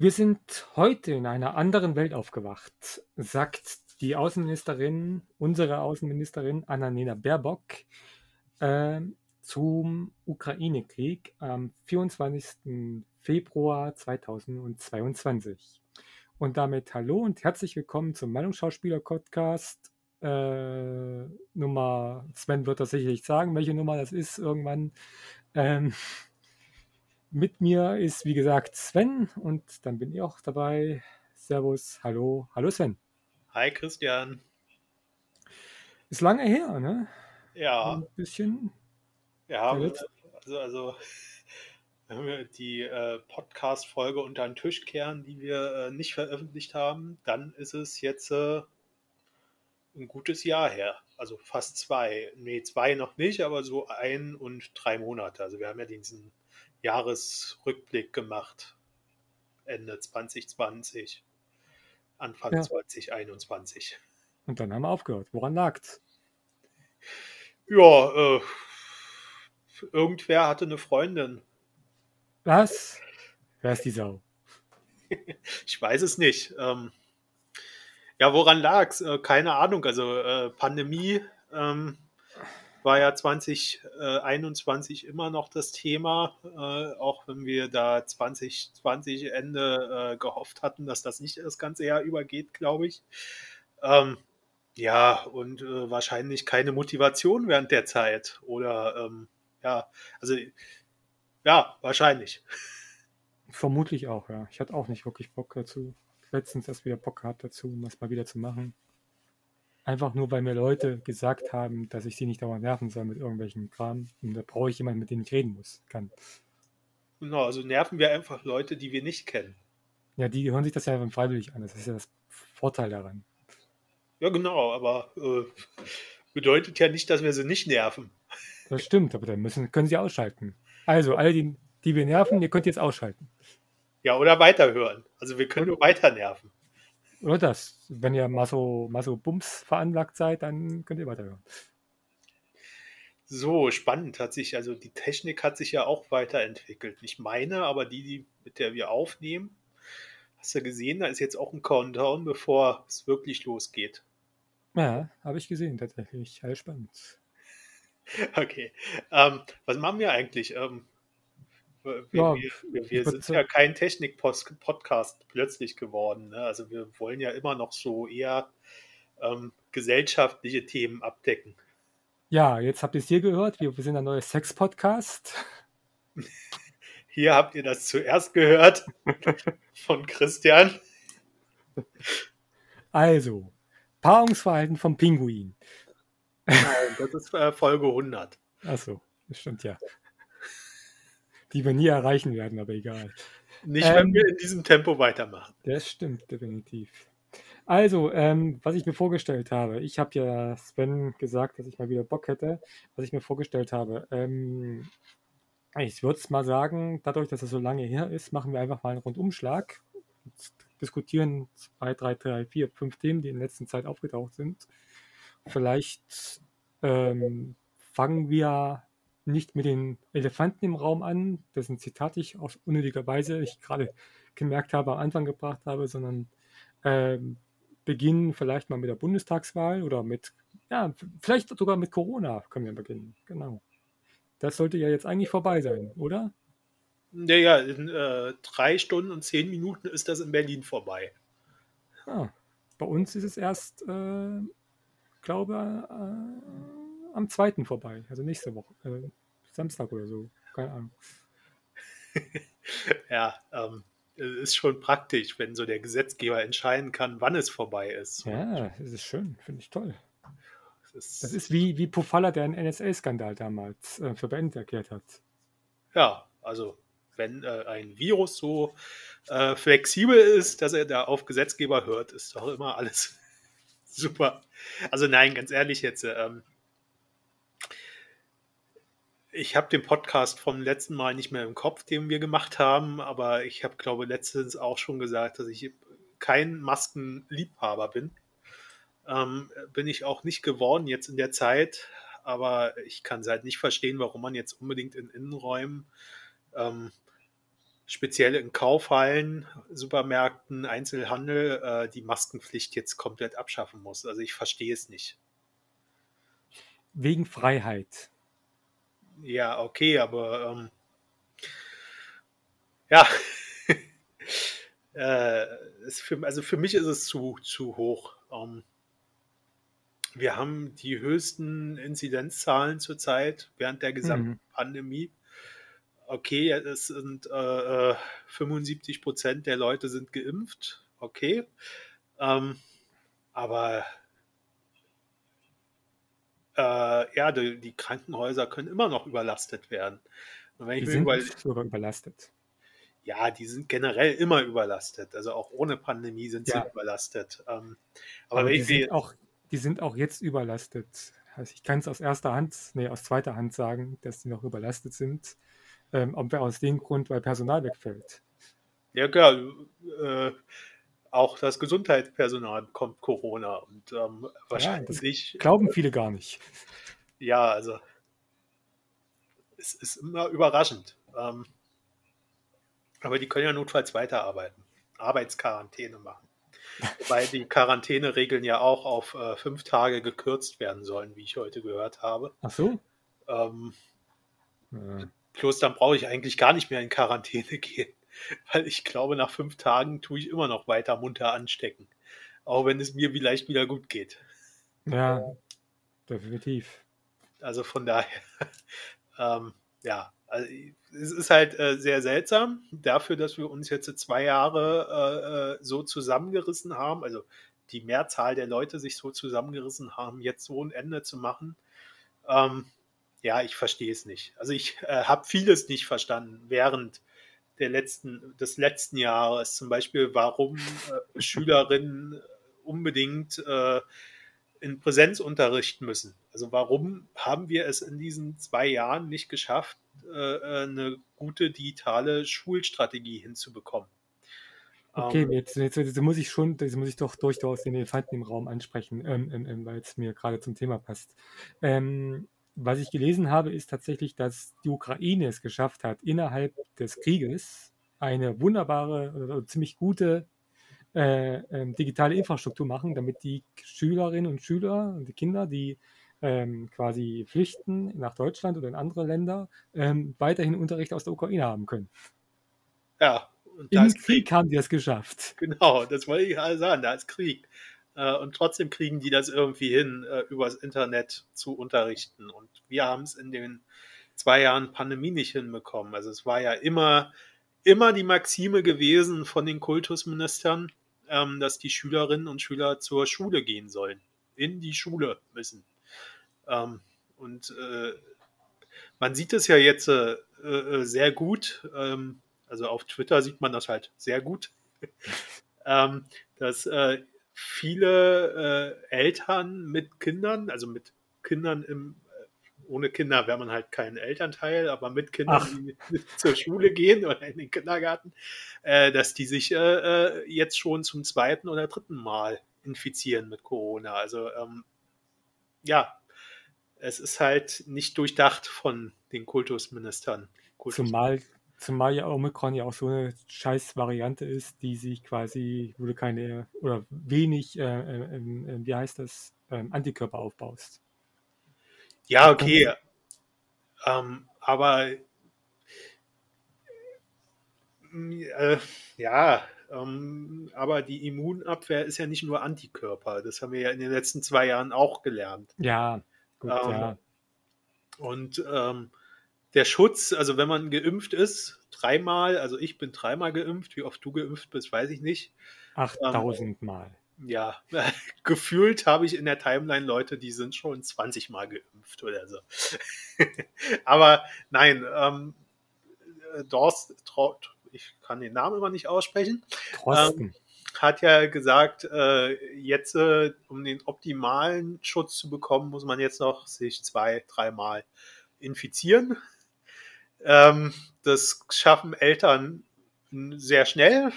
Wir sind heute in einer anderen Welt aufgewacht, sagt die Außenministerin, unsere Außenministerin Annalena Baerbock äh, zum Ukraine-Krieg am 24. Februar 2022. Und damit hallo und herzlich willkommen zum Meinungsschauspieler-Podcast. Äh, Nummer, Sven wird das sicherlich sagen, welche Nummer das ist irgendwann. Ähm, mit mir ist, wie gesagt, Sven und dann bin ich auch dabei. Servus, hallo, hallo Sven. Hi Christian. Ist lange her, ne? Ja. Ein bisschen. Ja, also, also wenn wir die äh, Podcast-Folge unter den Tisch kehren, die wir äh, nicht veröffentlicht haben, dann ist es jetzt äh, ein gutes Jahr her. Also fast zwei. Nee, zwei noch nicht, aber so ein und drei Monate. Also wir haben ja diesen Jahresrückblick gemacht. Ende 2020, Anfang ja. 2021. Und dann haben wir aufgehört. Woran lag's? Ja, äh, irgendwer hatte eine Freundin. Was? Wer ist die Sau? ich weiß es nicht. Ähm, ja, woran lag's? Äh, keine Ahnung. Also äh, Pandemie, ähm, war ja 2021 immer noch das Thema, äh, auch wenn wir da 2020 Ende äh, gehofft hatten, dass das nicht das ganze Jahr übergeht, glaube ich. Ähm, ja, und äh, wahrscheinlich keine Motivation während der Zeit. Oder ähm, ja, also ja, wahrscheinlich. Vermutlich auch, ja. Ich hatte auch nicht wirklich Bock dazu. Letztens erst wieder Bock gehabt dazu, um das mal wieder zu machen. Einfach nur, weil mir Leute gesagt haben, dass ich sie nicht dauernd nerven soll mit irgendwelchen Kram. Und da brauche ich jemanden, mit dem ich reden muss, kann. Genau, also nerven wir einfach Leute, die wir nicht kennen. Ja, die hören sich das ja freiwillig an. Das ist ja das Vorteil daran. Ja, genau, aber äh, bedeutet ja nicht, dass wir sie nicht nerven. Das stimmt, aber dann müssen, können sie ausschalten. Also, alle, die, die wir nerven, ihr könnt jetzt ausschalten. Ja, oder weiterhören. Also wir können nur weiter nerven. Oder das. Wenn ihr mal so, mal so Bums veranlagt seid, dann könnt ihr weiterhören. So, spannend hat sich, also die Technik hat sich ja auch weiterentwickelt. Nicht meine, aber die, die mit der wir aufnehmen. Hast du gesehen, da ist jetzt auch ein Countdown, bevor es wirklich losgeht. Ja, habe ich gesehen, tatsächlich. Alles spannend. Okay. Ähm, was machen wir eigentlich? Ähm, wir, ja, wir, wir sind ja kein Technik-Podcast plötzlich geworden. Ne? Also wir wollen ja immer noch so eher ähm, gesellschaftliche Themen abdecken. Ja, jetzt habt ihr es hier gehört. Wir, wir sind ein neues Sex-Podcast. Hier habt ihr das zuerst gehört von Christian. Also, Paarungsverhalten vom Pinguin. Nein, das ist äh, Folge 100. Achso, das stimmt ja die wir nie erreichen werden, aber egal. Nicht, ähm, wenn wir in diesem Tempo weitermachen. Das stimmt, definitiv. Also, ähm, was ich mir vorgestellt habe, ich habe ja Sven gesagt, dass ich mal wieder Bock hätte, was ich mir vorgestellt habe. Ähm, ich würde es mal sagen, dadurch, dass es so lange her ist, machen wir einfach mal einen Rundumschlag. Diskutieren zwei, drei, drei, vier, fünf Themen, die in letzter Zeit aufgetaucht sind. Vielleicht ähm, fangen wir nicht mit den Elefanten im Raum an, dessen Zitat ich aus unnötiger Weise ich gerade gemerkt habe, am Anfang gebracht habe, sondern äh, beginnen vielleicht mal mit der Bundestagswahl oder mit, ja, vielleicht sogar mit Corona können wir beginnen. Genau. Das sollte ja jetzt eigentlich vorbei sein, oder? Ja, ja, in äh, drei Stunden und zehn Minuten ist das in Berlin vorbei. Ah, bei uns ist es erst, äh, glaube äh, am zweiten vorbei, also nächste Woche. Äh, Samstag oder so. Keine Ahnung. ja, ähm, ist schon praktisch, wenn so der Gesetzgeber entscheiden kann, wann es vorbei ist. Ja, das ist schön, finde ich toll. Das ist, das ist wie, wie Pofalla, der einen NSA-Skandal damals äh, für beendet erklärt hat. Ja, also wenn äh, ein Virus so äh, flexibel ist, dass er da auf Gesetzgeber hört, ist doch immer alles super. Also nein, ganz ehrlich jetzt, ähm, ich habe den Podcast vom letzten Mal nicht mehr im Kopf, den wir gemacht haben, aber ich habe, glaube letztens auch schon gesagt, dass ich kein Maskenliebhaber bin. Ähm, bin ich auch nicht geworden jetzt in der Zeit, aber ich kann es halt nicht verstehen, warum man jetzt unbedingt in Innenräumen ähm, speziell in Kaufhallen, Supermärkten, Einzelhandel äh, die Maskenpflicht jetzt komplett abschaffen muss. Also ich verstehe es nicht. Wegen Freiheit. Ja, okay, aber ähm, ja, äh, für, also für mich ist es zu, zu hoch. Ähm, wir haben die höchsten Inzidenzzahlen zurzeit während der gesamten mhm. Pandemie. Okay, es sind äh, 75 äh, Prozent der Leute sind geimpft. Okay. Ähm, aber äh, ja, die, die, Krankenhäuser können immer noch überlastet werden. die sind über, sogar überlastet. Ja, die sind generell immer überlastet. Also auch ohne Pandemie sind ja. sie überlastet. Ähm, aber, aber die, sind auch, die sind auch jetzt überlastet. Also ich kann es aus erster Hand, nee, aus zweiter Hand sagen, dass die noch überlastet sind. Ähm, ob aus dem Grund, weil Personal wegfällt. Ja, klar. Äh, auch das Gesundheitspersonal bekommt Corona und ähm, wahrscheinlich. Ja, glauben viele gar nicht. Ja, also es ist immer überraschend. Ähm, aber die können ja notfalls weiterarbeiten, Arbeitsquarantäne machen. Wobei die Quarantäneregeln ja auch auf äh, fünf Tage gekürzt werden sollen, wie ich heute gehört habe. Ach so? Ähm, ja. Bloß dann brauche ich eigentlich gar nicht mehr in Quarantäne gehen weil ich glaube, nach fünf Tagen tue ich immer noch weiter munter anstecken. Auch wenn es mir vielleicht wieder gut geht. Ja, definitiv. Also von daher, ähm, ja, also es ist halt äh, sehr seltsam dafür, dass wir uns jetzt zwei Jahre äh, äh, so zusammengerissen haben, also die Mehrzahl der Leute sich so zusammengerissen haben, jetzt so ein Ende zu machen. Ähm, ja, ich verstehe es nicht. Also ich äh, habe vieles nicht verstanden während der letzten, des letzten Jahres, zum Beispiel, warum äh, Schülerinnen unbedingt äh, in Präsenz unterrichten müssen. Also warum haben wir es in diesen zwei Jahren nicht geschafft, äh, äh eine gute digitale Schulstrategie hinzubekommen? Okay, ähm, jetzt, jetzt, jetzt, muss ich schon, jetzt muss ich doch durchaus den Elefanten im Raum ansprechen, ähm, ähm, ähm weil es mir gerade zum Thema passt. Ähm, was ich gelesen habe, ist tatsächlich, dass die Ukraine es geschafft hat, innerhalb des Krieges eine wunderbare oder ziemlich gute äh, äh, digitale Infrastruktur machen, damit die Schülerinnen und Schüler und die Kinder, die ähm, quasi flüchten nach Deutschland oder in andere Länder, ähm, weiterhin Unterricht aus der Ukraine haben können. Ja. Und Im Krieg, Krieg haben die es geschafft. Genau, das wollte ich gerade sagen, da ist Krieg. Äh, und trotzdem kriegen die das irgendwie hin, äh, übers Internet zu unterrichten. Und wir haben es in den zwei Jahren Pandemie nicht hinbekommen. Also es war ja immer, immer die Maxime gewesen von den Kultusministern, ähm, dass die Schülerinnen und Schüler zur Schule gehen sollen, in die Schule müssen. Ähm, und äh, man sieht es ja jetzt äh, äh, sehr gut. Ähm, also auf Twitter sieht man das halt sehr gut, ähm, dass äh, viele äh, Eltern mit Kindern, also mit Kindern im, äh, ohne Kinder wäre man halt kein Elternteil, aber mit Kindern, Ach. die zur Schule gehen oder in den Kindergarten, äh, dass die sich äh, äh, jetzt schon zum zweiten oder dritten Mal infizieren mit Corona. Also ähm, ja, es ist halt nicht durchdacht von den Kultusministern. Kultus Zumal Zumal ja Omikron ja auch so eine scheiß Variante ist, die sich quasi, wo du keine oder wenig, äh, äh, wie heißt das, ähm, Antikörper aufbaust. Ja, okay. Ähm, aber äh, ja, ähm, aber die Immunabwehr ist ja nicht nur Antikörper. Das haben wir ja in den letzten zwei Jahren auch gelernt. Ja, gut, ja. Ähm, und ähm, der Schutz, also wenn man geimpft ist, dreimal, also ich bin dreimal geimpft, wie oft du geimpft bist, weiß ich nicht. 8000 ähm, Mal. Ja, gefühlt habe ich in der Timeline Leute, die sind schon 20 Mal geimpft oder so. Aber nein, ähm, Dorst, ich kann den Namen immer nicht aussprechen, ähm, hat ja gesagt, äh, jetzt, äh, um den optimalen Schutz zu bekommen, muss man jetzt noch sich zwei, dreimal infizieren. Ähm, das schaffen Eltern sehr schnell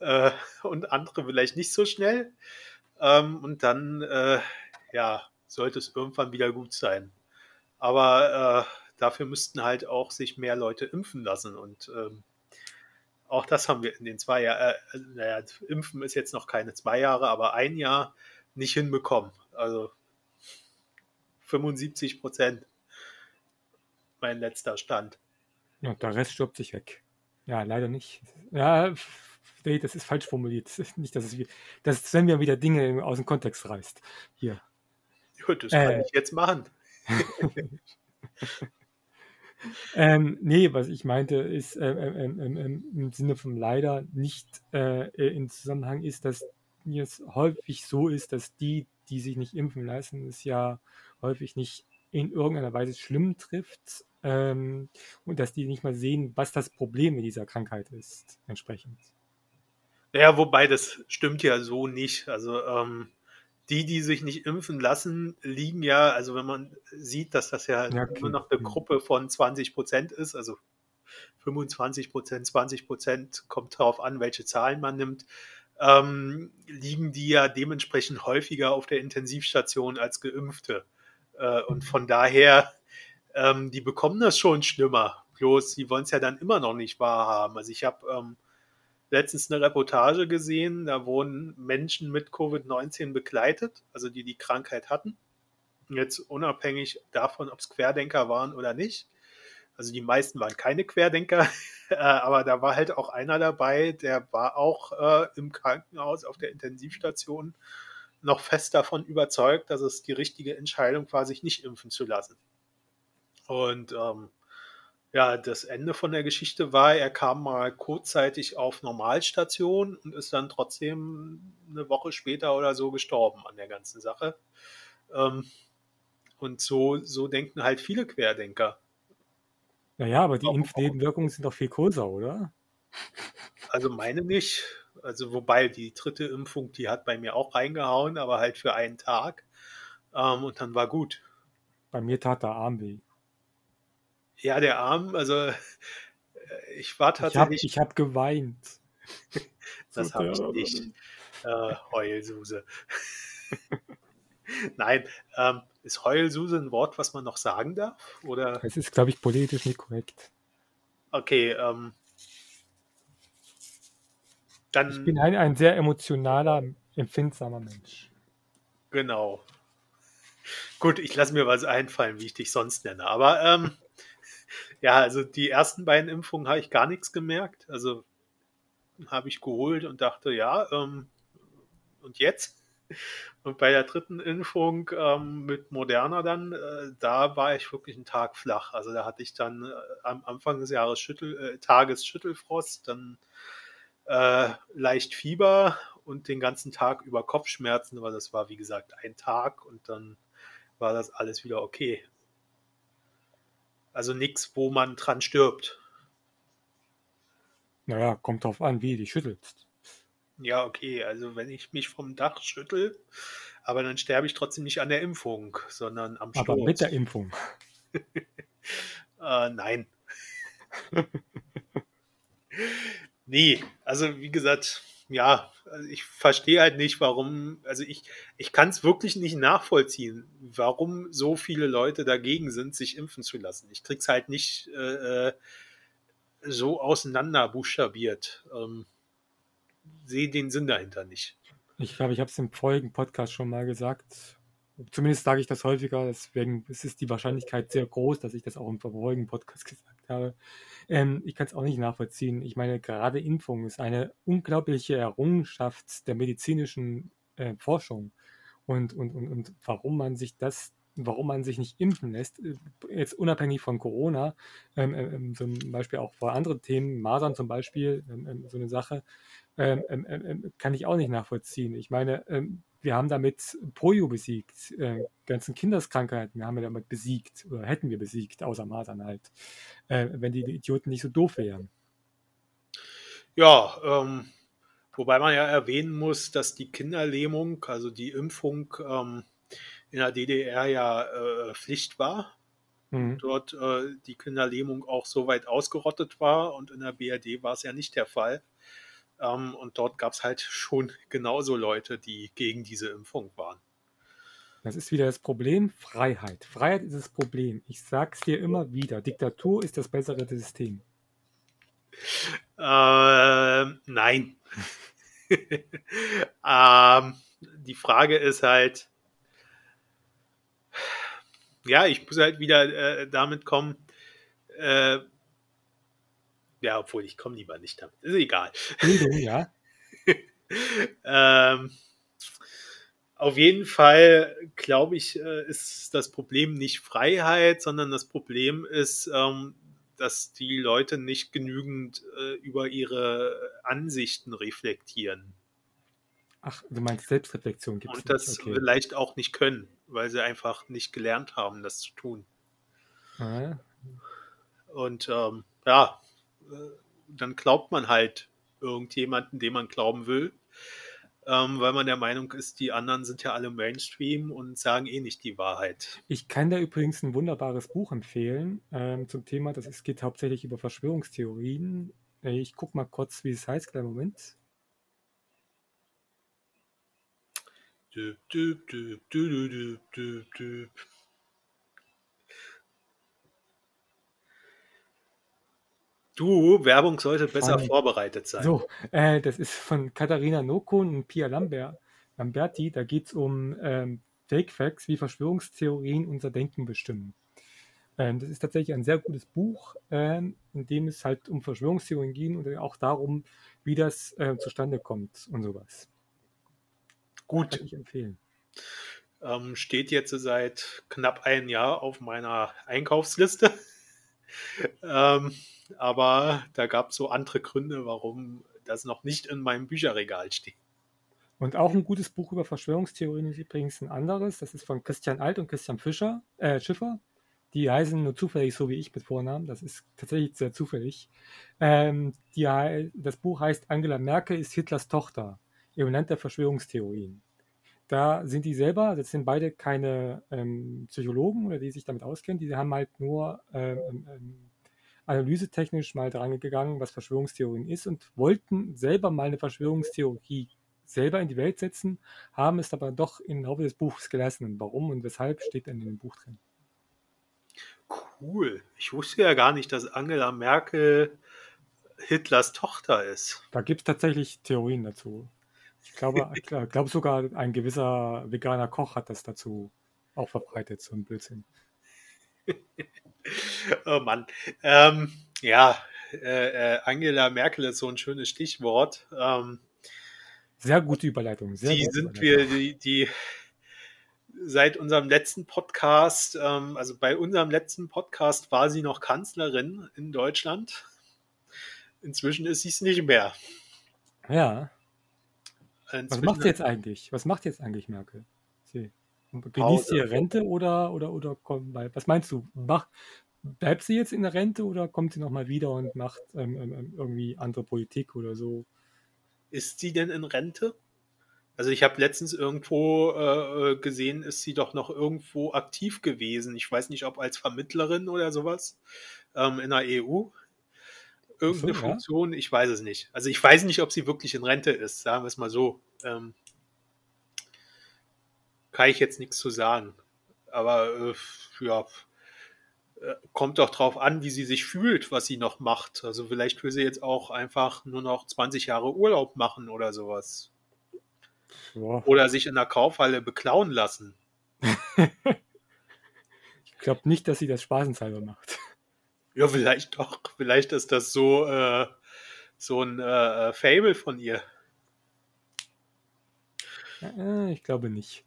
äh, und andere vielleicht nicht so schnell. Ähm, und dann, äh, ja, sollte es irgendwann wieder gut sein. Aber äh, dafür müssten halt auch sich mehr Leute impfen lassen. Und ähm, auch das haben wir in den zwei Jahren, äh, naja, Impfen ist jetzt noch keine zwei Jahre, aber ein Jahr nicht hinbekommen. Also 75 Prozent mein letzter Stand. Ja, der Rest stirbt sich weg. Ja, leider nicht. Ja, nee, das ist falsch formuliert. Nicht, dass es wie, dass Sven mir wieder Dinge aus dem Kontext reißt. Hier. Ja, das kann äh, ich jetzt machen. ähm, nee, was ich meinte, ist äh, äh, im Sinne von leider nicht äh, in Zusammenhang ist, dass es häufig so ist, dass die, die sich nicht impfen lassen, es ja häufig nicht in irgendeiner Weise schlimm trifft, ähm, und dass die nicht mal sehen, was das Problem mit dieser Krankheit ist, entsprechend. Ja, wobei das stimmt ja so nicht. Also ähm, die, die sich nicht impfen lassen, liegen ja, also wenn man sieht, dass das ja, ja okay. nur noch eine Gruppe von 20 Prozent ist, also 25 Prozent, 20 Prozent, kommt darauf an, welche Zahlen man nimmt, ähm, liegen die ja dementsprechend häufiger auf der Intensivstation als Geimpfte. Äh, und von daher ähm, die bekommen das schon schlimmer. Bloß, sie wollen es ja dann immer noch nicht wahrhaben. Also ich habe ähm, letztens eine Reportage gesehen, da wurden Menschen mit Covid-19 begleitet, also die die Krankheit hatten. Jetzt unabhängig davon, ob es Querdenker waren oder nicht. Also die meisten waren keine Querdenker, äh, aber da war halt auch einer dabei, der war auch äh, im Krankenhaus auf der Intensivstation noch fest davon überzeugt, dass es die richtige Entscheidung war, sich nicht impfen zu lassen. Und ähm, ja, das Ende von der Geschichte war, er kam mal kurzzeitig auf Normalstation und ist dann trotzdem eine Woche später oder so gestorben an der ganzen Sache. Ähm, und so, so denken halt viele Querdenker. Naja, aber die Impfnebenwirkungen sind doch viel größer, oder? Also meine nicht. Also wobei die dritte Impfung, die hat bei mir auch reingehauen, aber halt für einen Tag. Ähm, und dann war gut. Bei mir tat der Arm weh. Ja, der Arm, also äh, ich war tatsächlich. Ich habe hab geweint. das habe ich nicht. Äh, Heulsuse. Nein, ähm, ist Heulsuse ein Wort, was man noch sagen darf? Oder? Es ist, glaube ich, politisch nicht korrekt. Okay, ähm, dann. Ich bin ein, ein sehr emotionaler, empfindsamer Mensch. Genau. Gut, ich lasse mir was einfallen, wie ich dich sonst nenne. Aber ähm, ja, also die ersten beiden Impfungen habe ich gar nichts gemerkt. Also habe ich geholt und dachte, ja, ähm, und jetzt? Und bei der dritten Impfung ähm, mit Moderna dann, äh, da war ich wirklich einen Tag flach. Also da hatte ich dann äh, am Anfang des Jahres Schüttel, äh, Tages Schüttelfrost, dann äh, leicht Fieber und den ganzen Tag über Kopfschmerzen, aber das war wie gesagt ein Tag und dann war das alles wieder okay. Also nichts, wo man dran stirbt. Naja, kommt drauf an, wie du dich schüttelst. Ja, okay, also wenn ich mich vom Dach schüttel, aber dann sterbe ich trotzdem nicht an der Impfung, sondern am Sturz. Aber mit der Impfung. äh, nein. nee, also wie gesagt, ja, also ich verstehe halt nicht, warum, also ich, ich kann es wirklich nicht nachvollziehen, warum so viele Leute dagegen sind, sich impfen zu lassen. Ich krieg's halt nicht äh, äh so auseinander buchstabiert. Ähm, sehe den Sinn dahinter nicht. Ich glaube, ich habe es im vorigen Podcast schon mal gesagt. Zumindest sage ich das häufiger, deswegen ist die Wahrscheinlichkeit sehr groß, dass ich das auch im vorigen Podcast gesagt habe. Ähm, ich kann es auch nicht nachvollziehen. Ich meine, gerade Impfung ist eine unglaubliche Errungenschaft der medizinischen äh, Forschung. Und, und, und, und warum man sich das, warum man sich nicht impfen lässt, äh, jetzt unabhängig von Corona, ähm, ähm, ähm, zum Beispiel auch vor anderen Themen, Masern zum Beispiel, ähm, ähm so eine Sache, ähm, kann ich auch nicht nachvollziehen. Ich meine, wir haben damit Polio besiegt, äh, ganzen Kinderskrankheiten haben wir damit besiegt oder hätten wir besiegt, außer Masern halt, äh, wenn die Idioten nicht so doof wären. Ja, ähm, wobei man ja erwähnen muss, dass die Kinderlähmung, also die Impfung ähm, in der DDR ja äh, Pflicht war. Mhm. Dort äh, die Kinderlähmung auch so weit ausgerottet war und in der BRD war es ja nicht der Fall. Ähm, und dort gab es halt schon genauso Leute, die gegen diese Impfung waren. Das ist wieder das Problem, Freiheit. Freiheit ist das Problem. Ich sag's dir immer wieder. Diktatur ist das bessere System. Äh, Nein. ähm, die Frage ist halt, ja, ich muss halt wieder äh, damit kommen, äh, ja, obwohl ich komme lieber nicht damit. Ist egal. Ja. ähm, auf jeden Fall, glaube ich, äh, ist das Problem nicht Freiheit, sondern das Problem ist, ähm, dass die Leute nicht genügend äh, über ihre Ansichten reflektieren. Ach, du meinst Selbstreflexion gibt es. Und das okay. vielleicht auch nicht können, weil sie einfach nicht gelernt haben, das zu tun. Ah. Und ähm, ja, dann glaubt man halt irgendjemanden, dem man glauben will, ähm, weil man der Meinung ist, die anderen sind ja alle Mainstream und sagen eh nicht die Wahrheit. Ich kann da übrigens ein wunderbares Buch empfehlen ähm, zum Thema, das ist, geht hauptsächlich über Verschwörungstheorien. Äh, ich gucke mal kurz, wie es heißt, kleinen Moment. Düb, düb, düb, düb, düb, düb, düb. Du, Werbung sollte besser Nein. vorbereitet sein. So, äh, das ist von Katharina Nokun und Pia Lambert, Lamberti. Da geht es um ähm, Fake Facts, wie Verschwörungstheorien unser Denken bestimmen. Ähm, das ist tatsächlich ein sehr gutes Buch, ähm, in dem es halt um Verschwörungstheorien ging und auch darum, wie das äh, zustande kommt und sowas. Gut. Kann ich empfehlen. Ähm, steht jetzt seit knapp einem Jahr auf meiner Einkaufsliste. ähm, aber da gab es so andere Gründe, warum das noch nicht in meinem Bücherregal steht. Und auch ein gutes Buch über Verschwörungstheorien ist übrigens ein anderes. Das ist von Christian Alt und Christian Fischer, äh, Schiffer. Die heißen nur zufällig so wie ich mit Vornamen. Das ist tatsächlich sehr zufällig. Ähm, die, das Buch heißt Angela Merkel ist Hitlers Tochter. Eminent der Verschwörungstheorien. Da sind die selber, das sind beide keine ähm, Psychologen oder die sich damit auskennen, die haben halt nur ähm, ähm analysetechnisch mal dran gegangen, was Verschwörungstheorien ist und wollten selber mal eine Verschwörungstheorie selber in die Welt setzen, haben es aber doch im Laufe des Buches gelassen. warum und weshalb steht dann in dem Buch drin. Cool. Ich wusste ja gar nicht, dass Angela Merkel Hitlers Tochter ist. Da gibt es tatsächlich Theorien dazu. Ich glaube, ich glaube sogar ein gewisser veganer Koch hat das dazu auch verbreitet, so ein Blödsinn. oh Mann. Ähm, ja, äh, äh, Angela Merkel ist so ein schönes Stichwort. Ähm, sehr gute Überleitung. Sehr die sind wir, die, die seit unserem letzten Podcast, ähm, also bei unserem letzten Podcast war sie noch Kanzlerin in Deutschland. Inzwischen ist sie es nicht mehr. Ja. Inzwischen Was macht sie jetzt eigentlich? Was macht jetzt eigentlich Merkel? Genießt sie ihre Rente oder, oder, oder kommt, was meinst du? Mach, bleibt sie jetzt in der Rente oder kommt sie nochmal wieder und macht ähm, ähm, ähm, irgendwie andere Politik oder so? Ist sie denn in Rente? Also ich habe letztens irgendwo äh, gesehen, ist sie doch noch irgendwo aktiv gewesen. Ich weiß nicht, ob als Vermittlerin oder sowas ähm, in der EU. Irgendeine so, Funktion, ja? ich weiß es nicht. Also ich weiß nicht, ob sie wirklich in Rente ist, sagen wir es mal so. Ähm, kann ich jetzt nichts zu sagen. Aber äh, ja, äh, kommt doch drauf an, wie sie sich fühlt, was sie noch macht. Also vielleicht will sie jetzt auch einfach nur noch 20 Jahre Urlaub machen oder sowas. Ja. Oder sich in der Kaufhalle beklauen lassen. ich glaube nicht, dass sie das spaßenshalber macht. Ja, vielleicht doch. Vielleicht ist das so, äh, so ein äh, Fable von ihr. Äh, ich glaube nicht.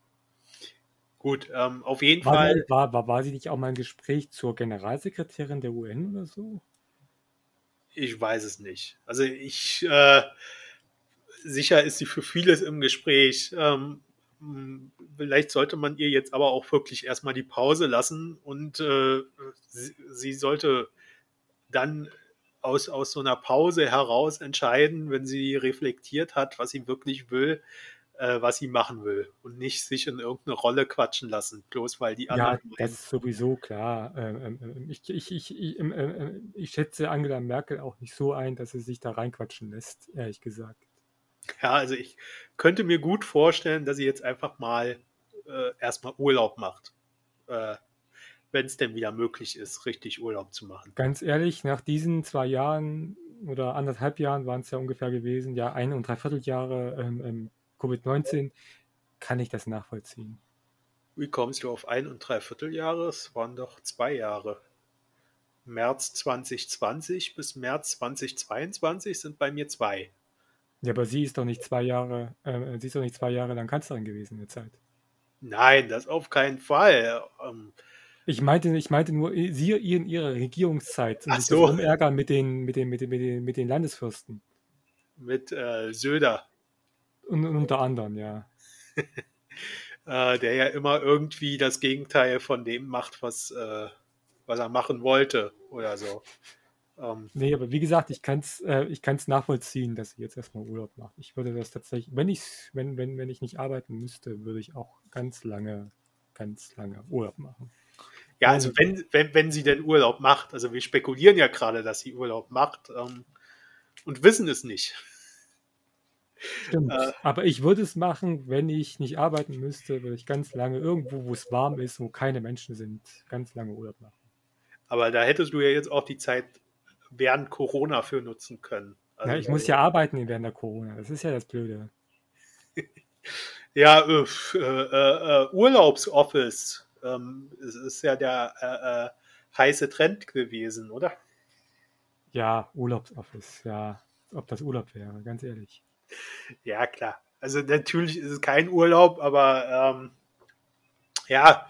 Gut, ähm, auf jeden war Fall. Die, war, war, war sie nicht auch mal ein Gespräch zur Generalsekretärin der UN oder so? Ich weiß es nicht. Also ich äh, sicher ist sie für vieles im Gespräch. Ähm, vielleicht sollte man ihr jetzt aber auch wirklich erstmal die Pause lassen und äh, sie, sie, sollte dann aus, aus so einer Pause heraus entscheiden, wenn sie reflektiert hat, was sie wirklich will, äh, was sie machen will und nicht sich in irgendeine Rolle quatschen lassen, bloß weil die anderen. Ja, das ist sowieso klar. Ähm, ähm, ähm ich, ich, ich, ich, äh, ich schätze Angela Merkel auch nicht so ein, dass sie sich da reinquatschen lässt, ehrlich gesagt. Ja, also ich könnte mir gut vorstellen, dass sie jetzt einfach mal äh, erstmal Urlaub macht. Äh, wenn es denn wieder möglich ist, richtig Urlaub zu machen. Ganz ehrlich, nach diesen zwei Jahren oder anderthalb Jahren waren es ja ungefähr gewesen, ja, ein und dreiviertel Jahre ähm, ähm, Covid-19, kann ich das nachvollziehen. Wie kommst du auf ein und dreiviertel Jahre? Es waren doch zwei Jahre. März 2020 bis März 2022 sind bei mir zwei. Ja, aber sie ist doch nicht zwei Jahre, äh, sie ist doch nicht zwei Jahre lang Kanzlerin gewesen in der Zeit. Nein, das auf keinen Fall. Ähm, ich meinte, ich meinte nur, sie in ihrer Regierungszeit und Ach so. Ärger mit den, mit, den, mit, den, mit, den, mit den Landesfürsten. Mit äh, Söder. Und, und, unter anderem, ja. äh, der ja immer irgendwie das Gegenteil von dem macht, was, äh, was er machen wollte oder so. Ähm, nee, aber wie gesagt, ich kann es äh, nachvollziehen, dass sie jetzt erstmal Urlaub macht. Ich würde das tatsächlich, wenn ich, wenn, wenn, wenn ich nicht arbeiten müsste, würde ich auch ganz lange, ganz lange Urlaub machen. Ja, also wenn, wenn, wenn sie denn Urlaub macht, also wir spekulieren ja gerade, dass sie Urlaub macht ähm, und wissen es nicht. Stimmt. Äh, aber ich würde es machen, wenn ich nicht arbeiten müsste, würde ich ganz lange irgendwo, wo es warm ist, wo keine Menschen sind, ganz lange Urlaub machen. Aber da hättest du ja jetzt auch die Zeit während Corona für nutzen können. Also, ja, ich muss ja arbeiten während der Corona. Das ist ja das Blöde. ja, äh, äh, äh, Urlaubsoffice. Ähm, es ist ja der äh, äh, heiße Trend gewesen, oder? Ja, Urlaubsoffice, ja. Ob das Urlaub wäre, ganz ehrlich. Ja, klar. Also natürlich ist es kein Urlaub, aber ähm, ja.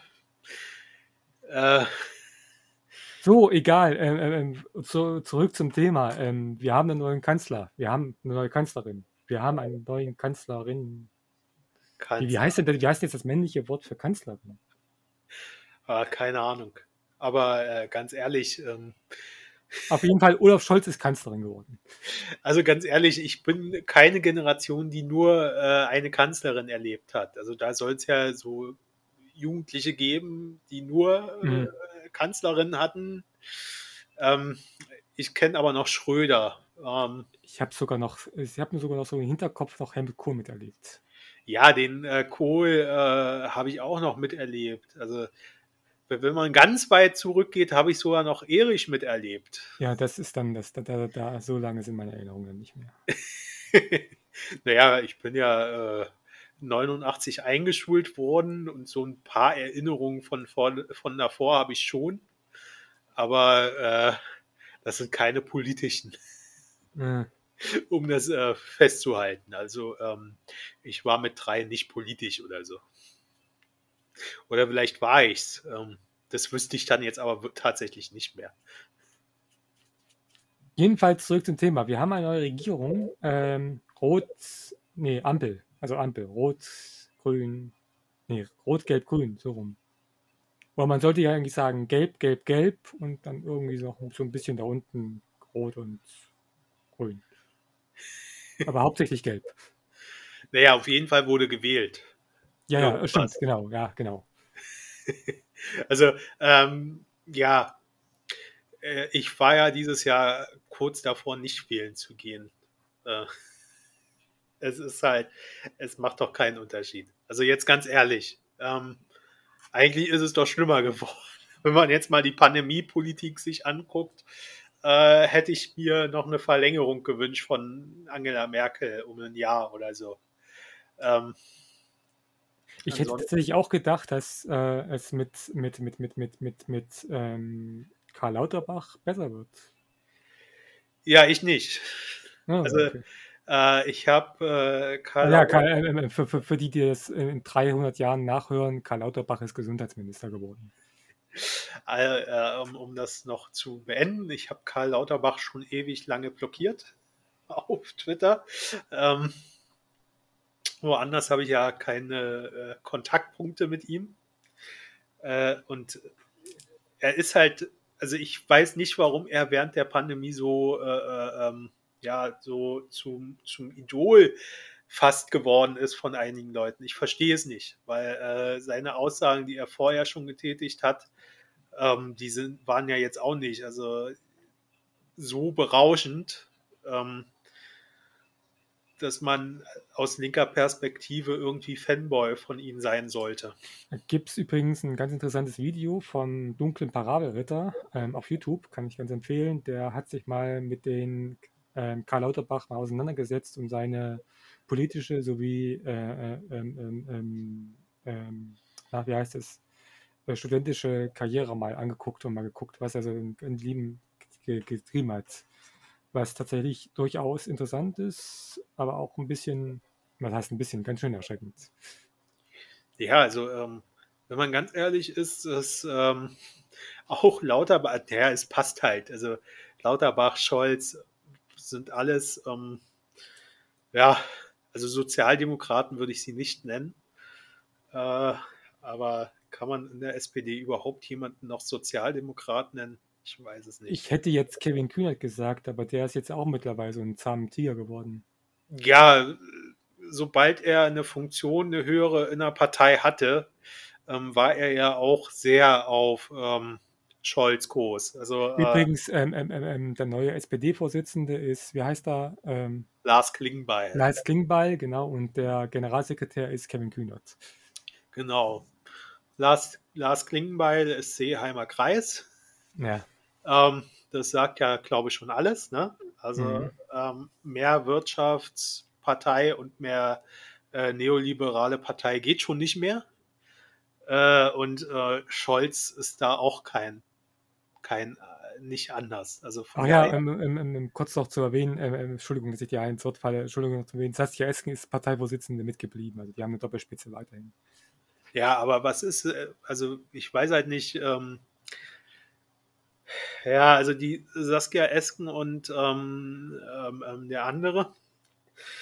Äh, so, egal. Ähm, ähm, ähm, zu, zurück zum Thema. Ähm, wir haben einen neuen Kanzler. Wir haben eine neue Kanzlerin. Wir haben einen neuen Kanzlerin. Kanzler. Wie, wie, heißt denn, wie heißt jetzt das männliche Wort für Kanzlerin? Ah, keine Ahnung. Aber äh, ganz ehrlich. Auf jeden Fall, Olaf Scholz ist Kanzlerin geworden. Also ganz ehrlich, ich bin keine Generation, die nur äh, eine Kanzlerin erlebt hat. Also da soll es ja so Jugendliche geben, die nur äh, mhm. Kanzlerin hatten. Ähm, ich kenne aber noch Schröder. Ähm, ich habe sogar noch, ich habe mir sogar noch so im Hinterkopf noch Helmut Kohl miterlebt. Ja, den äh, Kohl äh, habe ich auch noch miterlebt. Also wenn man ganz weit zurückgeht, habe ich sogar noch Erich miterlebt. Ja, das ist dann, das, da, da, da so lange sind meine Erinnerungen nicht mehr. naja, ich bin ja äh, 89 eingeschult worden und so ein paar Erinnerungen von, von, von davor habe ich schon. Aber äh, das sind keine politischen. Mhm. Um das äh, festzuhalten. Also ähm, ich war mit drei nicht politisch oder so. Oder vielleicht war ich's. Ähm, das wüsste ich dann jetzt aber tatsächlich nicht mehr. Jedenfalls zurück zum Thema. Wir haben eine neue Regierung. Ähm, Rot, nee, Ampel. Also Ampel, rot, grün, nee, rot, gelb, grün, so rum. Aber man sollte ja eigentlich sagen gelb, gelb, gelb und dann irgendwie so, so ein bisschen da unten rot und grün. Aber hauptsächlich gelb. Naja, auf jeden Fall wurde gewählt. Ja, ja, stimmt, genau, ja, genau. also, ähm, ja, äh, ich war ja dieses Jahr kurz davor, nicht wählen zu gehen. Äh, es ist halt, es macht doch keinen Unterschied. Also jetzt ganz ehrlich, ähm, eigentlich ist es doch schlimmer geworden. Wenn man jetzt mal die Pandemiepolitik sich anguckt, äh, hätte ich mir noch eine Verlängerung gewünscht von Angela Merkel um ein Jahr oder so. Ähm, ich hätte tatsächlich auch gedacht, dass äh, es mit, mit, mit, mit, mit, mit, mit ähm, Karl Lauterbach besser wird. Ja, ich nicht. Oh, also okay. Äh, ich habe äh, Karl. Ja, Karl, äh, äh, für, für, für, die, die das in 300 Jahren nachhören, Karl Lauterbach ist Gesundheitsminister geworden. Äh, um, um, das noch zu beenden, ich habe Karl Lauterbach schon ewig lange blockiert auf Twitter. Ähm, woanders habe ich ja keine äh, Kontaktpunkte mit ihm. Äh, und er ist halt, also ich weiß nicht, warum er während der Pandemie so ähm, ja so zum, zum Idol fast geworden ist von einigen Leuten. Ich verstehe es nicht, weil äh, seine Aussagen, die er vorher schon getätigt hat, ähm, die sind, waren ja jetzt auch nicht also so berauschend, ähm, dass man aus linker Perspektive irgendwie Fanboy von ihm sein sollte. Da gibt es übrigens ein ganz interessantes Video vom dunklen Parabelritter ähm, auf YouTube, kann ich ganz empfehlen. Der hat sich mal mit den ähm, Karl Lauterbach mal auseinandergesetzt und seine politische sowie, äh, äh, ähm, ähm, ähm, ähm na, wie heißt es, äh, studentische Karriere mal angeguckt und mal geguckt, was er so in, in Leben getrieben hat. Was tatsächlich durchaus interessant ist, aber auch ein bisschen, was heißt ein bisschen, ganz schön erschreckend. Ja, also ähm, wenn man ganz ehrlich ist, ist ähm, auch Lauterbach, der es passt halt. Also Lauterbach, Scholz sind alles, ähm, ja, also Sozialdemokraten würde ich sie nicht nennen. Äh, aber kann man in der SPD überhaupt jemanden noch Sozialdemokrat nennen? Ich weiß es nicht. Ich hätte jetzt Kevin Kühnert gesagt, aber der ist jetzt auch mittlerweile so ein zahmer Tiger geworden. Ja, sobald er eine Funktion, eine höhere in der Partei hatte, ähm, war er ja auch sehr auf ähm, Scholz Kurs. Also, äh, Übrigens, ähm, ähm, ähm, ähm der neue SPD-Vorsitzende ist, wie heißt er? Lars Klingbeil. Lars Klingbeil, genau, und der Generalsekretär ist Kevin Kühnert. Genau. Lars, Lars Klingbeil ist Seeheimer Kreis. Ja. Ähm, das sagt ja, glaube ich, schon alles. Ne? Also mhm. ähm, mehr Wirtschaftspartei und mehr äh, neoliberale Partei geht schon nicht mehr. Äh, und äh, Scholz ist da auch kein, kein äh, nicht anders. Also Ach ja, ähm, ähm, ähm, kurz noch zu erwähnen, ähm, ähm, Entschuldigung, dass ich dir ein Wort falle, Entschuldigung noch zu erwähnen, Saskia Esken ist Parteivorsitzende mitgeblieben, also die haben eine Doppelspitze weiterhin. Ja, aber was ist, äh, also ich weiß halt nicht, ähm, ja, also die Saskia Esken und ähm, ähm, ähm der andere.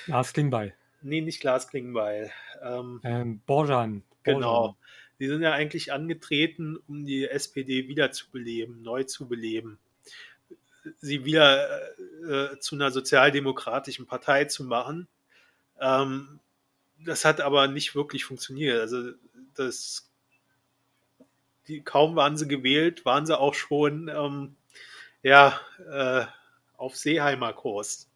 Lars Klingbeil. Nee, nicht Lars Klingbeil. Ähm, ähm, Borjan. Genau. Die sind ja eigentlich angetreten, um die SPD wiederzubeleben, neu zu beleben. Sie wieder äh, zu einer sozialdemokratischen Partei zu machen. Ähm, das hat aber nicht wirklich funktioniert. Also das die, kaum waren sie gewählt, waren sie auch schon ähm, ja, äh, auf Seeheimer Kurs.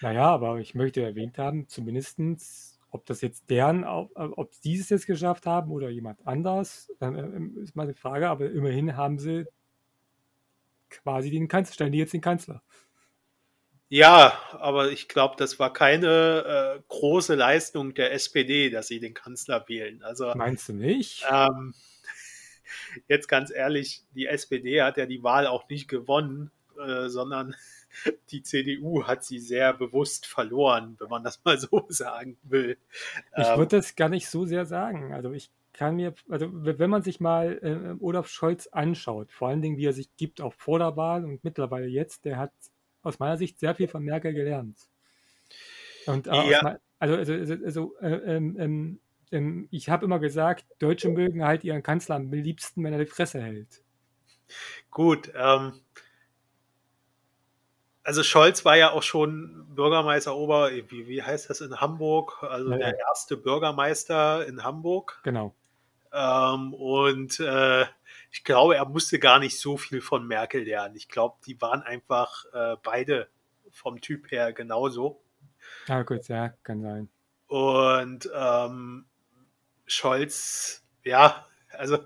Naja, aber ich möchte erwähnt haben, zumindestens, ob das jetzt deren, ob sie es jetzt geschafft haben oder jemand anders, äh, ist mal eine Frage, aber immerhin haben sie quasi den Kanzler, stellen die jetzt den Kanzler. Ja, aber ich glaube, das war keine äh, große Leistung der SPD, dass sie den Kanzler wählen. Also meinst du nicht? Ähm, jetzt ganz ehrlich, die SPD hat ja die Wahl auch nicht gewonnen, äh, sondern die CDU hat sie sehr bewusst verloren, wenn man das mal so sagen will. Ich ähm, würde das gar nicht so sehr sagen. Also ich kann mir, also wenn man sich mal äh, Olaf Scholz anschaut, vor allen Dingen wie er sich gibt auch vor der Wahl und mittlerweile jetzt, der hat aus meiner Sicht sehr viel von Merkel gelernt. Und äh, ja. also, also, also, also äh, ähm, ähm denn ich habe immer gesagt, Deutsche mögen halt ihren Kanzler am liebsten, wenn er die Fresse hält. Gut, ähm, also Scholz war ja auch schon Bürgermeister Ober, wie, wie heißt das in Hamburg? Also ja, der erste Bürgermeister in Hamburg. Genau. Ähm, und äh, ich glaube, er musste gar nicht so viel von Merkel lernen. Ich glaube, die waren einfach äh, beide vom Typ her genauso. Ah, gut, ja, kann sein. Und ähm, Scholz, ja, also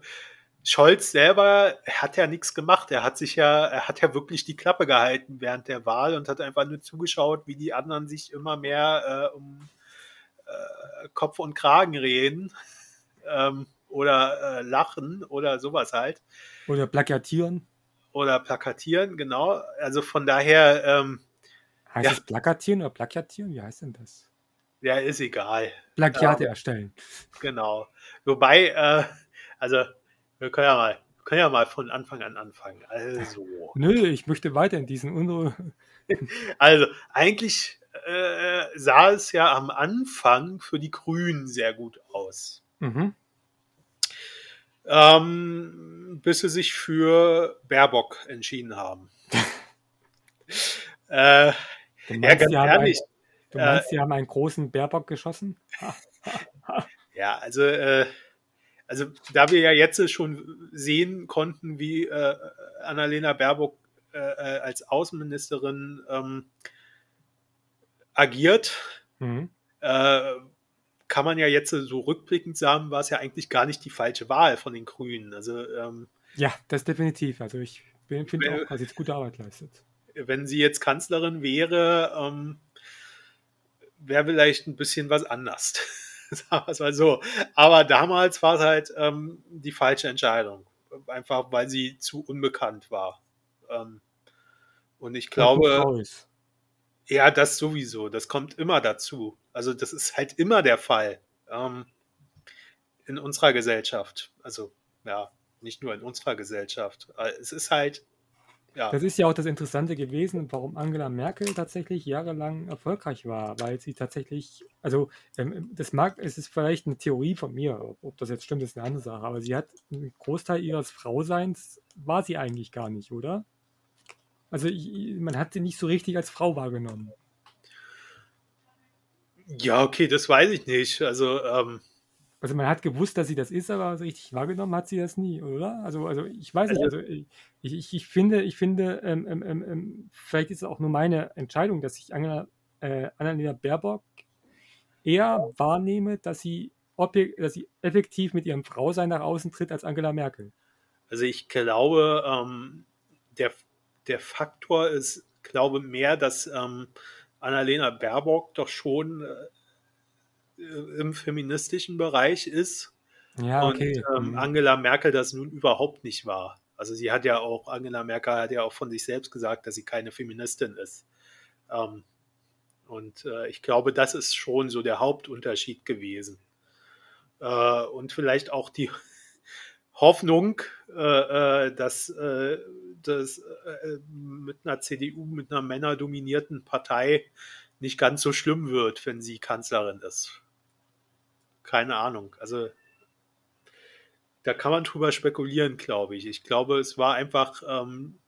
Scholz selber hat ja nichts gemacht. Er hat sich ja, er hat ja wirklich die Klappe gehalten während der Wahl und hat einfach nur zugeschaut, wie die anderen sich immer mehr äh, um äh, Kopf und Kragen reden ähm, oder äh, lachen oder sowas halt. Oder plakatieren. Oder plakatieren, genau. Also von daher. Ähm, heißt ja. es plakatieren oder plakatieren? Wie heißt denn das? Ja, ist egal. Plagiate ähm, erstellen. Genau. Wobei, äh, also, wir können ja mal, können ja mal von Anfang an anfangen. Also. Nö, ich möchte weiter in diesen Unruhe. also, eigentlich äh, sah es ja am Anfang für die Grünen sehr gut aus. Mhm. Ähm, bis sie sich für Baerbock entschieden haben. äh, ja, ganz ehrlich. Du meinst, äh, sie haben einen großen Bärbock geschossen? ja, also, äh, also da wir ja jetzt schon sehen konnten, wie äh, Annalena Baerbock äh, äh, als Außenministerin ähm, agiert, mhm. kann man ja jetzt so rückblickend sagen, war es ja eigentlich gar nicht die falsche Wahl von den Grünen. Also, ähm, ja, das definitiv. Also ich finde auch, dass sie jetzt gute Arbeit leistet. wenn sie jetzt Kanzlerin wäre, ähm, wäre vielleicht ein bisschen was anders. Sagen wir es mal so. Aber damals war es halt ähm, die falsche Entscheidung. Einfach weil sie zu unbekannt war. Ähm, und ich glaube, ja, das sowieso. Das kommt immer dazu. Also das ist halt immer der Fall ähm, in unserer Gesellschaft. Also ja, nicht nur in unserer Gesellschaft. Es ist halt ja. Das ist ja auch das Interessante gewesen, warum Angela Merkel tatsächlich jahrelang erfolgreich war, weil sie tatsächlich, also ähm, das mag, es ist vielleicht eine Theorie von mir, ob das jetzt stimmt, ist eine andere Sache, aber sie hat einen Großteil ihres Frauseins war sie eigentlich gar nicht, oder? Also man hat sie nicht so richtig als Frau wahrgenommen. Ja, okay, das weiß ich nicht. Also ähm, also man hat gewusst, dass sie das ist, aber so richtig wahrgenommen hat sie das nie, oder? Also, also ich weiß nicht, also ich, ich, ich finde, ich finde, ähm, ähm, ähm, ähm, vielleicht ist es auch nur meine Entscheidung, dass ich Angela, äh, Annalena Baerbock eher wahrnehme, dass sie, dass sie effektiv mit ihrem Frausein nach außen tritt als Angela Merkel. Also ich glaube, ähm, der, der Faktor ist, glaube mehr, dass ähm, Annalena Baerbock doch schon äh, im feministischen Bereich ist. Ja, okay. Und ähm, mhm. Angela Merkel das nun überhaupt nicht war. Also sie hat ja auch, Angela Merkel hat ja auch von sich selbst gesagt, dass sie keine Feministin ist. Ähm, und äh, ich glaube, das ist schon so der Hauptunterschied gewesen. Äh, und vielleicht auch die Hoffnung, äh, äh dass äh, das äh, mit einer CDU, mit einer männerdominierten Partei nicht ganz so schlimm wird, wenn sie Kanzlerin ist keine Ahnung. Also da kann man drüber spekulieren, glaube ich. Ich glaube, es war einfach, ähm,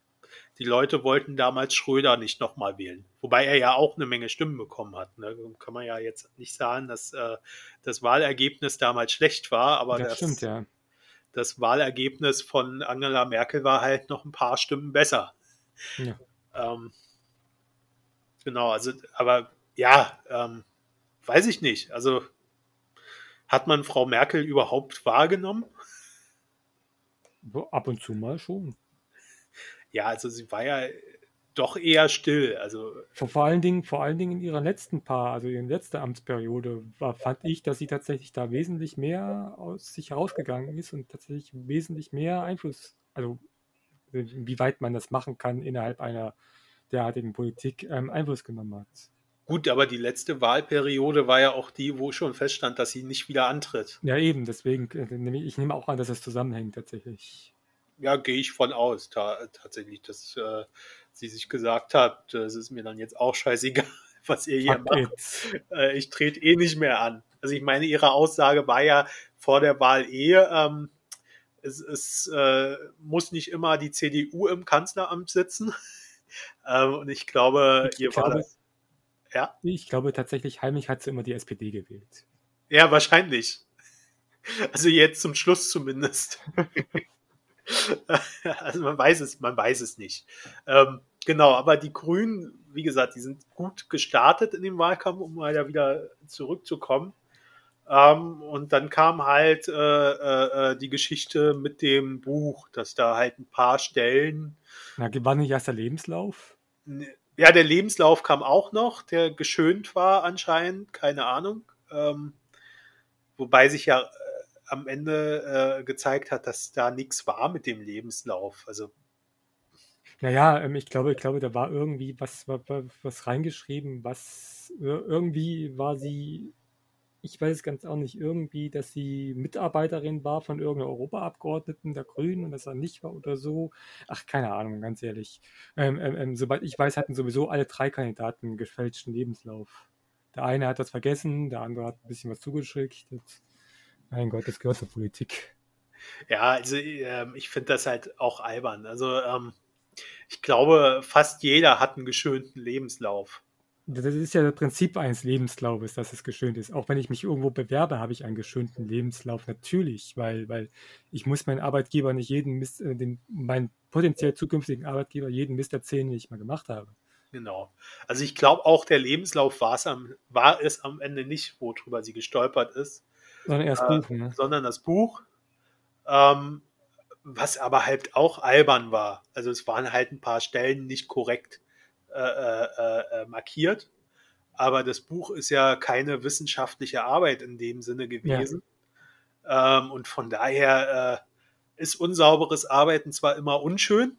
die Leute wollten damals Schröder nicht nochmal wählen. Wobei er ja auch eine Menge Stimmen bekommen hat. Ne? Kann man ja jetzt nicht sagen, dass äh, das Wahlergebnis damals schlecht war, aber das, das, stimmt, ja. das Wahlergebnis von Angela Merkel war halt noch ein paar Stimmen besser. Ja. Ähm, genau, also, aber ja, ähm, weiß ich nicht. Also hat man Frau Merkel überhaupt wahrgenommen? Ab und zu mal schon. Ja, also sie war ja doch eher still. Also vor, allen Dingen, vor allen Dingen in ihrer letzten Paar, also in letzter Amtsperiode, war, fand ich, dass sie tatsächlich da wesentlich mehr aus sich herausgegangen ist und tatsächlich wesentlich mehr Einfluss, also wie weit man das machen kann innerhalb einer derartigen Politik, ähm, Einfluss genommen hat. Gut, aber die letzte Wahlperiode war ja auch die, wo schon feststand, dass sie nicht wieder antritt. Ja, eben, deswegen, äh, ich nehme auch an, dass es zusammenhängt tatsächlich. Ja, gehe ich von aus, ta tatsächlich, dass äh, sie sich gesagt hat, es ist mir dann jetzt auch scheißegal, was ihr hier Fuck macht. Äh, ich trete eh nicht mehr an. Also ich meine, ihre Aussage war ja vor der Wahl eh, ähm, es, es äh, muss nicht immer die CDU im Kanzleramt sitzen. ähm, und ich glaube, ich ihr glaube, war das ja. Ich glaube tatsächlich, heimlich hat sie immer die SPD gewählt. Ja, wahrscheinlich. Also jetzt zum Schluss zumindest. also man weiß es, man weiß es nicht. Ähm, genau, aber die Grünen, wie gesagt, die sind gut gestartet in dem Wahlkampf, um mal wieder zurückzukommen. Ähm, und dann kam halt äh, äh, äh die Geschichte mit dem Buch, dass da halt ein paar Stellen. Na, war nicht erst der Lebenslauf? Ja, der Lebenslauf kam auch noch, der geschönt war anscheinend, keine Ahnung. Ähm, wobei sich ja äh, am Ende äh, gezeigt hat, dass da nichts war mit dem Lebenslauf. Also naja, ähm, ich glaube, ich glaube, da war irgendwie was, was, was reingeschrieben, was irgendwie war sie ich weiß es ganz auch nicht, irgendwie, dass sie Mitarbeiterin war von irgendeiner Europaabgeordneten der Grünen und dass er nicht war oder so. Ach, keine Ahnung, ganz ehrlich. Ähm, ähm, ähm sobald ich weiß, hatten sowieso alle drei Kandidaten einen gefälschten Lebenslauf. Der eine hat das vergessen, der andere hat ein bisschen was zugeschickt. Mein Gott, das gehört zur Politik. Ja, also äh, ich finde das halt auch albern. Also ähm, ich glaube, fast jeder hat einen geschönten Lebenslauf. Das ist ja das Prinzip eines Lebenslaufes, dass es geschönt ist. Auch wenn ich mich irgendwo bewerbe, habe ich einen geschönten Lebenslauf. Natürlich, weil, weil ich muss meinen Arbeitgeber nicht jeden Mist, äh, den, meinen potenziell zukünftigen Arbeitgeber jeden Mist erzählen, den ich mal gemacht habe. Genau. Also ich glaube auch, der Lebenslauf am, war es am Ende nicht, worüber sie gestolpert ist. Sondern erst äh, Buch, ne? Sondern das Buch. Ähm, was aber halt auch albern war. Also es waren halt ein paar Stellen nicht korrekt äh, äh, äh, markiert. Aber das Buch ist ja keine wissenschaftliche Arbeit in dem Sinne gewesen. Ja. Ähm, und von daher äh, ist unsauberes Arbeiten zwar immer unschön,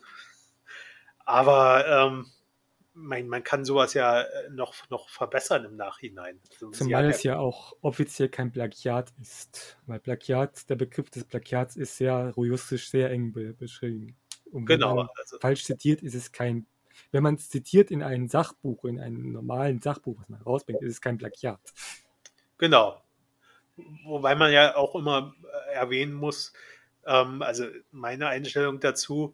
aber ähm, man, man kann sowas ja äh, noch, noch verbessern im Nachhinein. Also Zumal es ja auch offiziell kein Plagiat ist. Weil Plagiat, der Begriff des Plagiats ist sehr juristisch sehr eng be beschrieben. Und genau. also, falsch zitiert, ist es kein. Wenn man es zitiert in ein Sachbuch, in einem normalen Sachbuch, was man rausbringt, ist es kein Plagiat. Genau. Wobei man ja auch immer äh, erwähnen muss, ähm, also meine Einstellung dazu,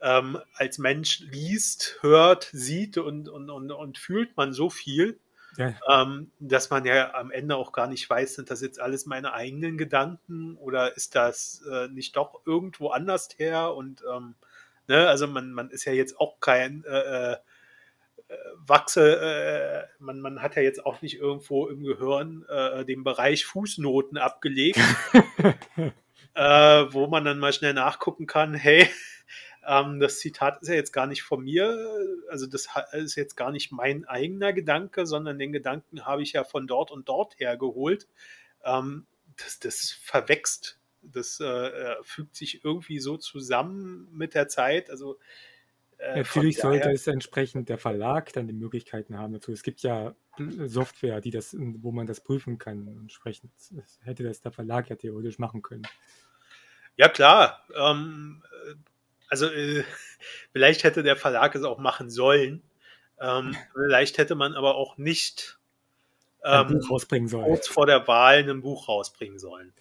ähm, als Mensch liest, hört, sieht und, und, und, und fühlt man so viel, ja. ähm, dass man ja am Ende auch gar nicht weiß, sind das jetzt alles meine eigenen Gedanken oder ist das äh, nicht doch irgendwo anders her? Und ähm, ne, also man, man ist ja jetzt auch kein äh, äh, Wachse, äh, man, man hat ja jetzt auch nicht irgendwo im Gehirn äh, den Bereich Fußnoten abgelegt, äh, wo man dann mal schnell nachgucken kann, hey, ähm, das Zitat ist ja jetzt gar nicht von mir, also das ist jetzt gar nicht mein eigener Gedanke, sondern den Gedanken habe ich ja von dort und dort hergeholt. Ähm, das, das verwächst, das äh, fügt sich irgendwie so zusammen mit der Zeit. Also äh, Natürlich sollte es entsprechend der Verlag dann die Möglichkeiten haben dazu. Es gibt ja Software, die das, wo man das prüfen kann. Entsprechend hätte das der Verlag ja theoretisch machen können. Ja klar. Ähm, also äh, vielleicht hätte der Verlag es auch machen sollen. Ähm, vielleicht hätte man aber auch nicht ähm, ein Buch rausbringen sollen. kurz vor der Wahl ein Buch rausbringen sollen.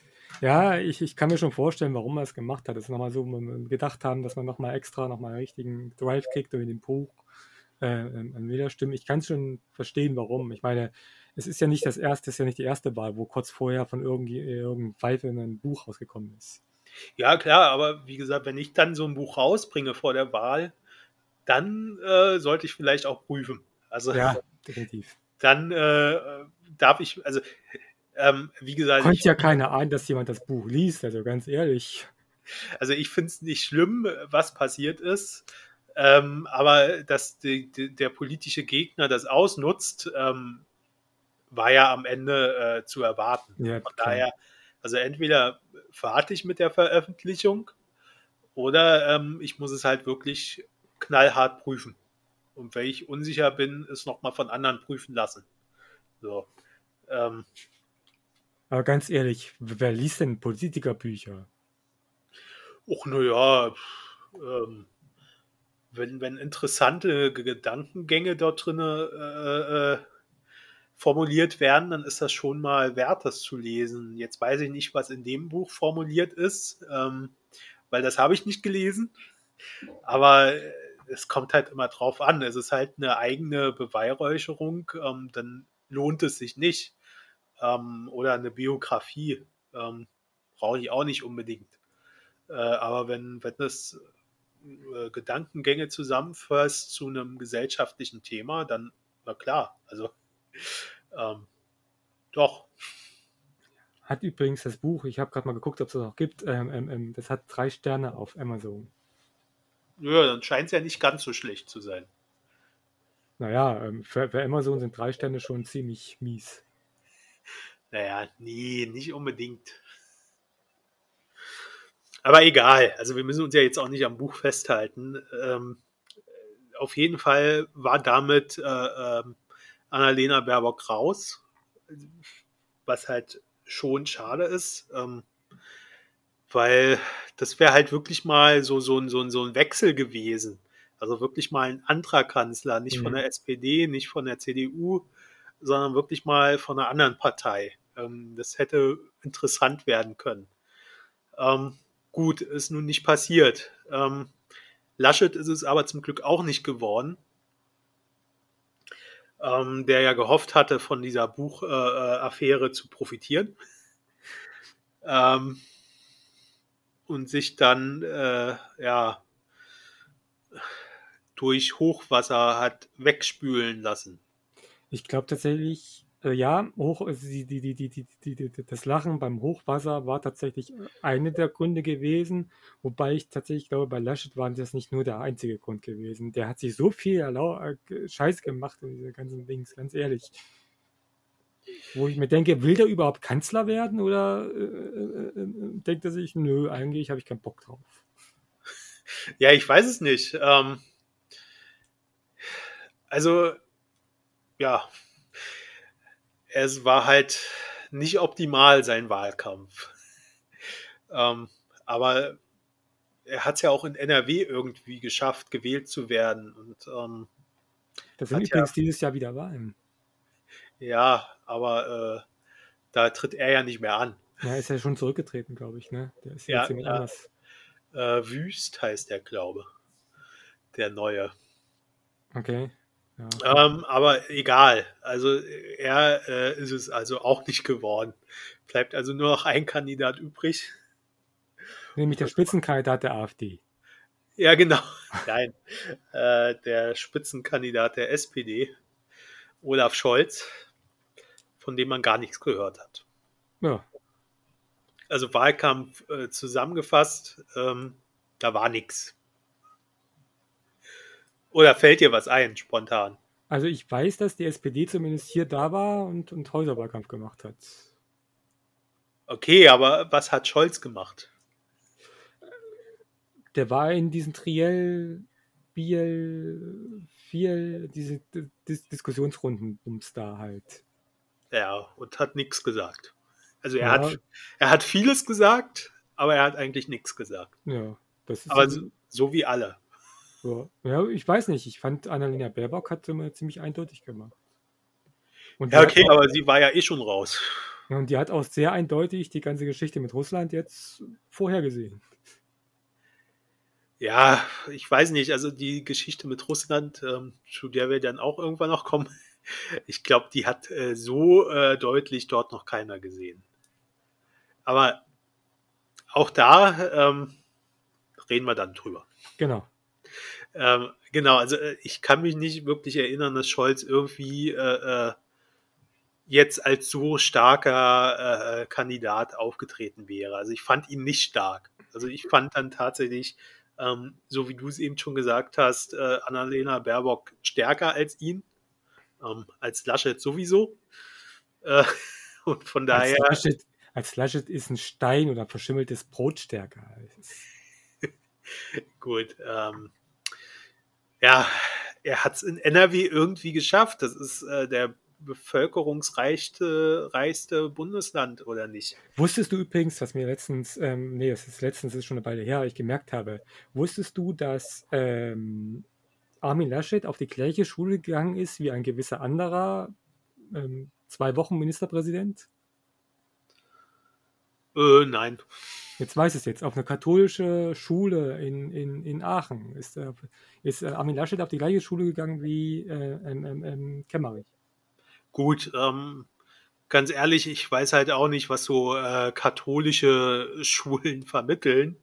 Ja, ich, ich kann mir schon vorstellen, warum er es gemacht hat. Das ist nochmal so, gedacht haben, dass man nochmal extra nochmal einen richtigen Drive kriegt durch den Buch äh, an Wählerstimmen. Ich kann es schon verstehen, warum. Ich meine, es ist ja nicht das erste, es ist ja nicht die erste Wahl, wo kurz vorher von irgendeinem Pfeife ein Buch rausgekommen ist. Ja, klar, aber wie gesagt, wenn ich dann so ein Buch rausbringe vor der Wahl, dann äh, sollte ich vielleicht auch prüfen. Also, ja, definitiv. Dann äh, darf ich, also, ähm, wie gesagt. Konnte ja keiner ahnen, dass jemand das Buch liest, also ganz ehrlich. Also, ich finde es nicht schlimm, was passiert ist. Ähm, aber dass die, die, der politische Gegner das ausnutzt, ähm, war ja am Ende äh, zu erwarten. Ja, Von daher also entweder warte ich mit der Veröffentlichung oder ähm, ich muss es halt wirklich knallhart prüfen. Und wenn ich unsicher bin, es nochmal von anderen prüfen lassen. So. Ähm, Aber ganz ehrlich, wer liest denn Politikerbücher? Och, naja, ähm, wenn, wenn interessante Gedankengänge dort drin äh, äh, formuliert werden, dann ist das schon mal wert, das zu lesen. Jetzt weiß ich nicht, was in dem Buch formuliert ist, ähm, weil das habe ich nicht gelesen. Aber es kommt halt immer drauf an. Es ist halt eine eigene Beweihräucherung, ähm, dann lohnt es sich nicht. Ähm, oder eine Biografie ähm, brauche ich auch nicht unbedingt. Äh, aber wenn, wenn das äh, Gedankengänge zusammenfasst zu einem gesellschaftlichen Thema, dann, na klar, also ähm, doch. Hat übrigens das Buch, ich habe gerade mal geguckt, ob es das noch gibt, ähm, ähm, ähm, das hat drei Sterne auf Amazon. Ja, dann scheint es ja nicht ganz so schlecht zu sein. Naja, für, für Amazon sind drei Sterne schon ziemlich mies. Naja, nee, nicht unbedingt. Aber egal, also wir müssen uns ja jetzt auch nicht am Buch festhalten. Ähm, auf jeden Fall war damit äh, ähm, Annalena Baerbock raus, was halt schon schade ist, ähm, weil das wäre halt wirklich mal so, so, ein, so, ein, so ein Wechsel gewesen. Also wirklich mal ein anderer Kanzler, nicht mhm. von der SPD, nicht von der CDU, sondern wirklich mal von einer anderen Partei. Ähm, das hätte interessant werden können. Ähm, gut, ist nun nicht passiert. Ähm, Laschet ist es aber zum Glück auch nicht geworden ähm, der ja gehofft hatte, von dieser Buchaffäre äh, zu profitieren. Ähm, und sich dann äh, ja durch Hochwasser hat wegspülen lassen. Ich glaube tatsächlich, äh, ja, hoch, die, die, die, das Lachen beim Hochwasser war tatsächlich eine der Gründe gewesen, wobei ich tatsächlich glaube, bei Laschet war das nicht nur der einzige Grund gewesen. Der hat sich so viel äh, Scheiß gemacht in diese ganzen Dings, ganz ehrlich. Wo ich mir denke, will der überhaupt Kanzler werden oder äh, äh, äh denkt er sich, nö, eigentlich habe ich keinen Bock drauf. Ja, ich weiß es nicht. Ähm, also, ja, es war halt nicht optimal, sein Wahlkampf. Ähm, aber er hat es ja auch in NRW irgendwie geschafft, gewählt zu werden. Und, ähm, das sind übrigens ja, dieses Jahr wieder Wahlen. Ja, aber äh, da tritt er ja nicht mehr an. Ja, ist ja schon zurückgetreten, glaube ich. Ne? Der ist ja, ja anders. Äh, Wüst heißt der, glaube Der neue. Okay. Ja. Ähm, aber egal. Also er äh, ist es also auch nicht geworden. Bleibt also nur noch ein Kandidat übrig. Nämlich der Spitzenkandidat der AfD. Ja, genau. Nein. äh, der Spitzenkandidat der SPD, Olaf Scholz, von dem man gar nichts gehört hat. Ja. Also Wahlkampf äh, zusammengefasst, ähm, da war nichts. Oder fällt dir was ein, spontan? Also ich weiß, dass die SPD zumindest hier da war und, und Häuserwahlkampf gemacht hat. Okay, aber was hat Scholz gemacht? Der war in diesen Triell, Biel, viel, diese Dis Diskussionsrunden ums da halt. Ja, und hat nichts gesagt. Also er, ja. hat, er hat vieles gesagt, aber er hat eigentlich nichts gesagt. Ja, das ist aber so, so wie alle. Ja. ja, ich weiß nicht. Ich fand, Annalena Baerbock hat immer ziemlich eindeutig gemacht. Und ja, okay, auch, aber sie war ja eh schon raus. Und die hat auch sehr eindeutig die ganze Geschichte mit Russland jetzt vorhergesehen. Ja, ich weiß nicht. Also die Geschichte mit Russland, ähm, zu der wir dann auch irgendwann noch kommen, ich glaube, die hat äh, so äh, deutlich dort noch keiner gesehen. Aber auch da ähm, reden wir dann drüber. Genau. Ähm, genau, also äh, ich kann mich nicht wirklich erinnern, dass Scholz irgendwie äh, äh, jetzt als so starker äh, Kandidat aufgetreten wäre. Also ich fand ihn nicht stark. Also ich fand dann tatsächlich, ähm, so wie du es eben schon gesagt hast, äh, Annalena Baerbock stärker als ihn, ähm, als Laschet sowieso. Äh, und von daher. Als Laschet, als Laschet ist ein Stein oder verschimmeltes Brot stärker. Gut, ähm, ja, er hat es in NRW irgendwie geschafft. Das ist äh, der bevölkerungsreichste reichste Bundesland, oder nicht? Wusstest du übrigens, was mir letztens, ähm, nee, das ist letztens ist schon eine Weile her, ich gemerkt habe, wusstest du, dass ähm, Armin Laschet auf die gleiche Schule gegangen ist wie ein gewisser anderer ähm, zwei Wochen Ministerpräsident? Äh, nein. Jetzt weiß es jetzt. Auf eine katholische Schule in, in, in Aachen ist, äh, ist äh, Armin Laschet auf die gleiche Schule gegangen wie äh, ähm, ähm, Kemmerich. Gut, ähm, ganz ehrlich, ich weiß halt auch nicht, was so äh, katholische Schulen vermitteln.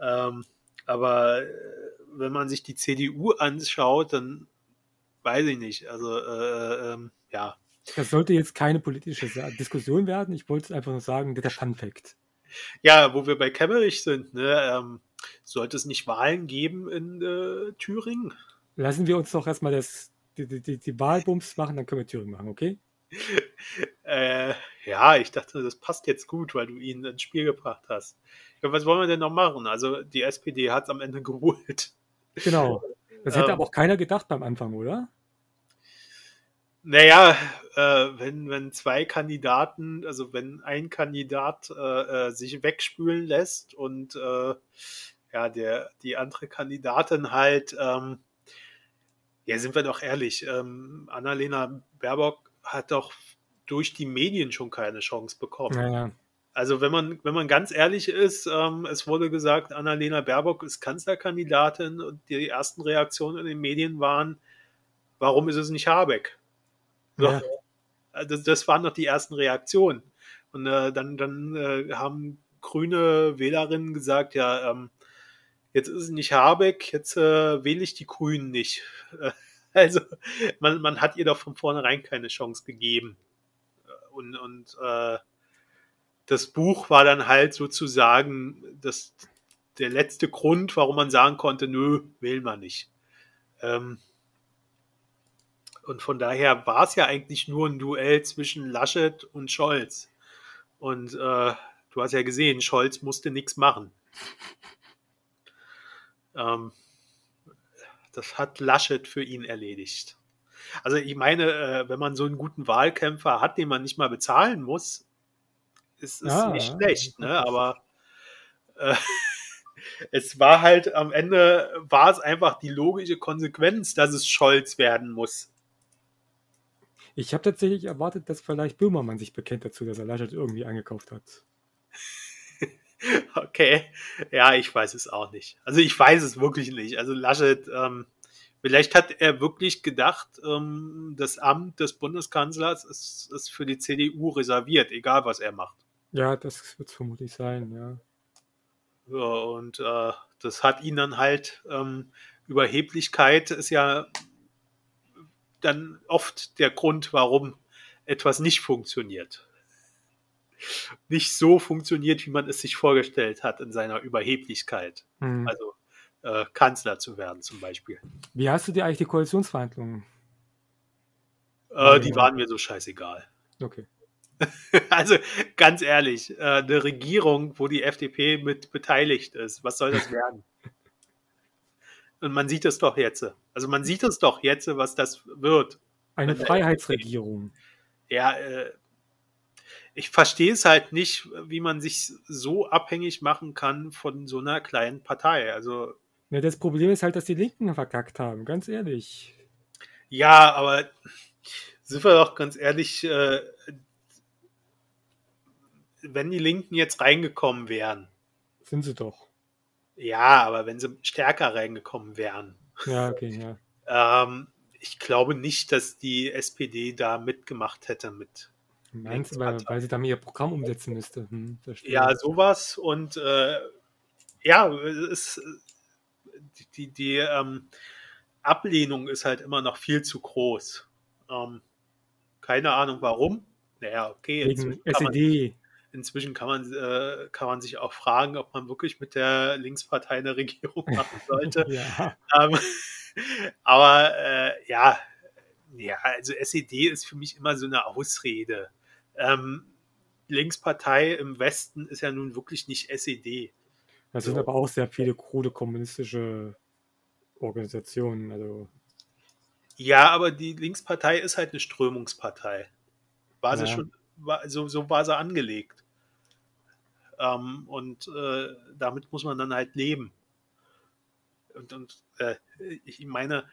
Ähm, aber äh, wenn man sich die CDU anschaut, dann weiß ich nicht. Also, äh, ähm, ja. Das sollte jetzt keine politische Diskussion werden. Ich wollte es einfach nur sagen, der Fun Fact. Ja, wo wir bei Kemmerich sind, ne, ähm, sollte es nicht Wahlen geben in äh, Thüringen? Lassen wir uns doch erstmal das, die, die, die Wahlbums machen, dann können wir Thüringen machen, okay? äh, ja, ich dachte, das passt jetzt gut, weil du ihn ins Spiel gebracht hast. Ja, was wollen wir denn noch machen? Also die SPD hat es am Ende geholt. Genau. Das hätte ähm, aber auch keiner gedacht beim Anfang, oder? Naja, äh, wenn, wenn zwei Kandidaten, also wenn ein Kandidat äh, äh, sich wegspülen lässt und äh, ja, der, die andere Kandidatin halt, ähm, ja, sind wir doch ehrlich, ähm, Annalena Baerbock hat doch durch die Medien schon keine Chance bekommen. Naja. Also wenn man, wenn man ganz ehrlich ist, ähm, es wurde gesagt, Annalena Baerbock ist Kanzlerkandidatin und die ersten Reaktionen in den Medien waren, warum ist es nicht Habeck? Ja. Das, das waren noch die ersten Reaktionen. Und äh, dann, dann äh, haben grüne Wählerinnen gesagt, ja, ähm, jetzt ist es nicht Habeck, jetzt äh, wähle ich die Grünen nicht. also man, man hat ihr doch von vornherein keine Chance gegeben. und, und äh, das Buch war dann halt sozusagen das, der letzte Grund, warum man sagen konnte, nö, wählen wir nicht. Ähm, und von daher war es ja eigentlich nur ein Duell zwischen Laschet und Scholz. Und äh, du hast ja gesehen, Scholz musste nichts machen. Ähm, das hat Laschet für ihn erledigt. Also ich meine, äh, wenn man so einen guten Wahlkämpfer hat, den man nicht mal bezahlen muss, ist es Ja, nicht schlecht, ne? Aber äh, es war halt am Ende war es einfach die logische Konsequenz, dass es Scholz werden muss. Ich habe tatsächlich erwartet, dass vielleicht Böhmermann sich bekennt dazu, dass er Laschet irgendwie eingekauft hat. Okay, ja, ich weiß es auch nicht. Also ich weiß es wirklich nicht. Also Laschet, ähm, vielleicht hat er wirklich gedacht, ähm, das Amt des Bundeskanzlers ist, ist für die CDU reserviert, egal was er macht. Ja, das wird es vermutlich sein, ja. Ja, und äh, das hat ihn dann halt, ähm, Überheblichkeit ist ja dann oft der Grund, warum etwas nicht funktioniert. Nicht so funktioniert, wie man es sich vorgestellt hat in seiner Überheblichkeit. Hm. Also äh, Kanzler zu werden zum Beispiel. Wie hast du dir eigentlich die Koalitionsverhandlungen? Äh, die waren mir so scheißegal. Okay. Also ganz ehrlich, äh, eine Regierung, wo die FDP mit beteiligt ist, was soll das werden? Und man sieht es doch jetzt. Also man sieht es doch jetzt, was das wird. Eine Freiheitsregierung. Ja, äh, ich verstehe es halt nicht, wie man sich so abhängig machen kann von so einer kleinen Partei. Also Ja, das Problem ist halt, dass die Linken verkackt haben, ganz ehrlich. ja, aber sind wir doch ganz ehrlich, äh, wenn die Linken jetzt reingekommen wären, Sind sie doch. ja, aber wenn sie stärker reingekommen wären, Ja, okay, ja. ähm, ich glaube nicht, dass die SPD da mitgemacht hätte mit Meinst du, weil, weil sie damit ihr Programm umsetzen müsste? Hm. Ja, sowas und äh, ja, es die, die, die ähm, Ablehnung ist halt immer noch viel zu groß. Ähm, keine Ahnung warum. Naja, okay, Wegen SED. Inzwischen kann man, äh, kann man sich auch fragen, ob man wirklich mit der Linkspartei eine Regierung machen sollte. Ja. ähm, aber äh, ja, ja, also SED ist für mich immer so eine Ausrede. Ähm, Linkspartei im Westen ist ja nun wirklich nicht SED. Das sind So. aber auch sehr viele krude kommunistische Organisationen. Also, Ja, aber die Linkspartei ist halt eine Strömungspartei. War sie Ja. schon, war, so, so war sie angelegt. Ähm, und äh, damit muss man dann halt leben. Und, und äh, ich meine,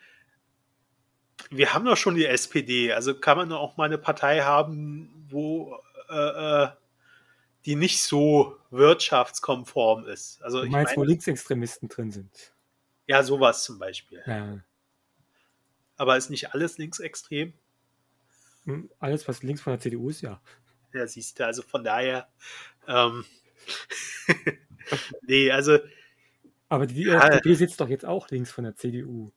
wir haben doch schon die SPD, also kann man auch mal eine Partei haben, wo äh, äh, die nicht so wirtschaftskonform ist. Also du ich meinst, wo meine, Linksextremisten drin sind. ja, sowas zum Beispiel. Ja. Aber ist nicht alles linksextrem? Hm, Alles, was links von der CDU ist, ja. Ja, siehst du, also von daher, ähm, nee, also, Aber die. FDP sitzt doch jetzt auch links von der CDU.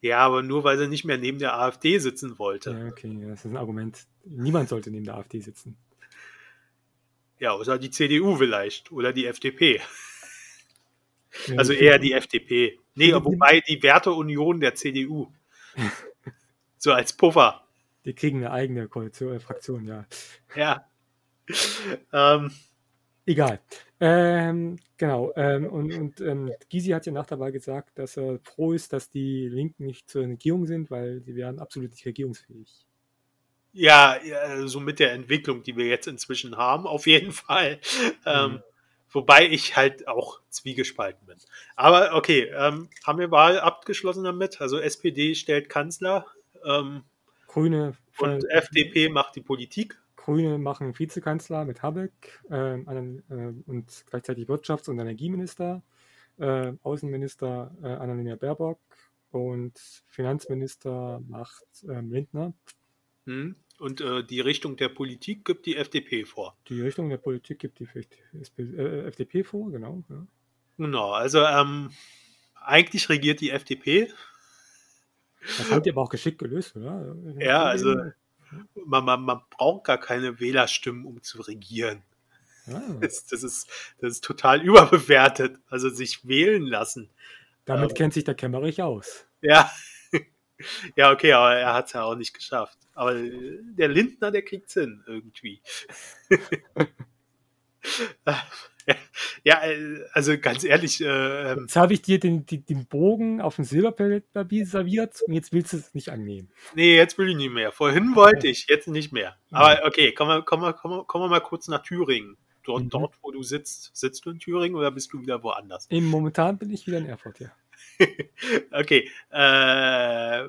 ja, aber nur weil sie nicht mehr neben der AfD sitzen wollte. Ja, okay, das ist ein Argument. Niemand sollte neben der AfD sitzen. Ja, außer die CDU vielleicht oder die FDP. Ja, Also die- eher die FDP. Nee, Die- wobei die Werteunion der CDU. So als Puffer. Die kriegen eine eigene Koalition, äh, Fraktion, ja. Ja. Ähm, Egal. Ähm, genau. Ähm, und und ähm, Gysi hat ja nach Wahl gesagt, dass er froh ist, dass die Linken nicht zur Regierung sind, weil sie wären absolut nicht regierungsfähig. ja, so mit der Entwicklung, die wir jetzt inzwischen haben, auf jeden Fall. Ähm, Mhm. Wobei ich halt auch zwiegespalten bin. Aber okay, ähm, haben wir Wahl abgeschlossen damit? Also SPD stellt Kanzler ähm, Grüne, und FDP macht die Politik. Grüne machen Vizekanzler mit Habeck ähm, äh, und gleichzeitig Wirtschafts- und Energieminister, äh, Außenminister äh, Annalena Baerbock und Finanzminister macht ähm, Lindner. Hm? Und äh, die Richtung der Politik gibt die FDP vor. Die Richtung der Politik gibt die FDP, äh, vor, genau. Ja. Genau, also ähm, eigentlich regiert die FDP. Das haben die aber auch geschickt gelöst, oder? Ja, also man, man, man braucht gar keine Wählerstimmen, um zu regieren. Ah, Das, das, ist, das ist total überbewertet. Also sich wählen lassen. damit Ähm. kennt sich der Kemmerich aus. Ja. Ja, okay, aber er hat es ja auch nicht geschafft. Aber äh, der Lindner, der kriegt's hin, irgendwie. ja, äh, also ganz ehrlich, äh, ähm, Jetzt habe ich dir den, die, den Bogen auf dem Silberpapier serviert und jetzt willst du es nicht annehmen. nee, jetzt will ich nicht mehr. Vorhin wollte ich, jetzt nicht mehr. Aber okay, kommen wir, kommen wir, kommen wir, kommen wir mal kurz nach Thüringen. Dort, Mhm. dort, wo du sitzt. Sitzt du in Thüringen oder bist du wieder woanders? Eben momentan bin ich wieder in Erfurt, ja. Okay. Äh,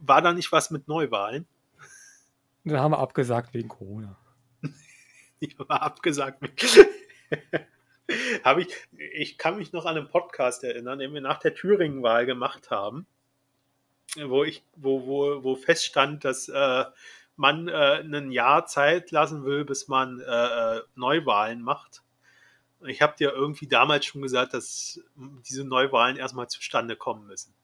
war da nicht was mit Neuwahlen? Dann haben wir abgesagt wegen Corona. Ich war abgesagt. Habe ich, ich kann mich noch an einen Podcast erinnern, den wir nach der Thüringen-Wahl gemacht haben, wo ich, wo, wo, wo feststand, dass äh, man äh, ein Jahr Zeit lassen will, bis man äh, äh, Neuwahlen macht. Ich habe dir irgendwie damals schon gesagt, dass diese Neuwahlen erstmal zustande kommen müssen.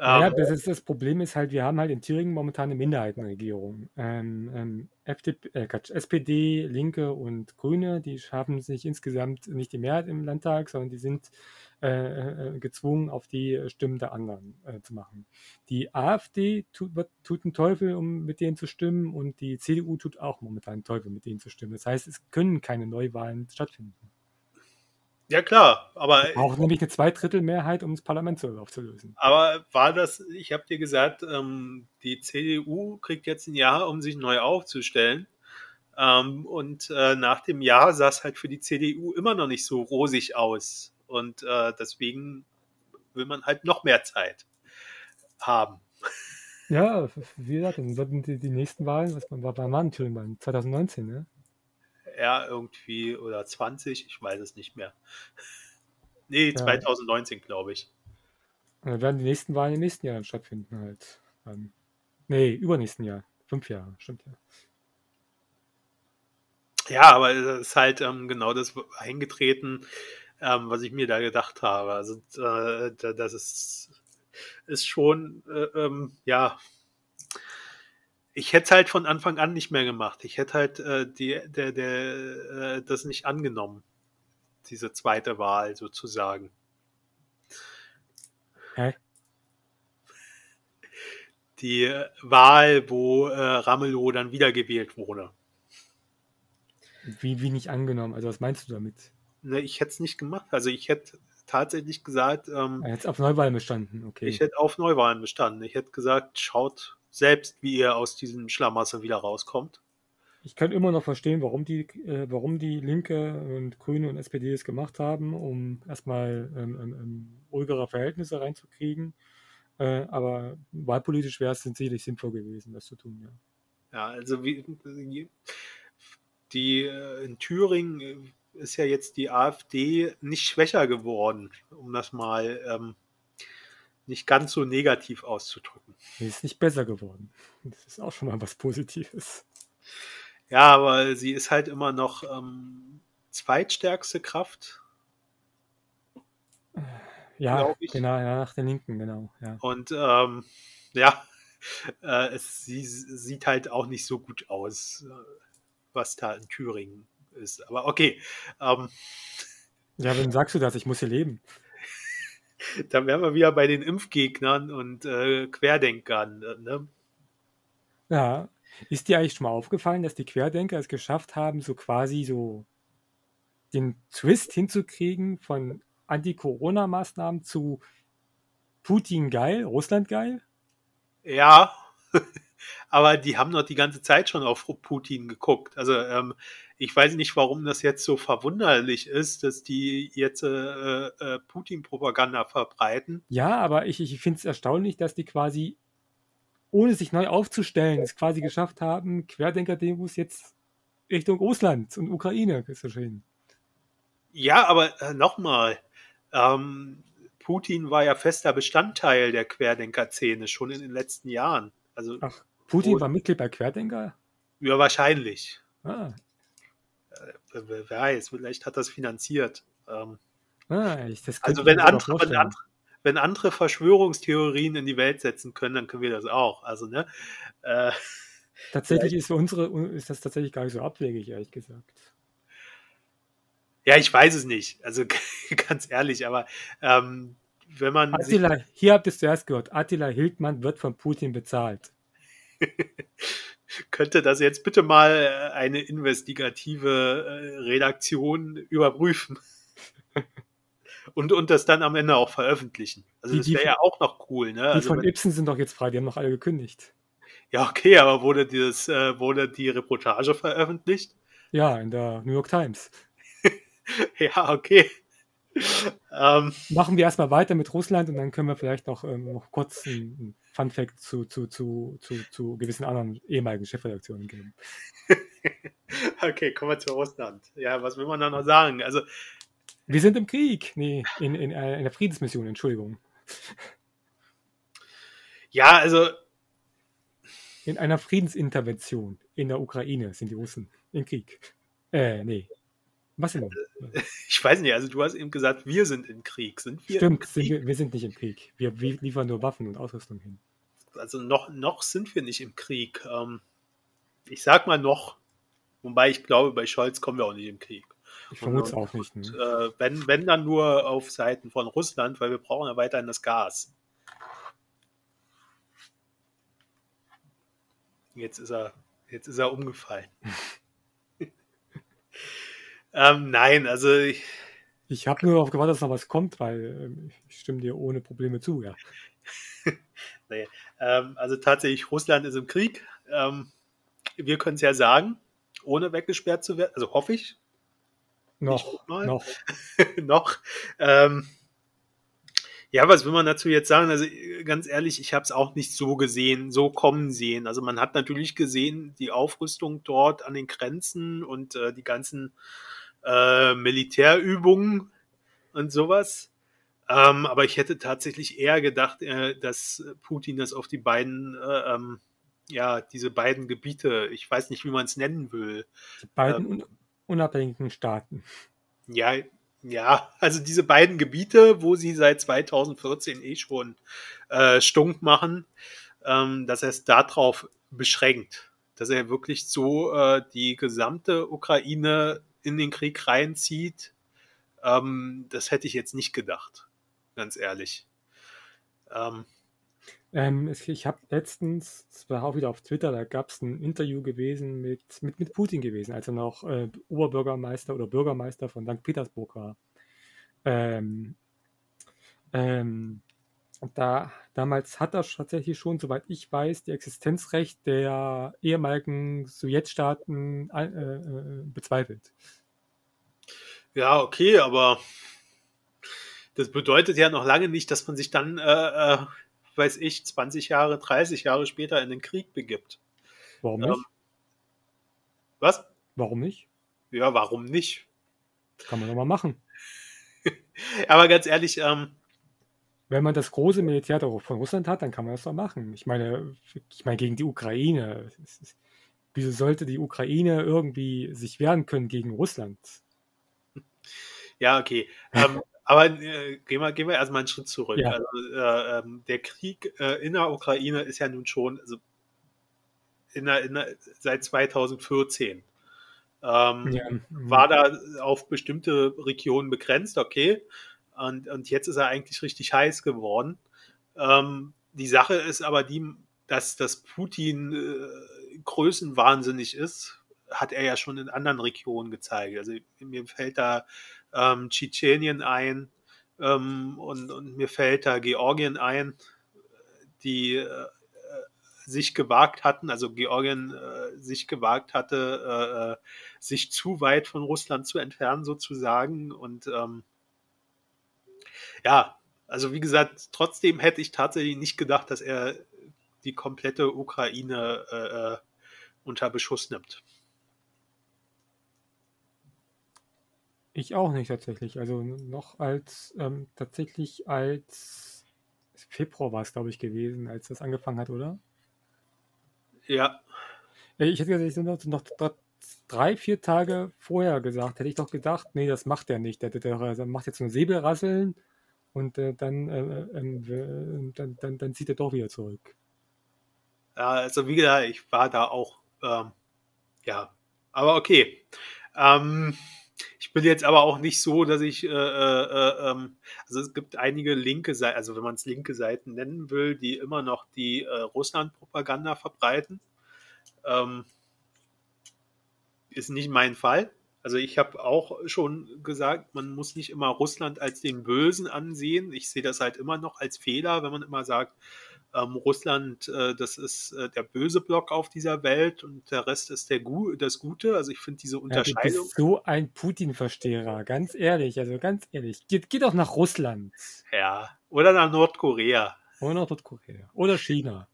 Ja, Ähm, das, ist, das Problem ist halt, wir haben halt in Thüringen momentan eine Minderheitenregierung. Ähm, ähm, FDP, äh, Quatsch, SPD, Linke und Grüne, die schaffen sich insgesamt nicht die Mehrheit im Landtag, sondern die sind äh, äh, gezwungen, auf die Stimmen der anderen äh, zu machen. Die AfD tut, wird, tut einen Teufel, um mit denen zu stimmen, und die CDU tut auch momentan einen Teufel, mit denen zu stimmen. Das heißt, es können keine Neuwahlen stattfinden. Ja klar, aber Wir brauchen nämlich eine Zweidrittelmehrheit, um das Parlament aufzulösen. Aber war das, ich habe dir gesagt, ähm, die CDU kriegt jetzt ein Jahr, um sich neu aufzustellen. Ähm, und äh, nach dem Jahr sah es halt für die CDU immer noch nicht so rosig aus. Und äh, deswegen will man halt noch mehr Zeit haben. Ja, wie gesagt, dann würden die, die nächsten Wahlen, was war, waren Thüringen Wahlen? 2019, ne? Ja, irgendwie, oder 20, ich weiß es nicht mehr. Nee, Ja. 2019, glaube ich. Und dann werden die nächsten Wahlen im nächsten Jahr dann stattfinden halt. Ähm, nee, übernächsten Jahr. Fünf Jahre, stimmt ja. Ja, aber es ist halt ähm, genau das eingetreten, ähm, was ich mir da gedacht habe. Also äh, da- das ist, ist schon, äh, ähm, ja, ich hätte es halt von Anfang an nicht mehr gemacht. Ich hätte halt äh, die, der, der, äh, das nicht angenommen, diese zweite Wahl sozusagen. Hä? Die Wahl, wo äh, Ramelow dann wiedergewählt wurde. Wie, wie nicht angenommen? Also was meinst du damit? Ne, ich hätte es nicht gemacht. Also ich hätte tatsächlich gesagt, ähm, Jetzt auf Neuwahlen bestanden, okay. Ich hätte auf Neuwahlen bestanden. Ich hätte gesagt, schaut selbst, wie ihr aus diesem Schlamassel wieder rauskommt. Ich kann immer noch verstehen, warum die, äh, warum die Linke und Grüne und SPD das gemacht haben, um erstmal ähm, ähm, ähm, ruhigere Verhältnisse reinzukriegen. Äh, aber wahlpolitisch wäre es sicherlich sinnvoll gewesen, das zu tun, ja. Ja, also wie, die äh, in Thüringen äh, ist ja jetzt die AfD nicht schwächer geworden, um das mal ähm, nicht ganz so negativ auszudrücken. Die ist nicht besser geworden. Das ist auch schon mal was Positives. Ja, aber sie ist halt immer noch ähm, zweitstärkste Kraft Ja, Glaub ich. genau, ja, nach den Linken, genau, ja. Und ähm, ja, äh, es sie, sieht halt auch nicht so gut aus, äh, was da in Thüringen ist. Aber okay, ähm, Ja, wenn sagst du das, ich muss hier leben. da wären wir wieder bei den Impfgegnern und äh, Querdenkern. Ne? Ja. Ist dir eigentlich schon mal aufgefallen, dass die Querdenker es geschafft haben, so quasi so den Twist hinzukriegen von Anti-Corona-Maßnahmen zu Putin geil, Russland geil? Ja, aber die haben doch die ganze Zeit schon auf Putin geguckt. Also ähm, ich weiß nicht, warum das jetzt so verwunderlich ist, dass die jetzt äh, äh, Putin-Propaganda verbreiten. Ja, aber ich, ich finde es erstaunlich, dass die quasi, ohne sich neu aufzustellen, es quasi geschafft haben, Querdenker-Demos jetzt Richtung Russland und Ukraine zu schön. Ja, aber äh, nochmal, ähm, Putin war ja fester Bestandteil der Querdenker-Szene schon in den letzten Jahren. Also Ach, Putin war Mitglied bei Querdenker? ja, wahrscheinlich. Ah, Wer wer weiß, vielleicht hat das finanziert. Ähm, ah ich, das also wenn andere, wenn, andere, wenn andere Verschwörungstheorien in die Welt setzen können, dann können wir das auch. Also, ne? Äh, tatsächlich ist für unsere, ist das tatsächlich gar nicht so abwegig, ehrlich gesagt. Ja, ich weiß es nicht. Also ganz ehrlich, aber ähm, wenn man. Attila, hier habt ihr es zuerst gehört. Attila Hildmann wird von Putin bezahlt. könnte das jetzt bitte mal äh, eine investigative äh, Redaktion überprüfen und, und das dann am Ende auch veröffentlichen. Also die, das wäre ja auch noch cool. Ne? Die also von Ibsen sind doch jetzt frei, die haben noch alle gekündigt. Ja, okay, aber wurde, dieses, äh, wurde die Reportage veröffentlicht? Ja, in der New York Times. ja, okay. Ähm, Machen wir erstmal weiter mit Russland und dann können wir vielleicht noch, ähm, noch kurz einen Fun Fact zu, zu, zu, zu, zu gewissen anderen ehemaligen Chefredaktionen geben. okay, kommen wir zu Russland. Ja, was will man da noch sagen? Also, wir sind im Krieg. Nee, in, in, in einer Friedensmission, Entschuldigung. Ja, also. In einer Friedensintervention in der Ukraine sind die Russen im Krieg. Äh, nee. Was denn? Ich weiß nicht, also du hast eben gesagt, wir sind im Krieg. Sind wir Stimmt, Krieg? Sind wir, wir, sind nicht im Krieg. Wir, wir, liefern nur Waffen und Ausrüstung hin. Also noch, noch sind wir nicht im Krieg. Ähm, ich sag mal noch, wobei ich glaube, bei Scholz kommen wir auch nicht im Krieg. Ich vermute es auch nicht. Ne? äh, wenn, wenn dann nur auf Seiten von Russland, weil wir brauchen ja weiterhin das Gas. Jetzt ist er, jetzt ist er umgefallen. Ähm, nein, also ich. Ich habe nur darauf gewartet, dass noch was kommt, weil äh, ich stimme dir ohne Probleme zu, ja. nee, ähm, also tatsächlich, Russland ist im Krieg. Ähm, wir können es ja sagen, ohne weggesperrt zu werden. Also hoffe ich. Noch. Noch. noch. Ähm, ja, was will man dazu jetzt sagen? Also ganz ehrlich, ich habe es auch nicht so gesehen, so kommen sehen. Also man hat natürlich gesehen, die Aufrüstung dort an den Grenzen und äh, die ganzen äh, Militärübungen und sowas. Ähm, aber ich hätte tatsächlich eher gedacht, äh, dass Putin das auf die beiden, äh, ähm, ja, diese beiden Gebiete, ich weiß nicht, wie man es nennen will. Die beiden ähm, unabhängigen Staaten. Ja, ja, also diese beiden Gebiete, wo sie seit 2014 eh schon äh, stunk machen, ähm, dass er es darauf beschränkt, dass er wirklich so äh, die gesamte Ukraine in den Krieg reinzieht, ähm, das hätte ich jetzt nicht gedacht, ganz ehrlich. Ähm, ähm, ich habe letztens, das war auch wieder auf Twitter, da gab es ein Interview gewesen mit, mit, mit Putin gewesen, als er noch äh, Oberbürgermeister oder Bürgermeister von St. Petersburg war. Ähm, ähm, da, damals hat er tatsächlich schon, soweit ich weiß, die Existenzrecht der ehemaligen Sowjetstaaten äh, äh, bezweifelt. Ja, okay, aber das bedeutet ja noch lange nicht, dass man sich dann, äh, äh, weiß ich, 20 Jahre, 30 Jahre später in den Krieg begibt. Warum nicht? Ähm, was? Warum nicht? Ja, warum nicht? Kann man doch mal machen. aber ganz ehrlich, ähm, wenn man das große Militär von Russland hat, dann kann man das doch machen. Ich meine, ich meine gegen die Ukraine. Wieso sollte die Ukraine irgendwie sich wehren können gegen Russland? Ja, okay. ähm, aber äh, gehen, wir, gehen wir erstmal einen Schritt zurück. Ja. Also, äh, ähm, der Krieg äh, in der Ukraine ist ja nun schon also in der, in der, seit 2014. Ähm, ja. War da auf bestimmte Regionen begrenzt, okay. Und, und jetzt ist er eigentlich richtig heiß geworden. Ähm, die Sache ist aber die, dass, dass Putin äh, größenwahnsinnig ist, hat er ja schon in anderen Regionen gezeigt. Also mir fällt da ähm, Tschetschenien ein ähm, und, und, mir fällt da Georgien ein, die äh, sich gewagt hatten, also Georgien äh, sich gewagt hatte, äh, äh sich zu weit von Russland zu entfernen sozusagen und ähm, ja, also wie gesagt, trotzdem hätte ich tatsächlich nicht gedacht, dass er die komplette Ukraine äh, äh unter Beschuss nimmt. Ich auch nicht tatsächlich. Also noch als ähm, tatsächlich als Februar war es, glaube ich, gewesen, als das angefangen hat, oder? Ja. Ich hätte gesagt, noch, noch drei, vier Tage vorher gesagt, hätte ich doch gedacht, nee, das macht er nicht. Der, der, der macht jetzt nur Säbelrasseln und äh, dann, äh, ähm, dann, dann, dann zieht er doch wieder zurück. Ja, also wie gesagt, ich war da auch, ähm, ja, aber okay. Ähm, ich bin jetzt aber auch nicht so, dass ich, äh, äh, ähm, also es gibt einige linke Seiten, also wenn man es linke Seiten nennen will, die immer noch die äh, Russland-Propaganda verbreiten. Ähm, ist nicht mein Fall. Also ich habe auch schon gesagt, man muss nicht immer Russland als den Bösen ansehen. Ich sehe das halt immer noch als Fehler, wenn man immer sagt, ähm, Russland, äh, das ist äh, der böse Block auf dieser Welt und der Rest ist der Gu das Gute. Also ich finde diese Unterscheidung. Ja, du bist so ein Putin-Versteher, ganz ehrlich, also ganz ehrlich. Geht, geht doch nach Russland. Ja, oder nach Nordkorea. Oder nach Nordkorea. Oder China.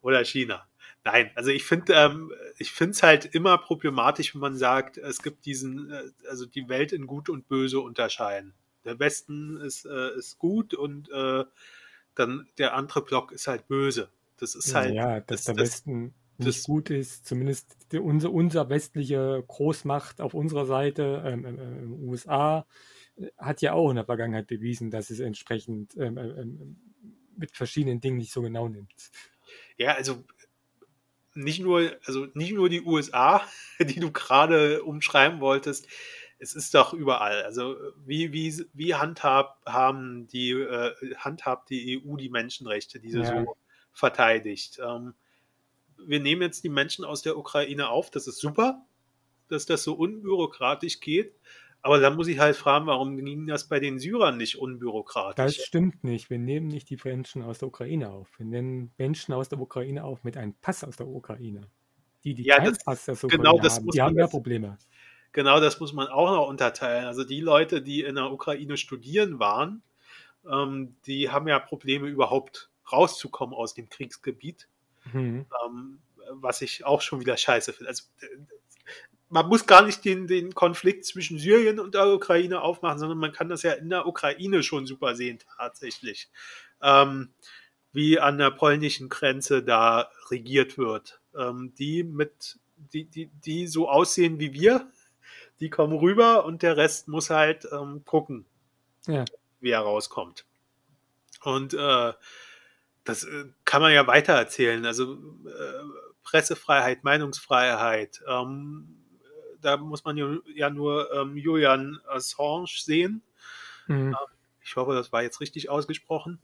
Oder China. Nein, also ich finde, ähm, ich finde es halt immer problematisch, wenn man sagt, es gibt diesen, äh, also die Welt in Gut und Böse unterscheiden. Der Westen ist, äh, ist gut und äh, dann der andere Block ist halt böse. Das ist halt. Ja, dass das, der das, Westen das, nicht gut ist, zumindest die, unser, unser westliche Großmacht auf unserer Seite, ähm, ähm, ähm USA, hat ja auch in der Vergangenheit bewiesen, dass es entsprechend ähm, ähm, mit verschiedenen Dingen nicht so genau nimmt. Ja, also nicht nur, also nicht nur die USA, die du gerade umschreiben wolltest, es ist doch überall. Also wie, wie, wie handhab, haben die, äh, handhabt die EU die Menschenrechte, die sie ja. so verteidigt? Ähm, wir nehmen jetzt die Menschen aus der Ukraine auf, das ist super, dass das so unbürokratisch geht. Aber dann muss ich halt fragen, warum ging das bei den Syrern nicht unbürokratisch? Das stimmt nicht. Wir nehmen nicht die Menschen aus der Ukraine auf. Wir nehmen Menschen aus der Ukraine auf mit einem Pass aus der Ukraine. Die, die ja, keinen das, Pass aus der genau Ukraine das haben, die haben mehr Probleme. Genau das muss man auch noch unterteilen. Also die Leute, die in der Ukraine studieren waren, ähm, die haben ja Probleme überhaupt rauszukommen aus dem Kriegsgebiet. Mhm. Ähm, was ich auch schon wieder scheiße finde. Also man muss gar nicht den, den Konflikt zwischen Syrien und der Ukraine aufmachen, sondern man kann das ja in der Ukraine schon super sehen, tatsächlich. Ähm, wie an der polnischen Grenze da regiert wird. Ähm, die mit, die, die, die so aussehen wie wir, die kommen rüber und der Rest muss halt ähm, gucken, ja. wie er rauskommt. Und äh, das äh, kann man ja weiter erzählen. Also äh, Pressefreiheit, Meinungsfreiheit, ähm, da muss man ja nur ähm, Julian Assange sehen. Mhm. Ähm, ich hoffe, das war jetzt richtig ausgesprochen.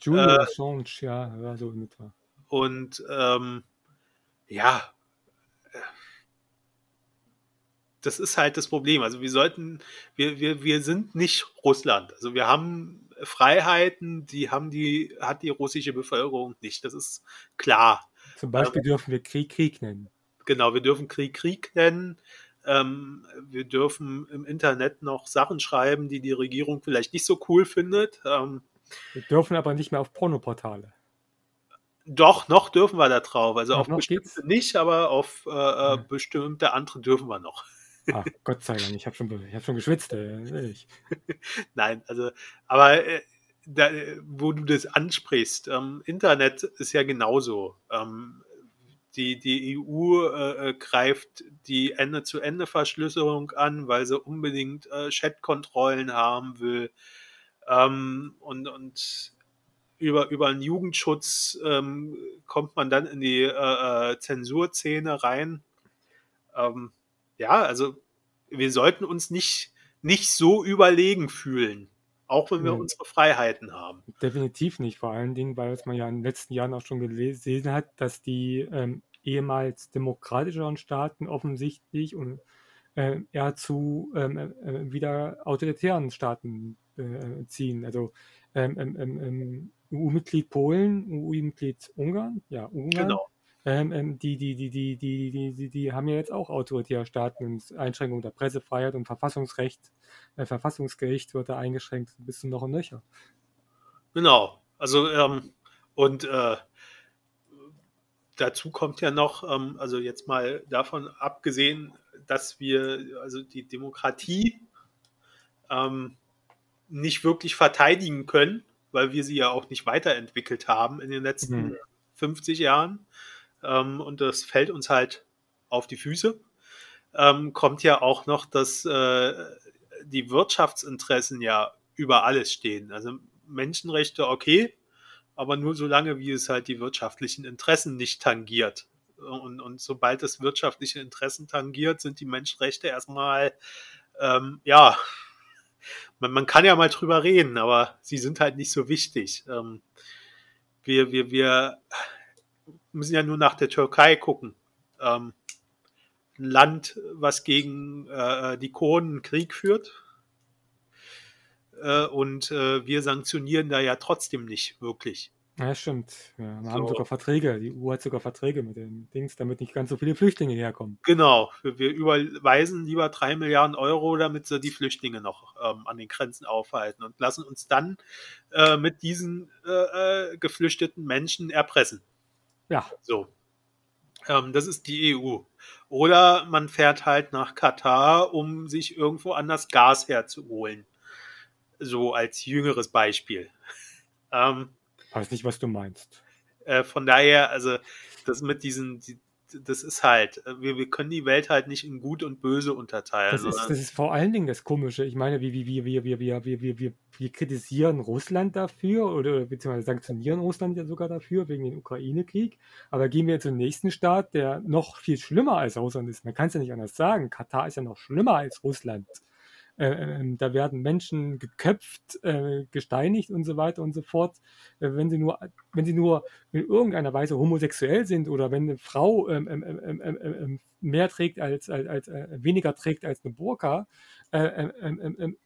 Julian äh, Assange, ja, ja, so in etwa. Und ähm, ja, das ist halt das Problem. Also wir sollten, wir, wir, wir sind nicht Russland. Also wir haben Freiheiten, die haben die, hat die russische Bevölkerung nicht. Das ist klar. Zum Beispiel ähm, dürfen wir Krieg Krieg nennen. Genau, wir dürfen Krieg Krieg nennen. Ähm, wir dürfen im Internet noch Sachen schreiben, die die Regierung vielleicht nicht so cool findet. Ähm, wir dürfen aber nicht mehr auf Pornoportale. Doch, noch dürfen wir da drauf. Also auf bestimmte geht's? nicht, aber auf äh, ja. Äh, bestimmte andere dürfen wir noch. Ach, Gott sei Dank, ich habe schon, hab schon geschwitzt. Äh, Nein, also, aber äh, da, wo du das ansprichst, ähm, Internet ist ja genauso. Ähm, die, die EU äh, äh, greift die Ende-zu-Ende-Verschlüsselung an, weil sie unbedingt äh, Chat-Kontrollen haben will. Ähm, und, und über, über einen Jugendschutz ähm, kommt man dann in die äh, äh Zensurszene rein. Ähm, ja, also wir sollten uns nicht, nicht so überlegen fühlen, auch wenn wir mhm. unsere Freiheiten haben. Definitiv nicht, vor allen Dingen, weil es man ja in den letzten Jahren auch schon gelesen hat, dass die ähm, ehemals demokratischeren Staaten offensichtlich und äh, eher zu ähm, äh, äh wieder autoritären Staaten äh, ziehen. Also ähm, ähm, ähm, ähm EU-Mitglied Polen, EU-Mitglied Ungarn, ja, Ungarn. Genau. Ähm, die, die, die, die, die, die, die, die haben ja jetzt auch autoritäre Staaten und Einschränkung der Pressefreiheit und Verfassungsrecht, äh, Verfassungsgericht wird da eingeschränkt bis zu noch ein Löcher. Genau. Also, ähm, und äh, dazu kommt ja noch, ähm, also jetzt mal davon abgesehen, dass wir also die Demokratie ähm, nicht wirklich verteidigen können, weil wir sie ja auch nicht weiterentwickelt haben in den letzten mhm. 50 Jahren. Ähm, und das fällt uns halt auf die Füße. Ähm, kommt ja auch noch, dass äh, die Wirtschaftsinteressen ja über alles stehen. Also Menschenrechte okay, aber nur solange, wie es halt die wirtschaftlichen Interessen nicht tangiert. Und, und sobald es wirtschaftliche Interessen tangiert, sind die Menschenrechte erstmal, ähm, ja, man, man, kann ja mal drüber reden, aber sie sind halt nicht so wichtig. Ähm, wir, wir, wir müssen ja nur nach der Türkei gucken. Ähm, ein Land, was gegen äh, die Kurden Krieg führt. Äh, und äh, wir sanktionieren da ja trotzdem nicht wirklich. Ja, stimmt. Ja, wir so. haben sogar Verträge. Die EU hat sogar Verträge mit den Dings, damit nicht ganz so viele Flüchtlinge herkommen. Genau. Wir überweisen lieber drei Milliarden Euro, damit sie die Flüchtlinge noch ähm, an den Grenzen aufhalten und lassen uns dann äh, mit diesen äh, äh geflüchteten Menschen erpressen. Ja. So. Ähm, das ist die EU. Oder man fährt halt nach Katar, um sich irgendwo anders Gas herzuholen. So als jüngeres Beispiel. ähm, Weiß nicht, was du meinst. Äh, von daher, also das mit diesen, die, das ist halt, äh, wir, wir können die Welt halt nicht in Gut und Böse unterteilen. Das ist, das ist vor allen Dingen das Komische. Ich meine, wir, wir, wir, wir, wir, wir, wir, wir, wir kritisieren Russland dafür oder beziehungsweise sanktionieren Russland ja sogar dafür wegen dem Ukraine-Krieg. Aber gehen wir zum nächsten Staat, der noch viel schlimmer als Russland ist. Man kann es ja nicht anders sagen. Katar ist ja noch schlimmer als Russland. Äh, ähm, da werden Menschen geköpft, äh, gesteinigt und so weiter und so fort, äh, wenn sie nur, wenn sie nur in irgendeiner Weise homosexuell sind oder wenn eine Frau ähm, ähm, ähm, ähm, ähm mehr trägt als, als, als äh, weniger trägt als eine Burka. und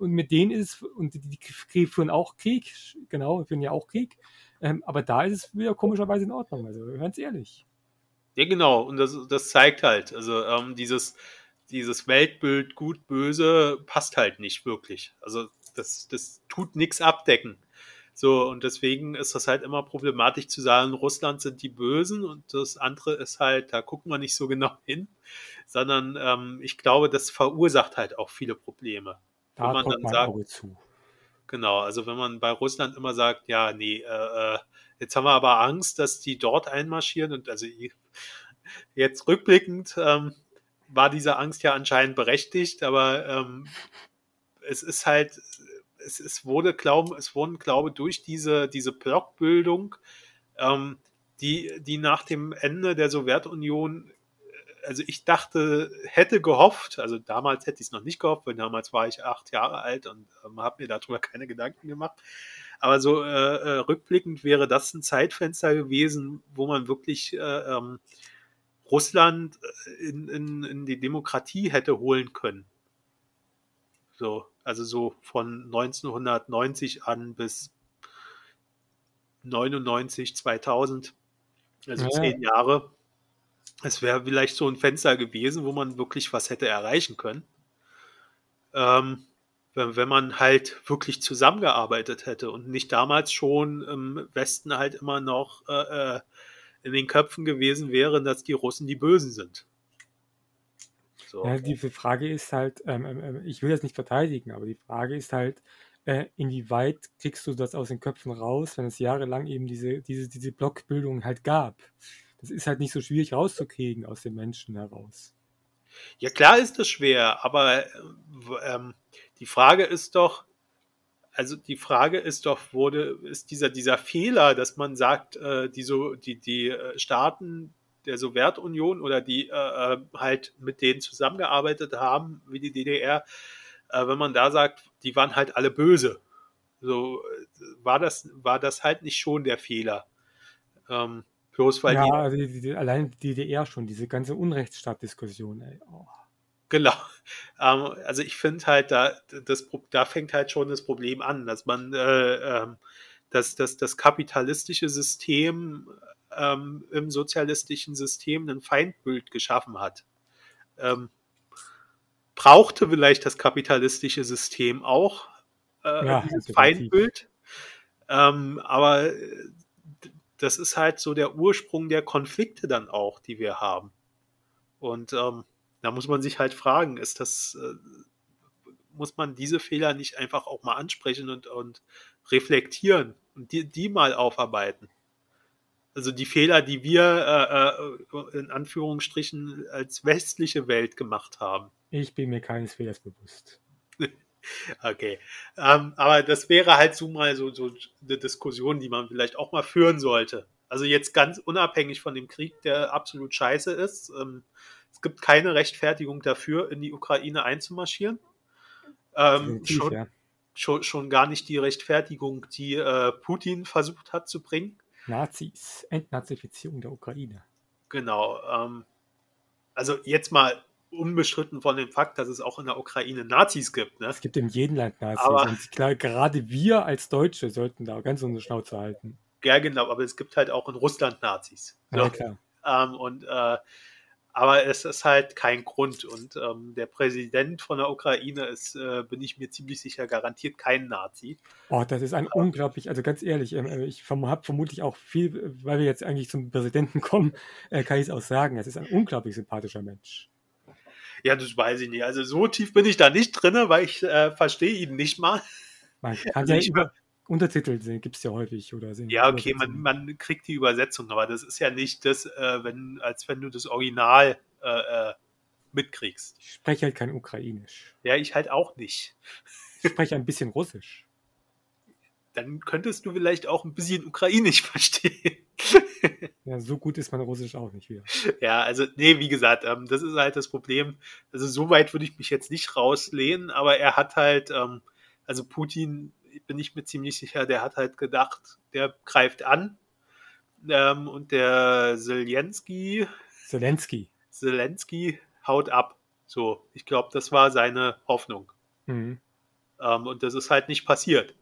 mit denen ist es, und die, die führen auch Krieg, genau, führen ja auch Krieg. aber da ist es wieder komischerweise in Ordnung, also ganz ehrlich. Ja, genau, und das, das zeigt halt, also dieses, dieses Weltbild gut, böse passt halt nicht wirklich. Also das, das tut nichts abdecken. So, und deswegen ist das halt immer problematisch zu sagen, Russland sind die Bösen und das andere ist halt, da gucken wir nicht so genau hin, sondern ähm, ich glaube, das verursacht halt auch viele Probleme. Da wenn man dann sagt, Auge zu. Genau, also wenn man bei Russland immer sagt, ja, nee, äh, äh jetzt haben wir aber Angst, dass die dort einmarschieren und also jetzt rückblickend, ähm, war diese Angst ja anscheinend berechtigt, aber ähm, es ist halt, es, es wurde, glaube es wurden, glaube durch diese, diese Blockbildung, ähm, die, die nach dem Ende der Sowjetunion, äh, also ich dachte, hätte gehofft, also damals hätte ich es noch nicht gehofft, weil damals war ich acht Jahre alt und ähm, habe mir darüber keine Gedanken gemacht. Aber so äh, äh, rückblickend wäre das ein Zeitfenster gewesen, wo man wirklich äh, ähm, Russland äh, in, in, in die Demokratie hätte holen können. So, also so von 1990 an bis 99, 2000, also ja. zehn Jahre. Es wäre vielleicht so ein Fenster gewesen, wo man wirklich was hätte erreichen können. Ähm, wenn, wenn man halt wirklich zusammengearbeitet hätte und nicht damals schon im Westen halt immer noch äh, äh in den Köpfen gewesen wäre, dass die Russen die Bösen sind. So. Ja, die Frage ist halt, ähm, ähm, ähm, ich will das nicht verteidigen, aber die Frage ist halt, äh, inwieweit kriegst du das aus den Köpfen raus, wenn es jahrelang eben diese, diese, diese Blockbildung halt gab. Das ist halt nicht so schwierig rauszukriegen aus den Menschen heraus. Ja, klar ist das schwer, aber ähm, die Frage ist doch, also die Frage ist doch, wurde, ist dieser, dieser Fehler, dass man sagt, äh, die, so, die, die äh, Staaten der Sowjetunion oder die äh, äh, halt mit denen zusammengearbeitet haben, wie die DDR, äh, wenn man da sagt, die waren halt alle böse. So war das, war das halt nicht schon der Fehler. Ähm, bloß weil ja, die, also die, die, allein die DDR schon, diese ganze Unrechtsstaatdiskussion, ey. Oh. Genau. Ähm, also ich finde halt, da, das, da fängt halt schon das Problem an, dass man äh, ähm, dass, dass das kapitalistische System ähm, im sozialistischen System ein Feindbild geschaffen hat. Ähm, brauchte vielleicht das kapitalistische System auch äh, ja, dieses Feindbild. Ähm, aber das ist halt so der Ursprung der Konflikte dann auch, die wir haben. Und ähm, da muss man sich halt fragen, ist das, äh, muss man diese Fehler nicht einfach auch mal ansprechen und, und reflektieren und die, die mal aufarbeiten? Also die Fehler, die wir äh, äh, in Anführungsstrichen als westliche Welt gemacht haben. Ich bin mir keines Fehlers bewusst. Okay. Ähm, aber das wäre halt so mal so, so eine Diskussion, die man vielleicht auch mal führen sollte. Also jetzt ganz unabhängig von dem Krieg, der absolut scheiße ist. Ähm, gibt keine Rechtfertigung dafür, in die Ukraine einzumarschieren. Ähm, schon, ja. schon, schon, gar nicht die Rechtfertigung, die äh, Putin versucht hat zu bringen. Nazis, Entnazifizierung der Ukraine. Genau. Ähm, also jetzt mal unbestritten von dem Fakt, dass es auch in der Ukraine Nazis gibt. Ne? Es gibt in jedem Land Nazis. Aber, und klar, gerade wir als Deutsche sollten da ganz unsere Schnauze halten. Ja, genau, aber es gibt halt auch in Russland Nazis. Ja, klar. Ähm, und äh, aber es ist halt kein Grund. Und ähm, der Präsident von der Ukraine ist, äh, bin ich mir ziemlich sicher, garantiert kein Nazi. Oh, das ist ein ja. unglaublich, also ganz ehrlich, äh, ich habe vermutlich auch viel, weil wir jetzt eigentlich zum Präsidenten kommen, äh, kann ich es auch sagen, es ist ein unglaublich sympathischer Mensch. Ja, das weiß ich nicht. Also so tief bin ich da nicht drin, weil ich äh, verstehe ihn nicht mal. Man kann also ja über Untertitel gibt es ja häufig oder sind Ja, okay, man, man kriegt die Übersetzung, aber das ist ja nicht das, äh, wenn, als wenn du das Original äh, äh mitkriegst. Ich spreche halt kein Ukrainisch. Ja, ich halt auch nicht. Ich spreche ein bisschen Russisch. Dann könntest du vielleicht auch ein bisschen Ukrainisch verstehen. Ja, so gut ist mein Russisch auch nicht wieder. Ja, also, nee, wie gesagt, ähm, das ist halt das Problem. Also, so weit würde ich mich jetzt nicht rauslehnen, aber er hat halt, ähm, also Putin, bin ich mir ziemlich sicher, der hat halt gedacht, der greift an. Ähm, und der Zelensky. Zelensky. Zelensky haut ab. So, ich glaube, das war seine Hoffnung. Mhm. Ähm, und das ist halt nicht passiert.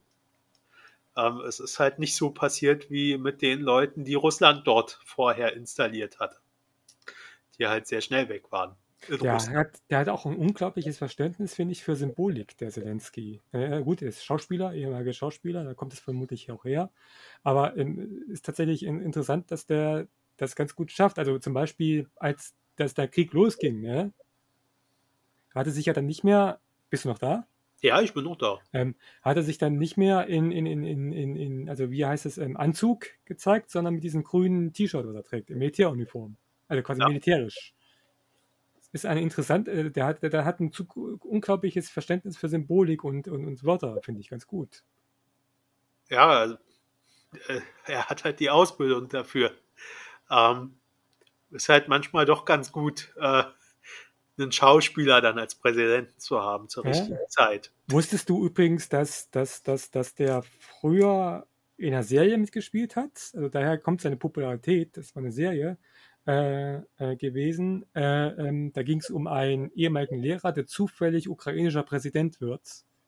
Ähm, es ist halt nicht so passiert wie mit den Leuten, die Russland dort vorher installiert hat, die halt sehr schnell weg waren. Ja, er hat, der hat auch ein unglaubliches Verständnis, finde ich, für Symbolik, der Zelensky. Äh, gut, er ist Schauspieler, ehemaliger Schauspieler, da kommt es vermutlich auch her. Aber ähm, ist tatsächlich interessant, dass der das ganz gut schafft. Also zum Beispiel, als dass der Krieg losging, ne, hat er sich ja dann nicht mehr. Bist du noch da? Ja, ich bin noch da. Ähm, hat er sich dann nicht mehr in, in, in, in, in also wie heißt es, im Anzug gezeigt, sondern mit diesem grünen T-Shirt, was er trägt, in Militäruniform. Also quasi ja. militärisch. Ist ein interessant, äh, der hat, der hat ein zu, unglaubliches Verständnis für Symbolik und, und, und Wörter, finde ich ganz gut. Ja, also, äh, er hat halt die Ausbildung dafür. Ähm, ist halt manchmal doch ganz gut, äh, einen Schauspieler dann als Präsidenten zu haben zur ja. richtigen Zeit. Wusstest du übrigens, dass, dass, dass, dass der früher in einer Serie mitgespielt hat? Also daher kommt seine Popularität, das war eine Serie äh, äh, gewesen. Äh, ähm, da ging es um einen ehemaligen Lehrer, der zufällig ukrainischer Präsident wird.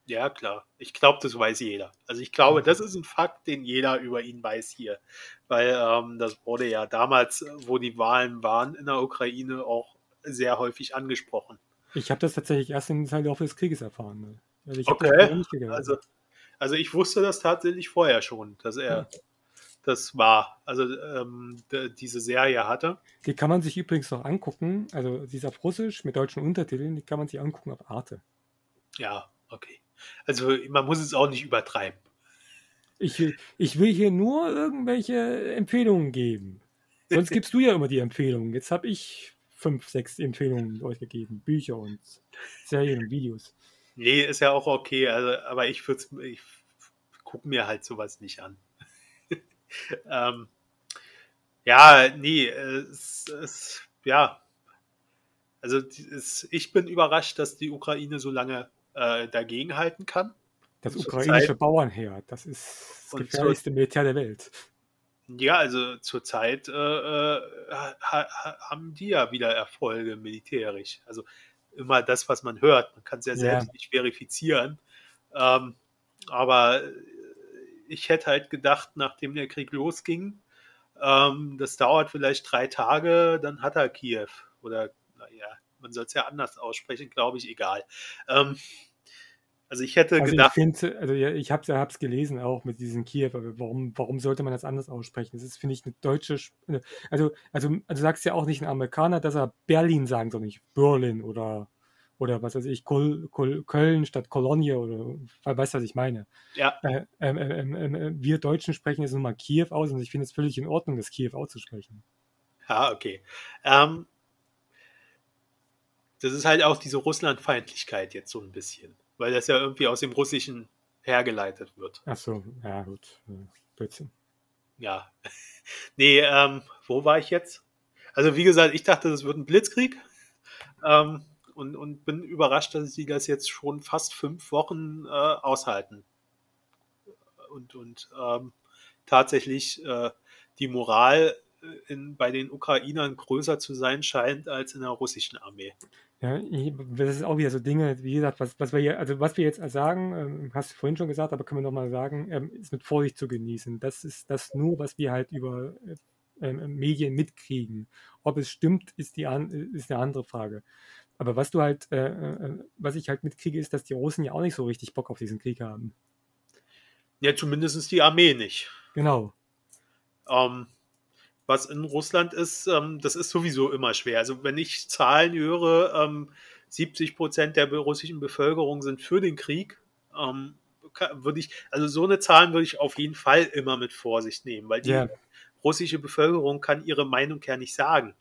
Ja, klar. Ich glaube, das weiß jeder. Also ich glaube, das ist ein Fakt, den jeder über ihn weiß hier. Weil ähm, das wurde ja damals, wo die Wahlen waren in der Ukraine, auch sehr häufig angesprochen. Ich habe das tatsächlich erst im Laufe des Krieges erfahren. Ne? Also ich okay. Also, also ich wusste das tatsächlich vorher schon, dass er ja. Das war, also ähm, diese Serie hatte. Die kann man sich übrigens noch angucken, also sie ist auf Russisch mit deutschen Untertiteln, die kann man sich angucken auf Arte. Ja, okay. Also man muss es auch nicht übertreiben. Ich, ich will hier nur irgendwelche Empfehlungen geben. Sonst gibst du ja immer die Empfehlungen. Jetzt habe ich fünf, sechs Empfehlungen euch gegeben. Bücher und Serien und Videos. Nee, ist ja auch okay, also, aber ich würde ich gucke mir halt sowas nicht an. Ähm, ja, nee, es, es, ja, also es, ich bin überrascht, dass die Ukraine so lange äh, dagegenhalten kann. Das ukrainische Zeit. Bauernheer, das ist das gefährlichste Militär der Welt. Ja, also zurzeit äh, äh ha, haben die ja wieder Erfolge militärisch. Also immer das, was man hört. Man kann es ja, ja selbst nicht verifizieren. Ähm, aber ich hätte halt gedacht, nachdem der Krieg losging, ähm, das dauert vielleicht drei Tage, dann hat er Kiew. Oder, naja, man soll es ja anders aussprechen, glaube ich, egal. Ähm, also ich hätte also gedacht. Ich find, also ja, ich habe es gelesen auch mit diesem Kiew, aber warum, warum sollte man das anders aussprechen? Das ist, finde ich, eine deutsche. Also, also, also du sagst ja auch nicht ein Amerikaner, dass er Berlin sagen soll, nicht Berlin oder, oder was weiß ich, Kol, Kol, Köln statt Kolonie oder weißt du, was ich meine? Ja. Äh, ähm, ähm, ähm, äh, wir Deutschen sprechen jetzt nun mal Kiew aus und ich finde es völlig in Ordnung, das Kiew auszusprechen. Ja, okay. Ähm, das ist halt auch diese Russlandfeindlichkeit jetzt so ein bisschen weil das ja irgendwie aus dem Russischen hergeleitet wird. Ach so, ja gut. Blödsinn. Ja. nee, ähm, wo war ich jetzt? Also wie gesagt, ich dachte, das wird ein Blitzkrieg. Ähm, und, und bin überrascht, dass sie das jetzt schon fast fünf Wochen äh, aushalten. Und, und ähm, tatsächlich äh, die Moral äh, in, bei den Ukrainern größer zu sein scheint als in der russischen Armee. Ja, das ist auch wieder so Dinge, wie gesagt, was, was wir hier, also was wir jetzt sagen, ähm, hast du vorhin schon gesagt, aber können wir nochmal sagen, ähm, ist mit Vorsicht zu genießen. Das ist das nur, was wir halt über ähm, Medien mitkriegen. Ob es stimmt, ist, die ist eine andere Frage. Aber was du halt, äh, äh, was ich halt mitkriege, ist, dass die Russen ja auch nicht so richtig Bock auf diesen Krieg haben. Ja, zumindest die Armee nicht. Genau. Ähm, was in Russland ist, ähm, das ist sowieso immer schwer. Also wenn ich Zahlen höre, ähm, 70 Prozent der russischen Bevölkerung sind für den Krieg, ähm, würde ich, also so eine Zahlen würde ich auf jeden Fall immer mit Vorsicht nehmen, weil die yeah. russische Bevölkerung kann ihre Meinung ja nicht sagen.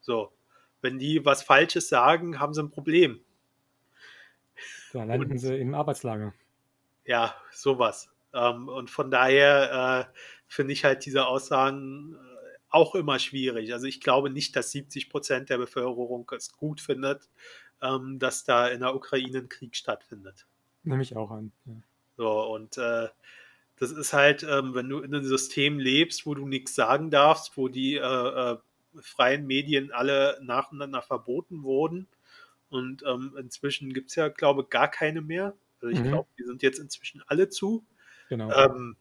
So, wenn die was Falsches sagen, haben sie ein Problem. Da landen und, sie im Arbeitslager. Ja, sowas. Ähm, und von daher äh, finde ich halt diese Aussagen äh, auch immer schwierig. Also ich glaube nicht, dass 70 Prozent der Bevölkerung es gut findet, ähm, dass da in der Ukraine ein Krieg stattfindet. Nehme ich auch an. Ja. So, und äh, das ist halt, ähm, wenn du in einem System lebst, wo du nichts sagen darfst, wo die äh, äh, freien Medien alle nacheinander verboten wurden. Und ähm, inzwischen gibt es ja, glaube ich, gar keine mehr. Also ich mhm. glaube, die sind jetzt inzwischen alle zu. Genau. Ähm,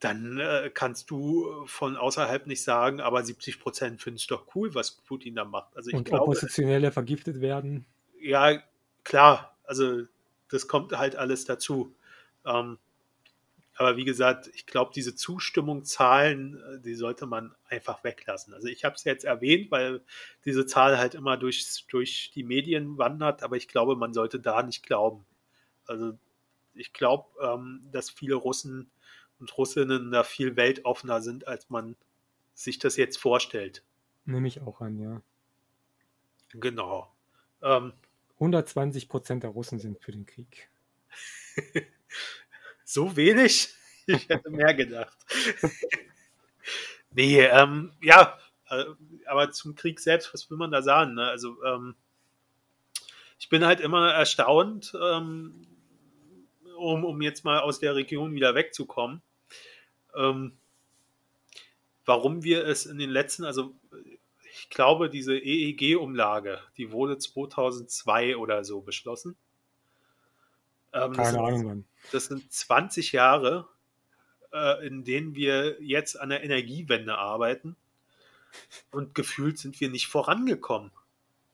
dann äh, kannst du von außerhalb nicht sagen, aber 70 Prozent finden es doch cool, was Putin da macht. Also ich Und glaube, Oppositionelle vergiftet werden. Ja, klar. Also das kommt halt alles dazu. Ähm, aber wie gesagt, ich glaube, diese Zustimmungszahlen, äh, die sollte man einfach weglassen. Also ich habe es jetzt erwähnt, weil diese Zahl halt immer durch, durch die Medien wandert, aber ich glaube, man sollte da nicht glauben. Also ich glaube, ähm, dass viele Russen und Russinnen da viel weltoffener sind, als man sich das jetzt vorstellt. Nehme ich auch an, ja. Genau. Ähm, 120 Prozent der Russen sind für den Krieg. so wenig? Ich hätte mehr gedacht. nee, ähm, ja, äh, aber zum Krieg selbst, was will man da sagen? Ne? Also, ähm, ich bin halt immer erstaunt, ähm, um, um jetzt mal aus der Region wieder wegzukommen, ähm, warum wir es in den letzten, also ich glaube, diese EEG-Umlage, die wurde 2002 oder so beschlossen. Ähm, Keine das Ahnung, sind, wann. Das sind 20 Jahre, äh, in denen wir jetzt an der Energiewende arbeiten. Und gefühlt sind wir nicht vorangekommen.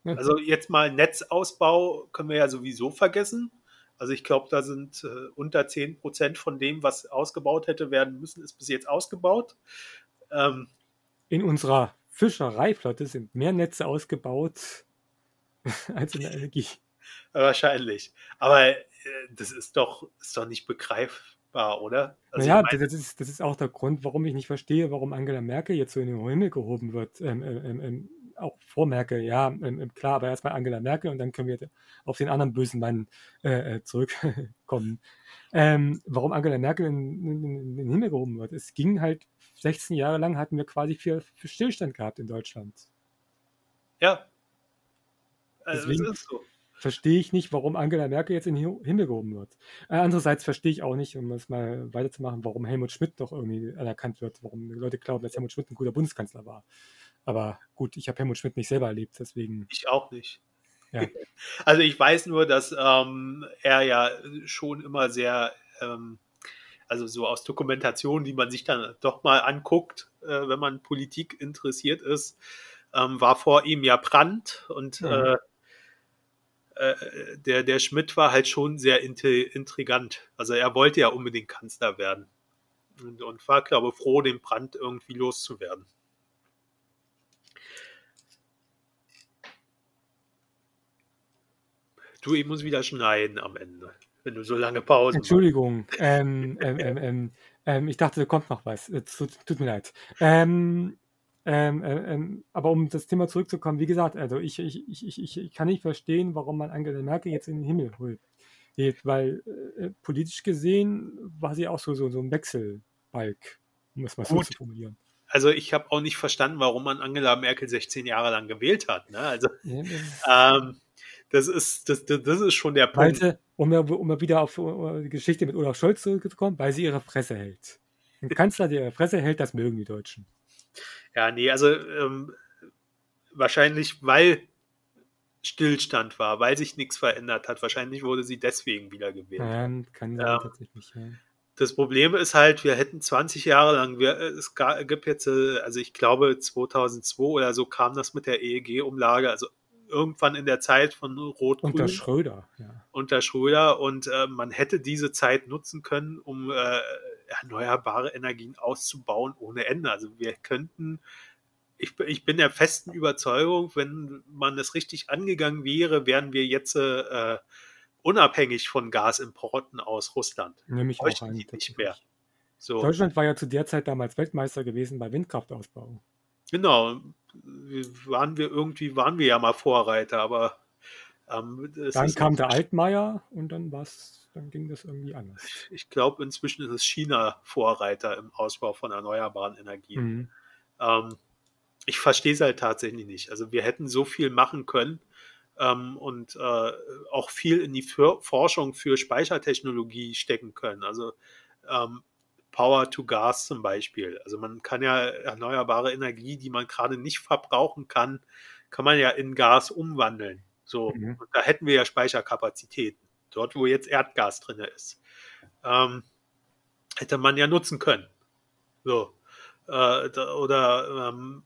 Also jetzt mal Netzausbau können wir ja sowieso vergessen. Also ich glaube, da sind äh, unter 10 Prozent von dem, was ausgebaut hätte werden müssen, ist bis jetzt ausgebaut. Ähm, in unserer Fischereiflotte sind mehr Netze ausgebaut als in der Energie. Wahrscheinlich. Aber das ist doch, ist doch nicht begreifbar, oder? Also naja, das, ist, das ist auch der Grund, warum ich nicht verstehe, warum Angela Merkel jetzt so in den Himmel gehoben wird. Ähm, ähm, ähm, auch vor Merkel, ja, ähm, ähm, klar, aber erstmal Angela Merkel und dann können wir auf den anderen bösen Mann äh, äh zurückkommen. ähm, warum Angela Merkel in, in, in, den Himmel gehoben wird. Es ging halt 16 Jahre lang hatten wir quasi für, für Stillstand gehabt in Deutschland. Ja. Also Deswegen so. Verstehe ich nicht, warum Angela Merkel jetzt in den Himmel gehoben wird. Äh, andererseits verstehe ich auch nicht, um es mal weiterzumachen, warum Helmut Schmidt doch irgendwie anerkannt wird, warum Leute glauben, dass Helmut Schmidt ein guter Bundeskanzler war. Aber gut, ich habe Helmut Schmidt nicht selber erlebt, deswegen. Ich auch nicht. Ja. Also ich weiß nur, dass ähm, er ja schon immer sehr, ähm, also so aus Dokumentationen, die man sich dann doch mal anguckt, äh, wenn man Politik interessiert ist, ähm, war vor ihm ja Brandt und mhm. äh, äh, der, der Schmidt war halt schon sehr intrigant. Also er wollte ja unbedingt Kanzler werden und, und war, glaube ich, froh, den Brandt irgendwie loszuwerden. Du, ich muss wieder schneiden am Ende, wenn du so lange Pause Entschuldigung, ähm, ähm, ähm, ähm, ähm, ich dachte, da kommt noch was. Tut, tut mir leid. Ähm, Ähm, äh, ähm, aber um das Thema zurückzukommen, wie gesagt, also ich, ich, ich, ich, ich kann nicht verstehen, warum man Angela Merkel jetzt in den Himmel holt. Weil äh, politisch gesehen war sie auch so, so, so ein Wechselbalg, um es mal so zu formulieren. Also ich habe auch nicht verstanden, warum man Angela Merkel 16 Jahre lang gewählt hat. Ne? Also ähm, das ist, das, das ist schon der Punkt. Weil sie, um, um wieder auf die Geschichte mit Olaf Scholz zurückzukommen, weil sie ihre Fresse hält. Ein Kanzler, der ihre Fresse hält, das mögen die Deutschen. Ja, nee, also ähm, wahrscheinlich, weil Stillstand war, weil sich nichts verändert hat. Wahrscheinlich wurde sie deswegen wieder gewählt. Ja, kann sein, ähm, tatsächlich. Ja. Das Problem ist halt, wir hätten 20 Jahre lang, wir, es gibt jetzt, äh, also ich glaube 2002 oder so kam das mit der EEG-Umlage, also irgendwann in der Zeit von Rot-Grün. Unter Schröder, ja. Unter Schröder und äh, man hätte diese Zeit nutzen können, um äh, erneuerbare Energien auszubauen ohne Ende. Also wir könnten, ich, ich bin der festen Überzeugung, wenn man das richtig angegangen wäre, wären wir jetzt äh, unabhängig von Gasimporten aus Russland. Nämlich auch ein, nicht mehr. So. Deutschland war ja zu der Zeit damals Weltmeister gewesen bei Windkraftausbau. Genau, waren wir irgendwie, waren wir ja mal Vorreiter, aber ähm, dann kam der Altmaier und dann war's, dann ging das irgendwie anders. Ich glaube, inzwischen ist es China Vorreiter im Ausbau von erneuerbaren Energien. Mhm. Ähm, ich verstehe es halt tatsächlich nicht. Also wir hätten so viel machen können ähm, und äh, auch viel in die für Forschung für Speichertechnologie stecken können. Also ähm, Power to Gas zum Beispiel. Also man kann ja erneuerbare Energie, die man gerade nicht verbrauchen kann, kann man ja in Gas umwandeln. So, mhm. und da hätten wir ja Speicherkapazitäten. Dort, wo jetzt Erdgas drin ist. Ähm, hätte man ja nutzen können. So. Äh, oder ähm,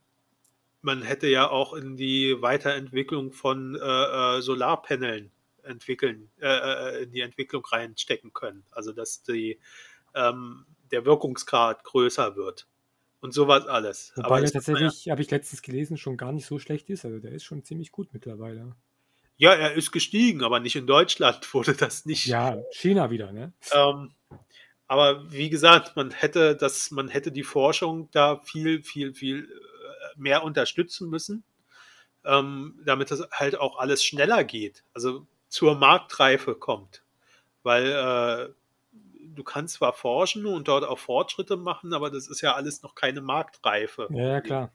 man hätte ja auch in die Weiterentwicklung von äh, äh Solarpanelen entwickeln, äh, äh, in die Entwicklung reinstecken können. Also dass die, ähm, der Wirkungsgrad größer wird. Und sowas alles. Wobei Aber der tatsächlich, ja, habe ich letztens gelesen, schon gar nicht so schlecht ist. Also der ist schon ziemlich gut mittlerweile. Ja, er ist gestiegen, aber nicht in Deutschland wurde das nicht. Ja, China wieder, ne? Ähm, aber wie gesagt, man hätte das, man hätte die Forschung da viel, viel, viel mehr unterstützen müssen, ähm, damit das halt auch alles schneller geht, also zur Marktreife kommt. Weil äh, du kannst zwar forschen und dort auch Fortschritte machen, aber das ist ja alles noch keine Marktreife. Ja, ja klar.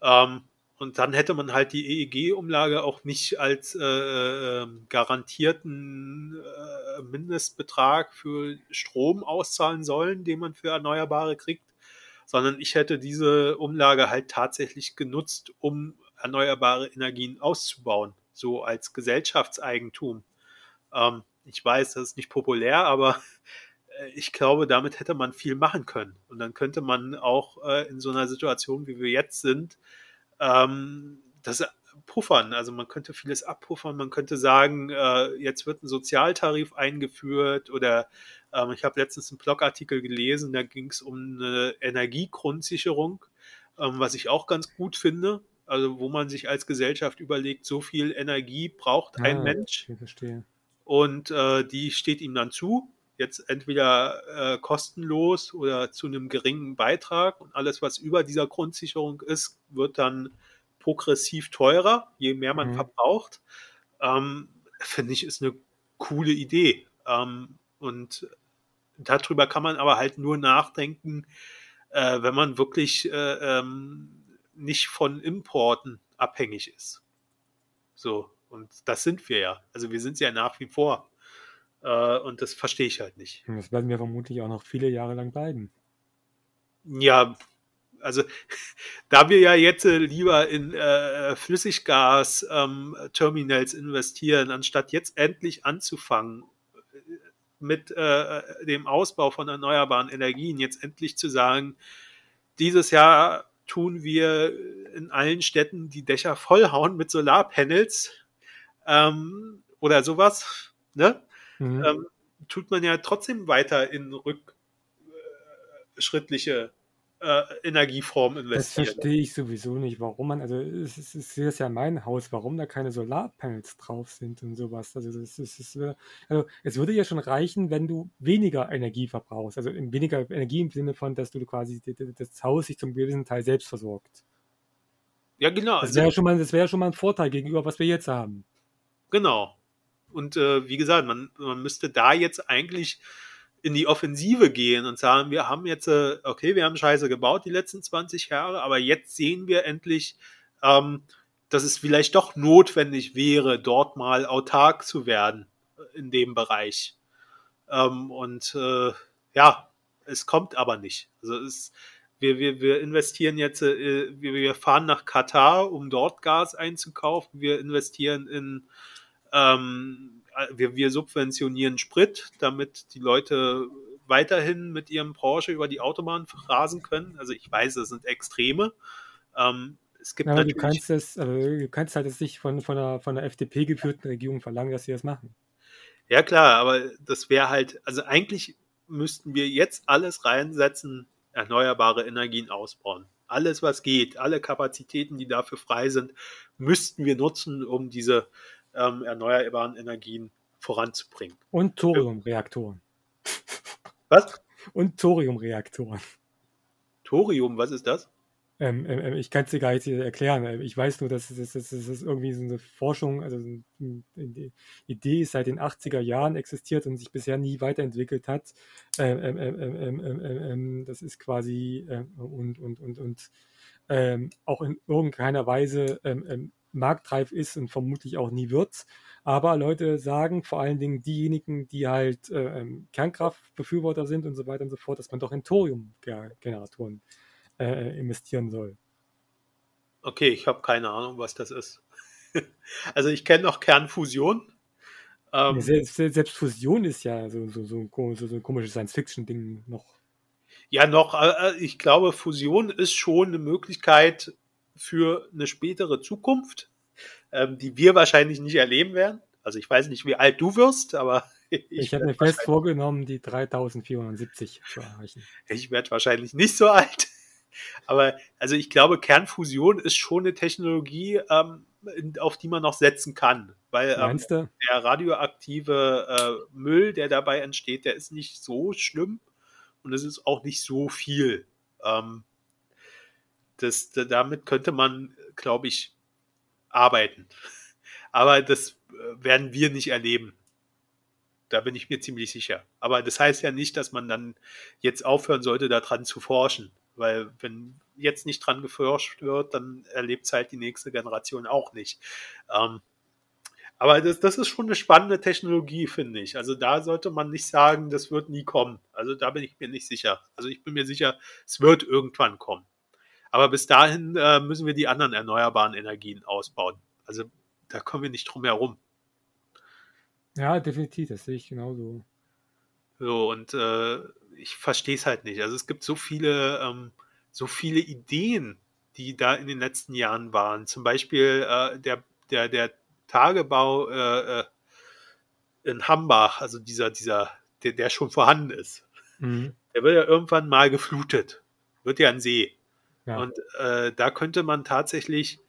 Ähm, und dann hätte man halt die EEG-Umlage auch nicht als äh, ähm, garantierten äh, Mindestbetrag für Strom auszahlen sollen, den man für Erneuerbare kriegt, sondern ich hätte diese Umlage halt tatsächlich genutzt, um erneuerbare Energien auszubauen, so als Gesellschaftseigentum. Ähm, ich weiß, das ist nicht populär, aber äh, ich glaube, damit hätte man viel machen können. Und dann könnte man auch äh, in so einer Situation, wie wir jetzt sind, ähm, das puffern. Also man könnte vieles abpuffern. Man könnte sagen, äh, jetzt wird ein Sozialtarif eingeführt oder ähm, ich habe letztens einen Blogartikel gelesen, da ging es um eine Energiegrundsicherung, ähm, was ich auch ganz gut finde. Also wo man sich als Gesellschaft überlegt, so viel Energie braucht ein ah, Mensch. Und äh, die steht ihm dann zu. Jetzt entweder äh, kostenlos oder zu einem geringen Beitrag. Und alles, was über dieser Grundsicherung ist, wird dann progressiv teurer, je mehr man mhm. verbraucht. Ähm, Finde ich, ist eine coole Idee. Ähm, und darüber kann man aber halt nur nachdenken, äh, wenn man wirklich äh, ähm, nicht von Importen abhängig ist. So, und das sind wir ja. Also wir sind es ja nach wie vor. Äh, und das verstehe ich halt nicht. Das werden wir vermutlich auch noch viele Jahre lang bleiben. Ja, also da wir ja jetzt äh, lieber in äh, Flüssiggas-Terminals ähm, investieren, anstatt jetzt endlich anzufangen, mit äh, dem Ausbau von erneuerbaren Energien jetzt endlich zu sagen, dieses Jahr tun wir in allen Städten die Dächer vollhauen mit Solarpanels ähm, oder sowas, ne? Mhm. Ähm, tut man ja trotzdem weiter in rückschrittliche äh, Energieform investieren. Das verstehe ich sowieso nicht, warum man, also es ist, es ist ja mein Haus, warum da keine Solarpanels drauf sind und sowas. Also, das ist, es ist, also es würde ja schon reichen, wenn du weniger Energie verbrauchst. Also weniger Energie im Sinne von, dass du quasi das Haus sich zum gewissen Teil selbst versorgt. Ja, genau. Das wäre also, schon, mal, das wär schon mal ein Vorteil gegenüber, was wir jetzt haben. Genau. Und äh, wie gesagt, man, man müsste da jetzt eigentlich in die Offensive gehen und sagen, wir haben jetzt, äh, okay, wir haben Scheiße gebaut die letzten 20 Jahre, aber jetzt sehen wir endlich, ähm, dass es vielleicht doch notwendig wäre, dort mal autark zu werden äh, in dem Bereich. Ähm, und äh, ja, es kommt aber nicht. Also es, wir, wir, wir investieren jetzt, äh, wir, wir fahren nach Katar, um dort Gas einzukaufen. Wir investieren in ähm, wir, wir subventionieren Sprit, damit die Leute weiterhin mit ihrem Porsche über die Autobahn rasen können. Also ich weiß, das sind Extreme. Ähm, es gibt ja, natürlich... du, kannst das, also du kannst halt jetzt nicht von, von, der, von der FDP geführten Regierung verlangen, dass sie das machen. Ja klar, aber das wäre halt, also eigentlich müssten wir jetzt alles reinsetzen, erneuerbare Energien ausbauen. Alles, was geht, alle Kapazitäten, die dafür frei sind, müssten wir nutzen, um diese ähm, erneuerbaren Energien voranzubringen. Und Thoriumreaktoren. Was? Und Thoriumreaktoren. Thorium, was ist das? Ähm, ähm, ähm ich kann es dir gar nicht erklären. Ich weiß nur, dass es, dass es irgendwie so eine Forschung, also eine Idee seit den 80er Jahren existiert und sich bisher nie weiterentwickelt hat. Ähm, ähm, das ist quasi und, und, und, und auch in irgendeiner Weise marktreif ist und vermutlich auch nie wird. Aber Leute sagen, vor allen Dingen diejenigen, die halt äh, ähm, Kernkraftbefürworter sind und so weiter und so fort, dass man doch in Thoriumgeneratoren äh, investieren soll. Okay, ich habe keine Ahnung, was das ist. also ich kenne noch Kernfusion. Ähm, selbst, selbst, Fusion ist ja so, so, so, so ein komisches Science-Fiction-Ding noch. Ja, noch, äh, äh, ich glaube, Fusion ist schon eine Möglichkeit, für eine spätere Zukunft, ähm, die wir wahrscheinlich nicht erleben werden. Also ich weiß nicht, wie alt du wirst, aber ich, ich habe mir fest vorgenommen, die 3470 zu erreichen. Ich werde wahrscheinlich nicht so alt. Aber also ich glaube, Kernfusion ist schon eine Technologie, ähm, auf die man noch setzen kann. Weil ähm, der radioaktive äh, Müll, der dabei entsteht, der ist nicht so schlimm und es ist auch nicht so viel. Ähm, das, damit könnte man, glaube ich, arbeiten. Aber das äh, werden wir nicht erleben. Da bin ich mir ziemlich sicher. Aber das heißt ja nicht, dass man dann jetzt aufhören sollte, daran zu forschen. Weil wenn jetzt nicht dran geforscht wird, dann erlebt es halt die nächste Generation auch nicht. Ähm, aber das, das ist schon eine spannende Technologie, finde ich. Also da sollte man nicht sagen, das wird nie kommen. Also da bin ich mir nicht sicher. Also ich bin mir sicher, es wird irgendwann kommen. Aber bis dahin äh, müssen wir die anderen erneuerbaren Energien ausbauen. Also da kommen wir nicht drum herum. Ja, definitiv, das sehe ich genauso. So, und äh, ich verstehe es halt nicht. Also es gibt so viele, ähm, so viele Ideen, die da in den letzten Jahren waren. Zum Beispiel äh, der, der, der Tagebau äh, äh in Hambach, also dieser, dieser, der, der schon vorhanden ist. Mhm. Der wird ja irgendwann mal geflutet. Wird ja ein See. Ja. Und äh, da könnte man tatsächlich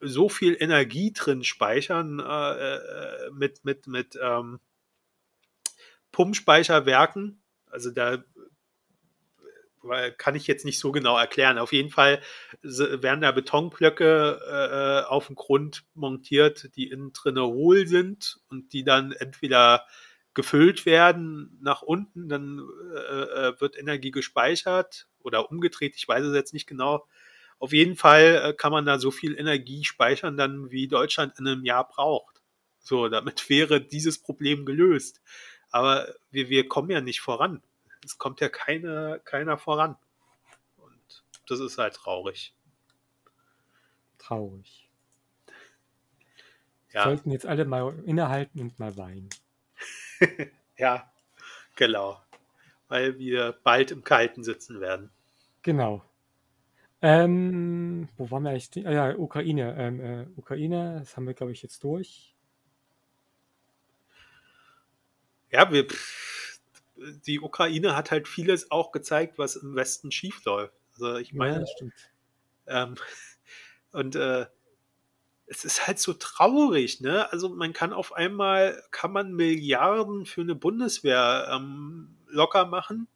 so viel Energie drin speichern äh, äh mit, mit, mit ähm, Pumpspeicherwerken. Also da kann ich jetzt nicht so genau erklären. Auf jeden Fall werden da Betonblöcke äh, auf dem Grund montiert, die innen drinne hohl sind und die dann entweder gefüllt werden nach unten, dann äh, äh, wird Energie gespeichert oder umgedreht, ich weiß es jetzt nicht genau. Auf jeden Fall äh, kann man da so viel Energie speichern, dann wie Deutschland in einem Jahr braucht. So, damit wäre dieses Problem gelöst. Aber wir, wir kommen ja nicht voran. Es kommt ja keine, keiner voran. Und das ist halt traurig. Traurig. Ja. Sollten jetzt alle mal innehalten und mal weinen. ja, genau. Weil wir bald im Kalten sitzen werden. Genau. Ähm, wo waren wir eigentlich? Ah, ja, Ukraine. Ähm, äh, Ukraine, das haben wir, glaube ich, jetzt durch. Ja, wir, die Ukraine hat halt vieles auch gezeigt, was im Westen schief läuft. Also ich meine, ja, stimmt. Ähm, und äh, es ist halt so traurig, ne? Also man kann auf einmal, kann man Milliarden für eine Bundeswehr ähm, locker machen.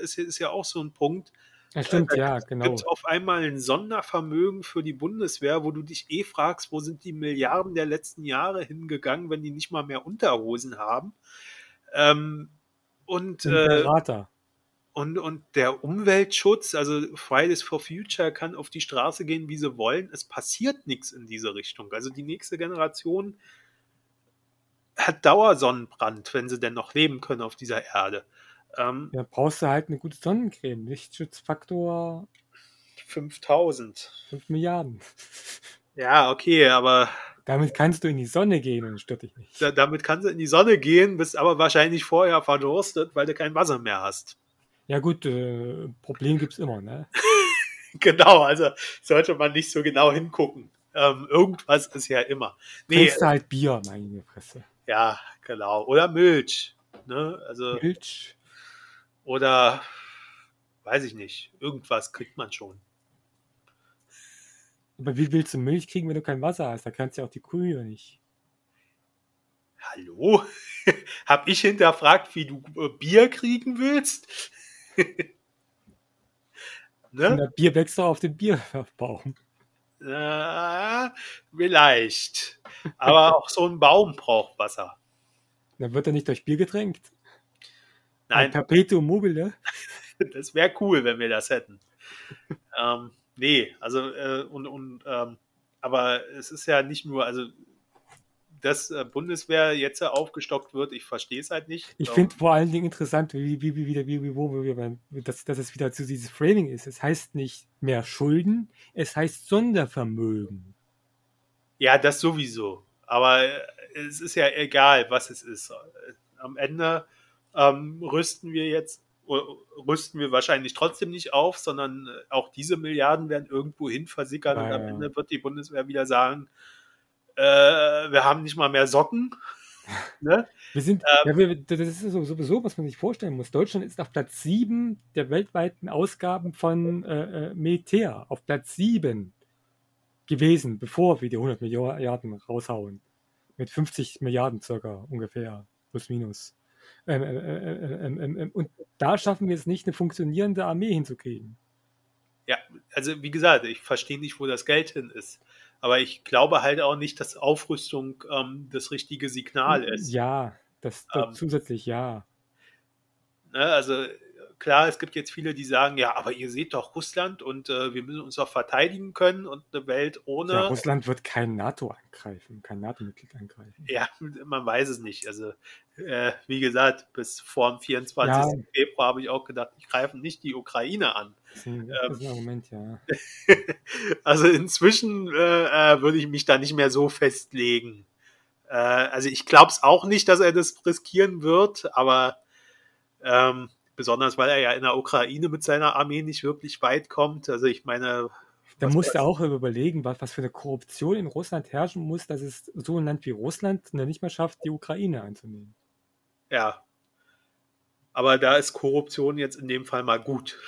Ist, ist ja auch so ein Punkt. Ja, stimmt, Äh, ja, Es genau. gibt auf einmal ein Sondervermögen für die Bundeswehr, wo du dich eh fragst, wo sind die Milliarden der letzten Jahre hingegangen, wenn die nicht mal mehr Unterhosen haben. Ähm, und, äh, und, und der Umweltschutz, also Fridays for Future kann auf die Straße gehen, wie sie wollen. Es passiert nichts in diese Richtung. Also die nächste Generation hat Dauersonnenbrand, wenn sie denn noch leben können auf dieser Erde. Ähm, Ja, brauchst du halt eine gute Sonnencreme. Lichtschutzfaktor 5000. 5 Milliarden. Ja, okay, aber Damit kannst du in die Sonne gehen und stört dich nicht. da, damit kannst du in die Sonne gehen, bist aber wahrscheinlich vorher verdurstet, weil du kein Wasser mehr hast. Ja gut, äh, Problem gibt's immer, ne? Genau, also sollte man nicht so genau hingucken. Ähm, irgendwas ist ja immer. Nee, Trinkst du halt Bier, meine Fresse. ja, genau. Oder Milch. Ne? Also, Milch. Oder weiß ich nicht. Irgendwas kriegt man schon. Aber wie willst du Milch kriegen, wenn du kein Wasser hast? Da kannst du ja auch die Kühe nicht. Hallo? Hab ich hinterfragt, wie du äh, Bier kriegen willst? Ne? Bier wächst doch auf dem Bierbaum. Äh, vielleicht. Aber auch so ein Baum braucht Wasser. Dann wird er nicht durch Bier getränkt. Ein Nein, Perpetuum mobile. das wäre cool, wenn wir das hätten. ähm, nee, also äh, und, und ähm, aber es ist ja nicht nur, also dass äh, Bundeswehr jetzt aufgestockt wird, ich verstehe es halt nicht. Ich Ähm, finde vor allen Dingen interessant, wie, wie, wie, wie, wie, wie, wo wir beim, dass, dass es wieder zu dieses Framing ist. Es heißt nicht mehr Schulden, es heißt Sondervermögen. Ja, das sowieso. Aber äh, es ist ja egal, was es ist. Am Ende ähm, rüsten wir jetzt, äh, rüsten wir wahrscheinlich trotzdem nicht auf, sondern äh, auch diese Milliarden werden irgendwo hin versickern und Ja, am ja. Ende wird die Bundeswehr wieder sagen, äh, wir haben nicht mal mehr Socken. ne? Wir sind, Ähm, ja, wir, das ist so- sowieso, was man sich vorstellen muss. Deutschland ist auf Platz 7 der weltweiten Ausgaben von äh, äh, Militär. Auf Platz 7 gewesen, bevor wir die 100 Milliarden raushauen. Mit 50 Milliarden circa ungefähr, plus minus. Ähm, äh, äh, ähm, ähm, ähm, und da schaffen wir es nicht, eine funktionierende Armee hinzukriegen. Ja, also wie gesagt, ich verstehe nicht, wo das Geld hin ist. Aber ich glaube halt auch nicht, dass Aufrüstung ähm, das richtige Signal ist. Ja, das, das Ähm, zusätzlich ja. Ne? Also klar, es gibt jetzt viele, die sagen, ja, aber ihr seht doch Russland und äh, wir müssen uns doch verteidigen können und eine Welt ohne. ja. Russland wird kein NATO angreifen, kein NATO-Mitglied angreifen. Ja, man weiß es nicht. Also, äh, wie gesagt, bis vor dem 24. Ja. Februar habe ich auch gedacht, die greifen nicht die Ukraine an. Das ist ein, Ähm, das ist ein Argument, ja. Also inzwischen äh, äh, würde ich mich da nicht mehr so festlegen. Äh, also ich glaube es auch nicht, dass er das riskieren wird, aber ähm, besonders weil er ja in der Ukraine mit seiner Armee nicht wirklich weit kommt. Also ich meine, Da musst du auch überlegen, was, was für eine Korruption in Russland herrschen muss, dass es so ein Land wie Russland noch nicht mehr schafft, die Ukraine einzunehmen. ja. Aber da ist Korruption jetzt in dem Fall mal gut.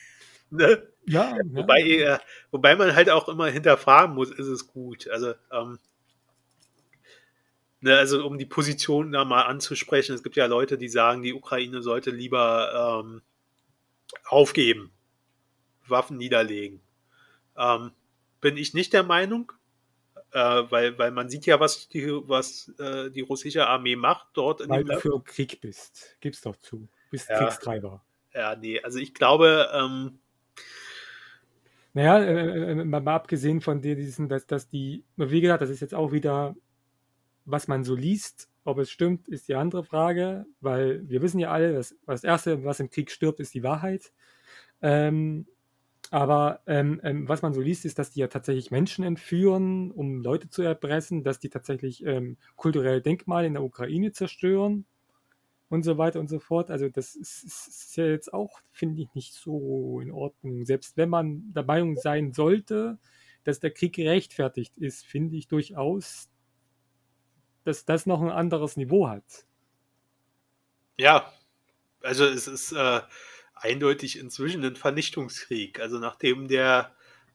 ne? Ja, Wobei, äh, wobei man halt auch immer hinterfragen muss, ist es gut. Also, ähm, ne, also um die Position da mal anzusprechen, es gibt ja Leute, die sagen, die Ukraine sollte lieber ähm, aufgeben, Waffen niederlegen. Ähm, bin ich nicht der Meinung, äh, weil, weil man sieht ja, was die, was äh, die russische Armee macht dort in weil du für Krieg bist. Gib's doch zu. Bist Ja. Kriegstreiber. Ja, nee, also ich glaube, ähm, Naja, äh, äh, mal, mal abgesehen von dir, diesen, dass, dass die, wie gesagt, das ist jetzt auch wieder, was man so liest, ob es stimmt, ist die andere Frage, weil wir wissen ja alle, dass das Erste, was im Krieg stirbt, ist die Wahrheit. Ähm, aber ähm, ähm, was man so liest, ist, dass die ja tatsächlich Menschen entführen, um Leute zu erpressen, dass die tatsächlich ähm, kulturelle Denkmale in der Ukraine zerstören und so weiter und so fort. Also das ist, ist, ja jetzt auch, finde ich, nicht so in Ordnung. Selbst wenn man der Meinung sein sollte, dass der Krieg gerechtfertigt ist, finde ich durchaus, dass das noch ein anderes Niveau hat. Ja, also es ist äh, eindeutig inzwischen ein Vernichtungskrieg. Also nachdem der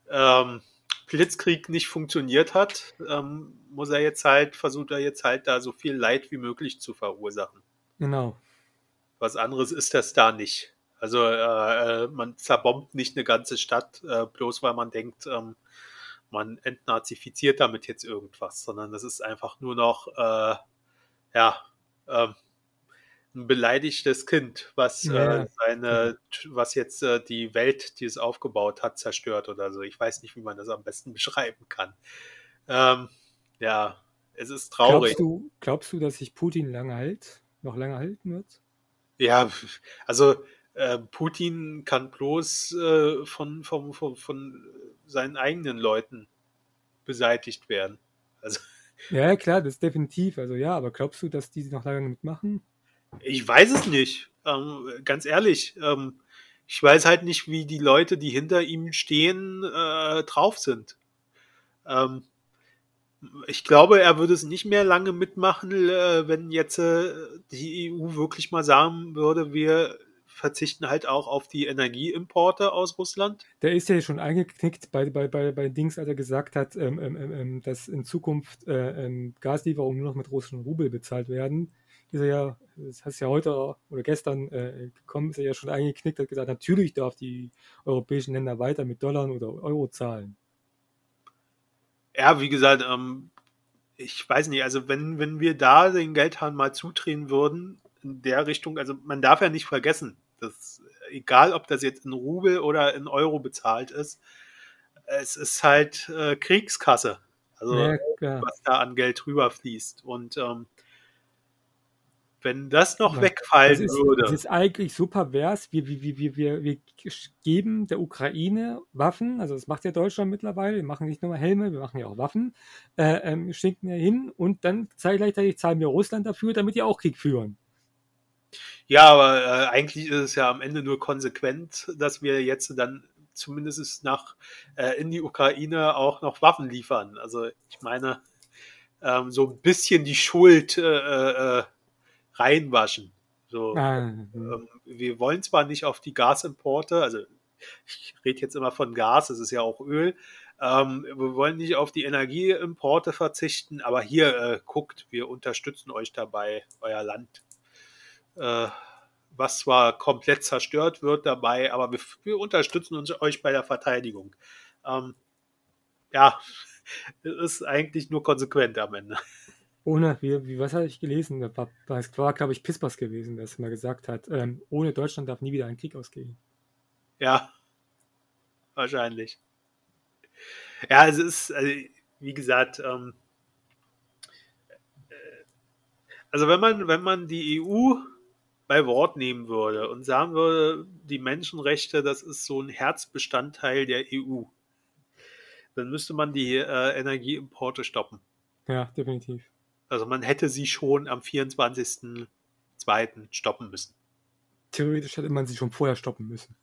ähm, Blitzkrieg nicht funktioniert hat, ähm, muss er jetzt halt, versucht er jetzt halt da so viel Leid wie möglich zu verursachen. Genau. Was anderes ist das da nicht. Also äh, äh man zerbombt nicht eine ganze Stadt, äh, bloß weil man denkt, ähm, man entnazifiziert damit jetzt irgendwas, sondern das ist einfach nur noch, äh, ja, ähm, ein beleidigtes Kind, was ja. äh, seine, was jetzt äh, die Welt, die es aufgebaut hat, zerstört oder so. Ich weiß nicht, wie man das am besten beschreiben kann. Ähm, ja, es ist traurig. Glaubst du, glaubst du, dass sich Putin lange hält, noch lange halten wird? Ja, also äh, Putin kann bloß äh, von, von, von, von seinen eigenen Leuten beseitigt werden. Also ja, klar, das ist definitiv. Also ja, aber glaubst du, dass die noch lange mitmachen? Ich weiß es nicht. Ähm, ganz ehrlich. Ähm, ich weiß halt nicht, wie die Leute, die hinter ihm stehen, äh, drauf sind. Ähm, ich glaube, er würde es nicht mehr lange mitmachen, äh, wenn jetzt äh, die EU wirklich mal sagen würde, wir verzichten halt auch auf die Energieimporte aus Russland. Der ist ja schon eingeknickt bei, bei, bei, bei Dings, als er gesagt hat, ähm, ähm, ähm, ähm dass in Zukunft äh, ähm, Gaslieferungen nur noch mit russischen Rubel bezahlt werden ist er ja, das heißt ja heute oder gestern äh, gekommen, ist er ja schon eingeknickt, hat gesagt, natürlich darf die europäischen Länder weiter mit Dollar oder Euro zahlen. Ja, wie gesagt, ähm, ich weiß nicht, also wenn, wenn wir da den Geldhahn mal zudrehen würden, in der Richtung, also man darf ja nicht vergessen, dass egal ob das jetzt in Rubel oder in Euro bezahlt ist, es ist halt äh, Kriegskasse. Also ja, was da an Geld rüberfließt. Und ähm, wenn das noch ja, wegfallen das ist, würde. Das ist eigentlich so pervers. Wir, wir, wir, wir, wir geben der Ukraine Waffen, also das macht ja Deutschland mittlerweile. Wir machen nicht nur Helme, wir machen ja auch Waffen. Äh, ähm, schicken ja hin und dann gleichzeitig zahlen wir Russland dafür, damit die auch Krieg führen. Ja, aber äh, eigentlich ist es ja am Ende nur konsequent, dass wir jetzt dann zumindest nach äh, in die Ukraine auch noch Waffen liefern. Also ich meine, ähm, so ein bisschen die Schuld äh, äh, reinwaschen. So, ah, ähm, wir wollen zwar nicht auf die Gasimporte, also ich rede jetzt immer von Gas, es ist ja auch Öl. Ähm, wir wollen nicht auf die Energieimporte verzichten, aber hier äh, guckt, wir unterstützen euch dabei, euer Land. Äh, was zwar komplett zerstört wird dabei, aber wir, wir unterstützen uns, euch bei der Verteidigung. Ähm, ja, es ist eigentlich nur konsequent am Ende. Ohne, wie, wie was hatte ich gelesen? Das war, glaube ich, Pispas gewesen, der es mal gesagt hat. Ähm, ohne Deutschland darf nie wieder ein Krieg ausgehen. Ja, wahrscheinlich. Ja, es ist, also, wie gesagt, ähm, äh, also wenn man, wenn man die EU bei Wort nehmen würde und sagen würde, die Menschenrechte, das ist so ein Herzbestandteil der EU, dann müsste man die äh, Energieimporte stoppen. Ja, definitiv. Also man hätte sie schon am 24.02. stoppen müssen. Theoretisch hätte man sie schon vorher stoppen müssen.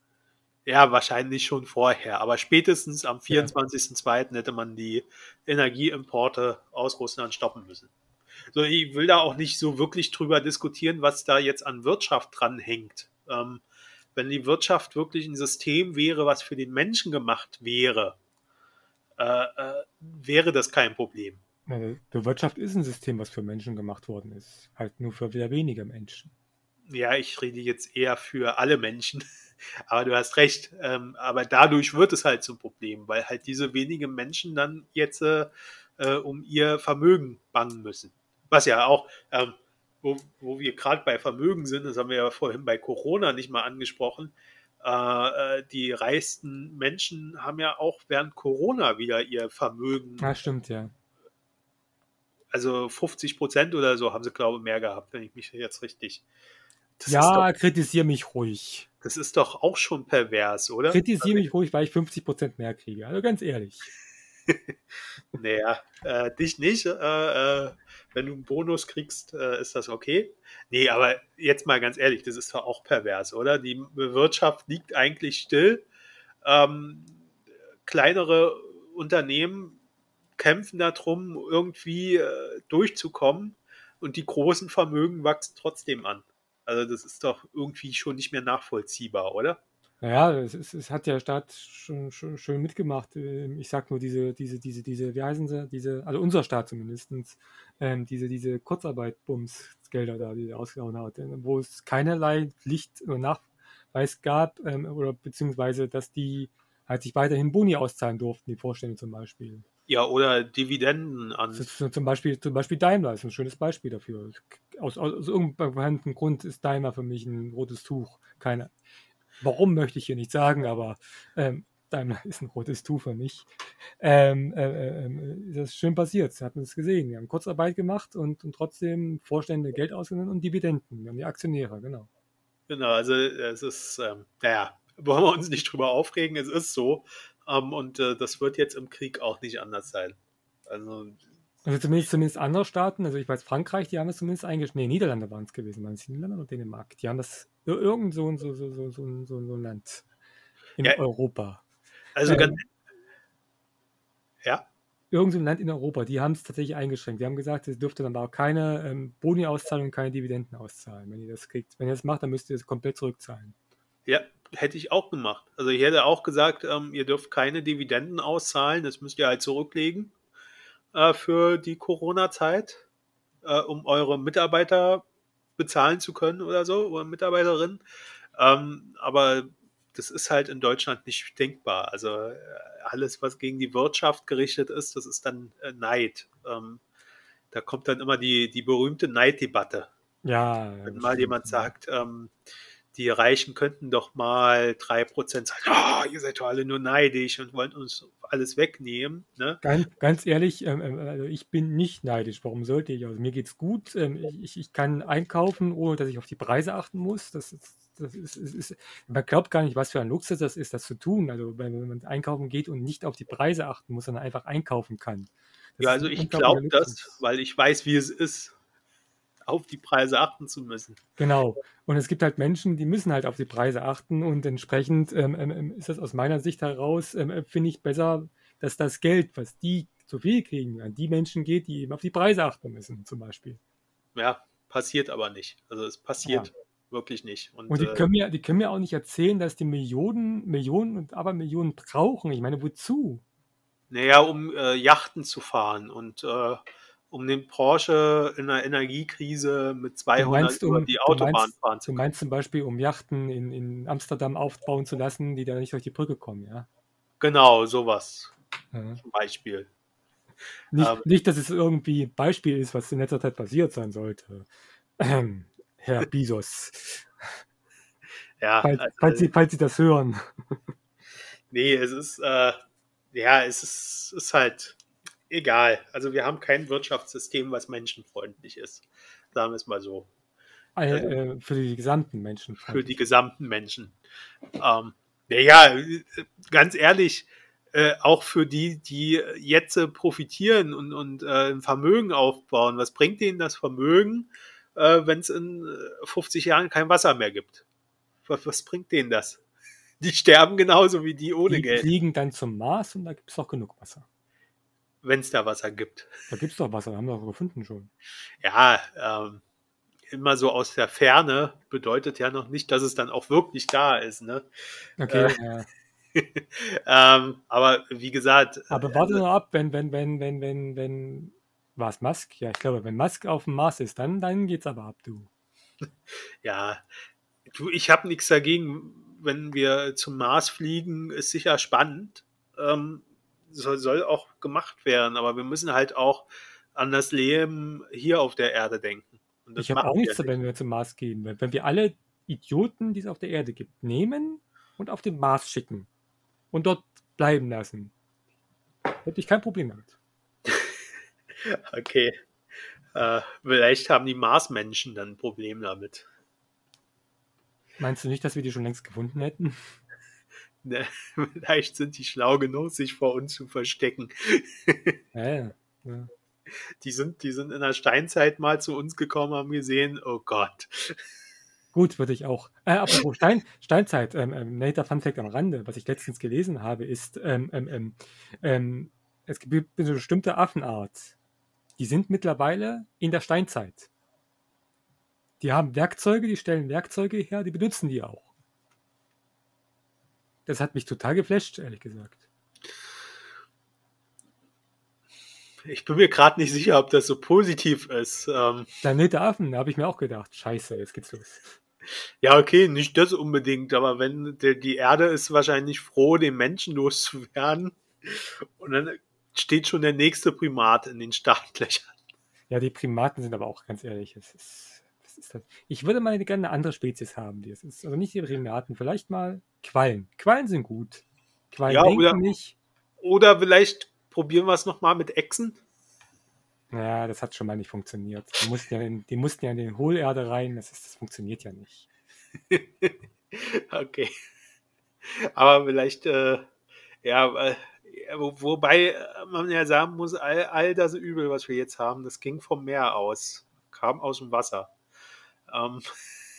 Ja, wahrscheinlich schon vorher. Aber spätestens am 24.02. Ja. hätte man die Energieimporte aus Russland stoppen müssen. So, ich will da auch nicht so wirklich drüber diskutieren, was da jetzt an Wirtschaft dran hängt. Ähm, wenn die Wirtschaft wirklich ein System wäre, was für den Menschen gemacht wäre, äh, äh, wäre das kein Problem. Die Wirtschaft ist ein System, was für Menschen gemacht worden ist. Halt nur für wieder weniger Menschen. Ja, ich rede jetzt eher für alle Menschen. Aber du hast recht. Ähm, aber dadurch wird es halt zum Problem, weil halt diese wenigen Menschen dann jetzt äh, äh, um ihr Vermögen bangen müssen. Was ja auch, ähm, wo, wo wir gerade bei Vermögen sind, das haben wir ja vorhin bei Corona nicht mal angesprochen. Äh, äh die reichsten Menschen haben ja auch während Corona wieder ihr Vermögen. Ja, stimmt, ja also 50 Prozent oder so haben sie, glaube ich, mehr gehabt, wenn ich mich jetzt richtig. Das ja, kritisiere mich ruhig. Das ist doch auch schon pervers, oder? Kritisiere mich ruhig, weil ich 50 Prozent mehr kriege. Also ganz ehrlich. naja, äh, dich nicht. Äh, äh, wenn du einen Bonus kriegst, äh, ist das okay. Nee, aber jetzt mal ganz ehrlich, das ist doch auch pervers, oder? Die Wirtschaft liegt eigentlich still. Ähm, kleinere Unternehmen kämpfen darum, irgendwie äh, durchzukommen und die großen Vermögen wachsen trotzdem an. Also das ist doch irgendwie schon nicht mehr nachvollziehbar, oder? Naja, es, es, es hat der Staat schon, schon schön mitgemacht. Ähm, Ich sag nur diese, diese, diese, diese, wie heißen sie, diese, also unser Staat zumindest, ähm, diese, diese Kurzarbeit-Bums-Gelder da, die er ausgehauen hat, äh, wo es keinerlei Pflicht oder Nachweis gab, ähm, oder beziehungsweise, dass die halt sich weiterhin Boni auszahlen durften, die Vorstände zum Beispiel. Ja, oder Dividenden an. Zum Beispiel, zum Beispiel Daimler ist ein schönes Beispiel dafür. Aus, aus, aus irgendeinem Grund ist Daimler für mich ein rotes Tuch. Keine, warum möchte ich hier nicht sagen, aber ähm, Daimler ist ein rotes Tuch für mich. Ähm, äh, äh, das ist schön passiert, hat man es gesehen. Wir haben Kurzarbeit gemacht und, und trotzdem Vorstände Geld ausgenommen und Dividenden. Wir haben die Aktionäre, genau. Genau, also es ist, ähm, naja, wollen wir uns nicht drüber aufregen, es ist so. Ähm, und äh, das wird jetzt im Krieg auch nicht anders sein. Also, Also zumindest, zumindest andere Staaten, also ich weiß, Frankreich, die haben es zumindest eingeschränkt. Nee, Niederlande waren es gewesen. Waren es Niederlande oder Dänemark? Die haben das ir- irgend so, ein- so, so, so, so, so, so ein Land in Ja. Europa. also Ähm, ganz, ja, Irgend so ein Land in Europa, die haben es tatsächlich eingeschränkt. Die haben gesagt, es dürfte dann aber auch keine ähm, Boni-Auszahlung, keine Dividenden auszahlen. Wenn ihr das kriegt, wenn ihr das macht, dann müsst ihr es komplett zurückzahlen. ja, hätte ich auch gemacht. Also ich hätte auch gesagt, ähm, ihr dürft keine Dividenden auszahlen, das müsst ihr halt zurücklegen äh, für die Corona-Zeit, äh, um eure Mitarbeiter bezahlen zu können oder so, oder Mitarbeiterinnen. Ähm, aber das ist halt in Deutschland nicht denkbar. Also äh, alles, was gegen die Wirtschaft gerichtet ist, das ist dann äh, Neid. Ähm, da kommt dann immer die, die berühmte Neiddebatte. Ja. Wenn mal stimmt. jemand sagt, ähm, die Reichen könnten doch mal 3% sagen, oh, ihr seid doch alle nur neidisch und wollt uns alles wegnehmen. Ne? Ganz, ganz ehrlich, ähm, ähm, also ich bin nicht neidisch. Warum sollte ich? Also mir geht's gut. Ähm, ich, ich kann einkaufen, ohne dass ich auf die Preise achten muss. Das ist, das ist, ist, ist, man glaubt gar nicht, was für ein Luxus das ist, das zu tun. Also wenn, man einkaufen geht und nicht auf die Preise achten muss, sondern einfach einkaufen kann. Das Ja, also ich glaube das, weil ich weiß, wie es ist, auf die Preise achten zu müssen. Genau. Und es gibt halt Menschen, die müssen halt auf die Preise achten und entsprechend ähm, ähm, ist das aus meiner Sicht heraus, ähm, äh, finde ich besser, dass das Geld, was die zu viel kriegen, an die Menschen geht, die eben auf die Preise achten müssen, zum Beispiel. Ja, passiert aber nicht. Also es passiert wirklich nicht. Und, Und die äh, können mir, die können mir auch nicht erzählen, dass die Millionen, Millionen und aber Millionen brauchen. Ich meine, wozu? naja, um äh, Yachten zu fahren und äh, um den Porsche in einer Energiekrise mit 200 meinst, über um- die Autobahn meinst- fahren zu Du meinst zum Beispiel, um Yachten in, in Amsterdam aufbauen zu lassen, die da nicht durch die Brücke kommen, ja? Genau, sowas ja. zum Beispiel. Nicht, Ähm. nicht, dass es irgendwie ein Beispiel ist, was in letzter Zeit passiert sein sollte. Ähm, Herr Bisos, Ja, falls, also, falls, Sie, falls Sie das hören. nee, es ist, äh, ja, es ist, ist halt egal. Also wir haben kein Wirtschaftssystem, was menschenfreundlich ist. Sagen wir es mal so. Äh, äh, für die gesamten Menschen. Für die gesamten Menschen. Ähm, naja, äh, ganz ehrlich, äh, auch für die, die jetzt äh, profitieren und, und äh, ein Vermögen aufbauen. Was bringt denen das Vermögen, äh, wenn es in äh, 50 Jahren kein Wasser mehr gibt? Was, was bringt denen das? Die sterben genauso wie die ohne die Geld, fliegen dann zum Mars und da gibt es doch genug Wasser. Wenn es da Wasser gibt. Da gibt es doch Wasser, haben wir doch gefunden schon. Ja, ähm, immer so aus der Ferne bedeutet ja noch nicht, dass es dann auch wirklich da ist. Ne? Okay, Äh, ja. ähm, aber wie gesagt, Aber warte noch ab, wenn, wenn, wenn, wenn, wenn, wenn, war es Musk? Ja, ich glaube, wenn Musk auf dem Mars ist, dann, dann geht's aber ab, du. ja, du, ich habe nichts dagegen, wenn wir zum Mars fliegen, ist sicher spannend. Ähm, soll, soll auch gemacht werden, aber wir müssen halt auch an das Leben hier auf der Erde denken. Ich habe nichts, wir wenn wir zum Mars gehen. Wenn, wenn wir alle Idioten, die es auf der Erde gibt, nehmen und auf den Mars schicken und dort bleiben lassen, hätte ich kein Problem damit. Okay. Äh, vielleicht haben die Marsmenschen dann ein Problem damit. Meinst du nicht, dass wir die schon längst gefunden hätten? Ne? Vielleicht sind die schlau genug, sich vor uns zu verstecken. Ja, ja. ja. Die sind, die sind in der Steinzeit mal zu uns gekommen, haben gesehen, oh Gott. Gut, würde ich auch. Äh, apropos Stein, Steinzeit, ähm, ähm, netter Funfact am Rande, was ich letztens gelesen habe, ist, ähm, ähm, ähm, ähm, es gibt eine bestimmte Affenart, die sind mittlerweile in der Steinzeit. Die haben Werkzeuge, die stellen Werkzeuge her, die benutzen die auch. Das hat mich total geflasht, ehrlich gesagt. Ich bin mir gerade nicht sicher, ob das so positiv ist. Ähm, Planet der Affen, da habe ich mir auch gedacht, scheiße, jetzt geht's los. ja, okay, nicht das unbedingt, aber wenn der, die Erde ist wahrscheinlich froh, den Menschen loszuwerden. Und dann steht schon der nächste Primat in den Startlöchern. Ja, die Primaten sind aber auch ganz ehrlich, es ist, was ist das? Ich würde mal gerne eine andere Spezies haben, die es ist. Also nicht die Primaten, vielleicht mal Quallen. Quallen sind gut. Quallen Ja, denken oder- nicht. Oder vielleicht probieren wir es nochmal mit Echsen. Ja, das hat schon mal nicht funktioniert. Die mussten ja in, die mussten ja in den Hohlerde rein, das, ist, das funktioniert ja nicht. Okay. Aber vielleicht, äh, ja, äh, wo, wobei man ja sagen muss, all, all das Übel, was wir jetzt haben, das ging vom Meer aus, kam aus dem Wasser. Ähm,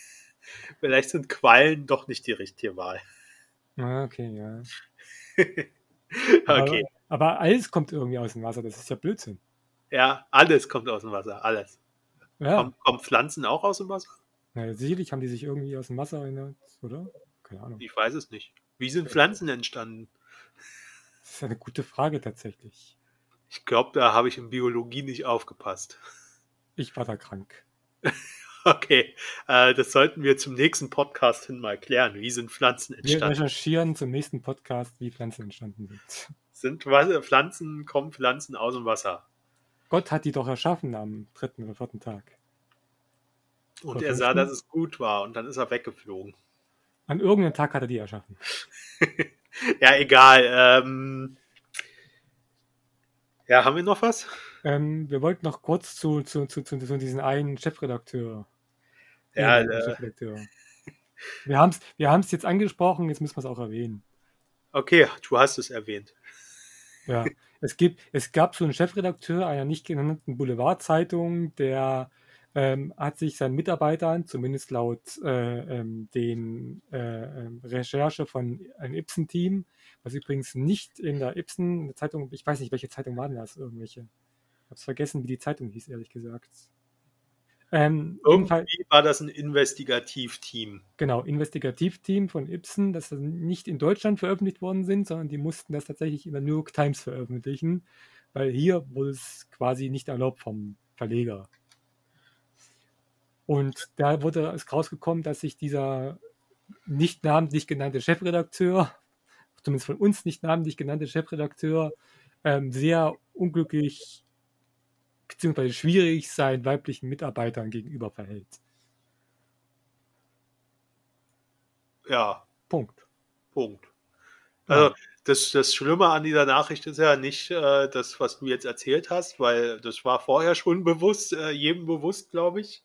vielleicht sind Quallen doch nicht die richtige Wahl. Ja, okay, ja. Okay. Aber, aber alles kommt irgendwie aus dem Wasser, das ist ja Blödsinn. Ja, alles kommt aus dem Wasser, alles. Ja, Kommen, kommen Pflanzen auch aus dem Wasser? na, sicherlich haben die sich irgendwie aus dem Wasser erinnert, oder? Keine Ahnung. Ich weiß es nicht. Wie sind Pflanzen entstanden? Das ist eine gute Frage tatsächlich. Ich glaube, da habe ich in Biologie nicht aufgepasst. Ich war da krank. Okay, äh, das sollten wir zum nächsten Podcast hin mal klären. Wie sind Pflanzen Wir entstanden? recherchieren zum nächsten Podcast, wie Pflanzen entstanden sind. Sind Wa- Pflanzen, kommen Pflanzen aus dem Wasser? Gott hat die doch erschaffen am dritten oder vierten Tag. Und Oder er sah, dass es gut war und dann ist er weggeflogen. An irgendeinem Tag hat er die erschaffen. Ja, egal. Ähm, ja, haben wir noch was? Ähm, wir wollten noch kurz zu, zu, zu, zu, zu diesen einen Chefredakteur. Ja, Chefredakteur. Wir haben es wir haben's jetzt angesprochen, jetzt müssen wir es auch erwähnen. okay, du hast es erwähnt. Ja, es, gibt, es gab so einen Chefredakteur einer nicht genannten Boulevardzeitung, der ähm, hat sich seinen Mitarbeitern, zumindest laut äh, ähm, den äh, ähm, Recherche von einem Ibsen-Team, was übrigens nicht in der Ibsen-Zeitung, ich weiß nicht, welche Zeitung waren das, irgendwelche. Ich habe vergessen, wie die Zeitung hieß, ehrlich gesagt. Ähm, Irgendwie war das ein Investigativteam. genau, Investigativteam von Ibsen, das nicht in Deutschland veröffentlicht worden sind, sondern die mussten das tatsächlich in der New York Times veröffentlichen, weil hier wurde es quasi nicht erlaubt vom Verleger. Und da wurde es rausgekommen, dass sich dieser nicht namentlich genannte Chefredakteur, zumindest von uns nicht namentlich genannte Chefredakteur, ähm, sehr unglücklich beziehungsweise schwierig seinen weiblichen Mitarbeitern gegenüber verhält. Ja, Punkt. Punkt. Ja. Also das, das Schlimme an dieser Nachricht ist ja nicht äh, das, was du jetzt erzählt hast, weil das war vorher schon bewusst, äh, jedem bewusst, glaube ich,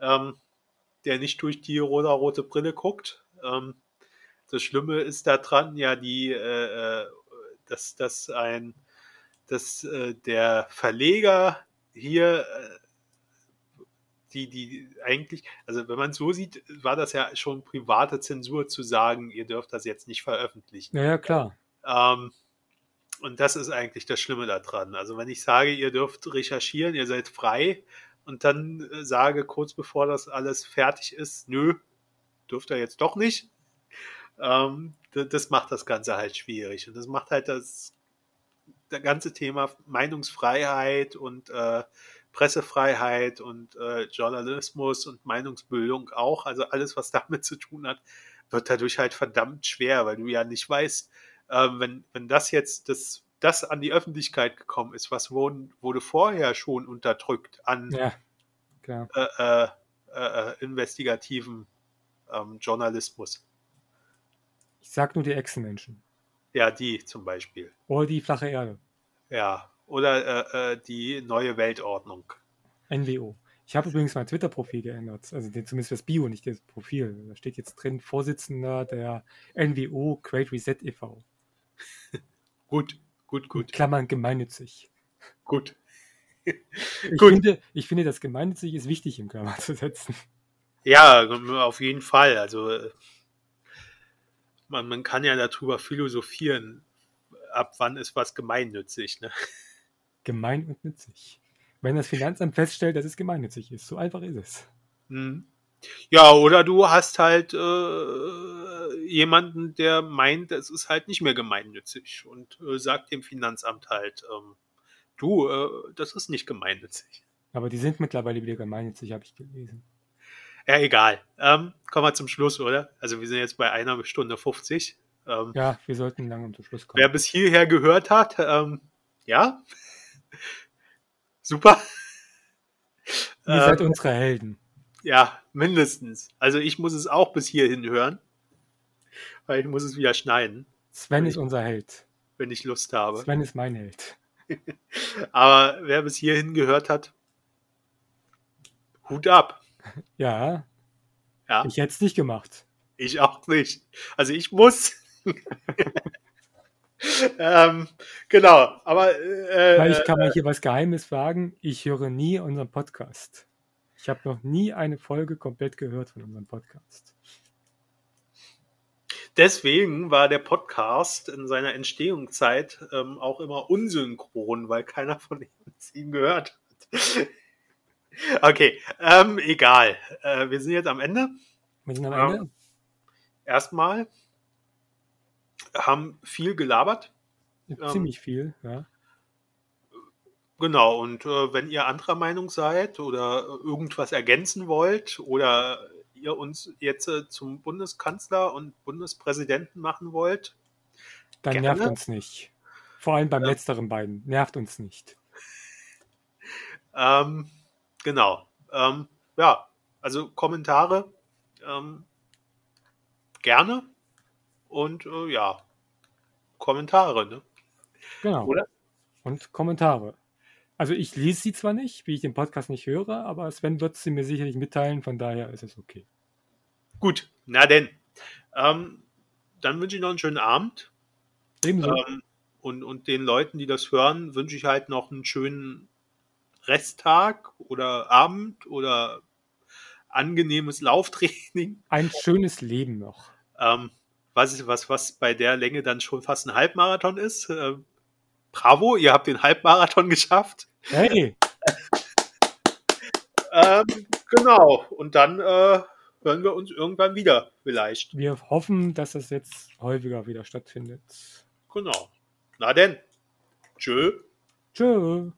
ähm, der nicht durch die rosa-rote Brille guckt. Ähm, das Schlimme ist daran ja die, äh, äh, dass, dass ein, dass äh, der Verleger hier äh, die, die eigentlich, also wenn man es so sieht, war das ja schon private Zensur zu sagen, ihr dürft das jetzt nicht veröffentlichen. Ja, ja, klar. Ähm, und das ist eigentlich das Schlimme daran. Also wenn ich sage, ihr dürft recherchieren, ihr seid frei und dann äh, sage kurz bevor das alles fertig ist, nö, dürft ihr jetzt doch nicht, ähm, das macht das Ganze halt schwierig. Und das macht halt das, das ganze Thema Meinungsfreiheit und äh, Pressefreiheit und äh, Journalismus und Meinungsbildung auch, also alles, was damit zu tun hat, wird dadurch halt verdammt schwer, weil du ja nicht weißt, äh, wenn, wenn das jetzt das, das an die Öffentlichkeit gekommen ist, was wurden, wurde vorher schon unterdrückt an Ja, äh, äh, äh, investigativen ähm, Journalismus. Ich sag nur die Echsenmenschen. Ja, die zum Beispiel. Oder die flache Erde. Ja. Oder äh, äh, die neue Weltordnung. NWO. Ich habe übrigens mein Twitter-Profil geändert. Also den, zumindest das Bio, nicht das Profil. Da steht jetzt drin Vorsitzender der NWO Great Reset e.V. Gut, gut, In gut, Klammern gemeinnützig. gut. Ich, Gut. Finde, ich finde, das gemeinnützig ist wichtig im Klammer zu setzen. Ja, auf jeden Fall. Also äh, man, man kann ja darüber philosophieren, ab wann ist was gemeinnützig. Ne? Gemein und nützig. Wenn das Finanzamt feststellt, dass es gemeinnützig ist. So einfach ist es. Hm. Ja, oder du hast halt äh, jemanden, der meint, es ist halt nicht mehr gemeinnützig und äh, sagt dem Finanzamt halt, ähm, du, äh, das ist nicht gemeinnützig. Aber die sind mittlerweile wieder gemeinnützig, habe ich gelesen. Ja, egal. Ähm, kommen wir zum Schluss, oder? Also wir sind jetzt bei einer Stunde 50. Ähm, Ja, wir sollten langsam zum Schluss kommen. Wer bis hierher gehört hat, ähm, ja, super. Ihr seid Ähm, unsere Helden. ja, mindestens. Also ich muss es auch bis hierhin hören, weil ich muss es wieder schneiden, Sven ist unser Held. wenn ich Lust habe. Sven ist mein Held. Aber wer bis hierhin gehört hat, Hut ab. Ja, Ja, ich hätte es nicht gemacht. ich auch nicht. Also ich muss. ähm, genau, aber äh, Weil ich kann mal hier was Geheimes fragen. Ich höre nie unseren Podcast. Ich habe noch nie eine Folge komplett gehört von unserem Podcast. deswegen war der Podcast in seiner Entstehungszeit ähm, auch immer unsynchron, weil keiner von uns ihn gehört hat. Okay, ähm, egal. Äh, wir sind jetzt am Ende. Wir sind am. Ende. Erstmal haben viel gelabert. Ziemlich viel, ja. Genau, und äh, wenn ihr anderer Meinung seid oder irgendwas ergänzen wollt oder ihr uns jetzt äh, zum Bundeskanzler und Bundespräsidenten machen wollt, Dann Gerne. nervt uns nicht. Vor allem beim Ja. letzteren beiden. Nervt uns nicht. ähm, genau. Ähm, ja, also Kommentare ähm, gerne und äh, ja, Kommentare, ne? Genau. Oder? Und Kommentare. Also ich lese sie zwar nicht, wie ich den Podcast nicht höre, aber Sven wird sie mir sicherlich mitteilen, von daher ist es okay. Gut, na denn. Ähm, dann wünsche ich noch einen schönen Abend. Ebenso. Ähm, und, und den Leuten, die das hören, wünsche ich halt noch einen schönen Resttag oder Abend oder angenehmes Lauftraining. Ein schönes Leben noch. Ähm, was, ist, was, was bei der Länge dann schon fast ein Halbmarathon ist. Äh, bravo, ihr habt den Halbmarathon geschafft. Hey, Ähm, genau, und dann äh, hören wir uns irgendwann wieder, vielleicht. wir hoffen, dass es jetzt häufiger wieder stattfindet. Genau. Na denn. Tschö. Tschö.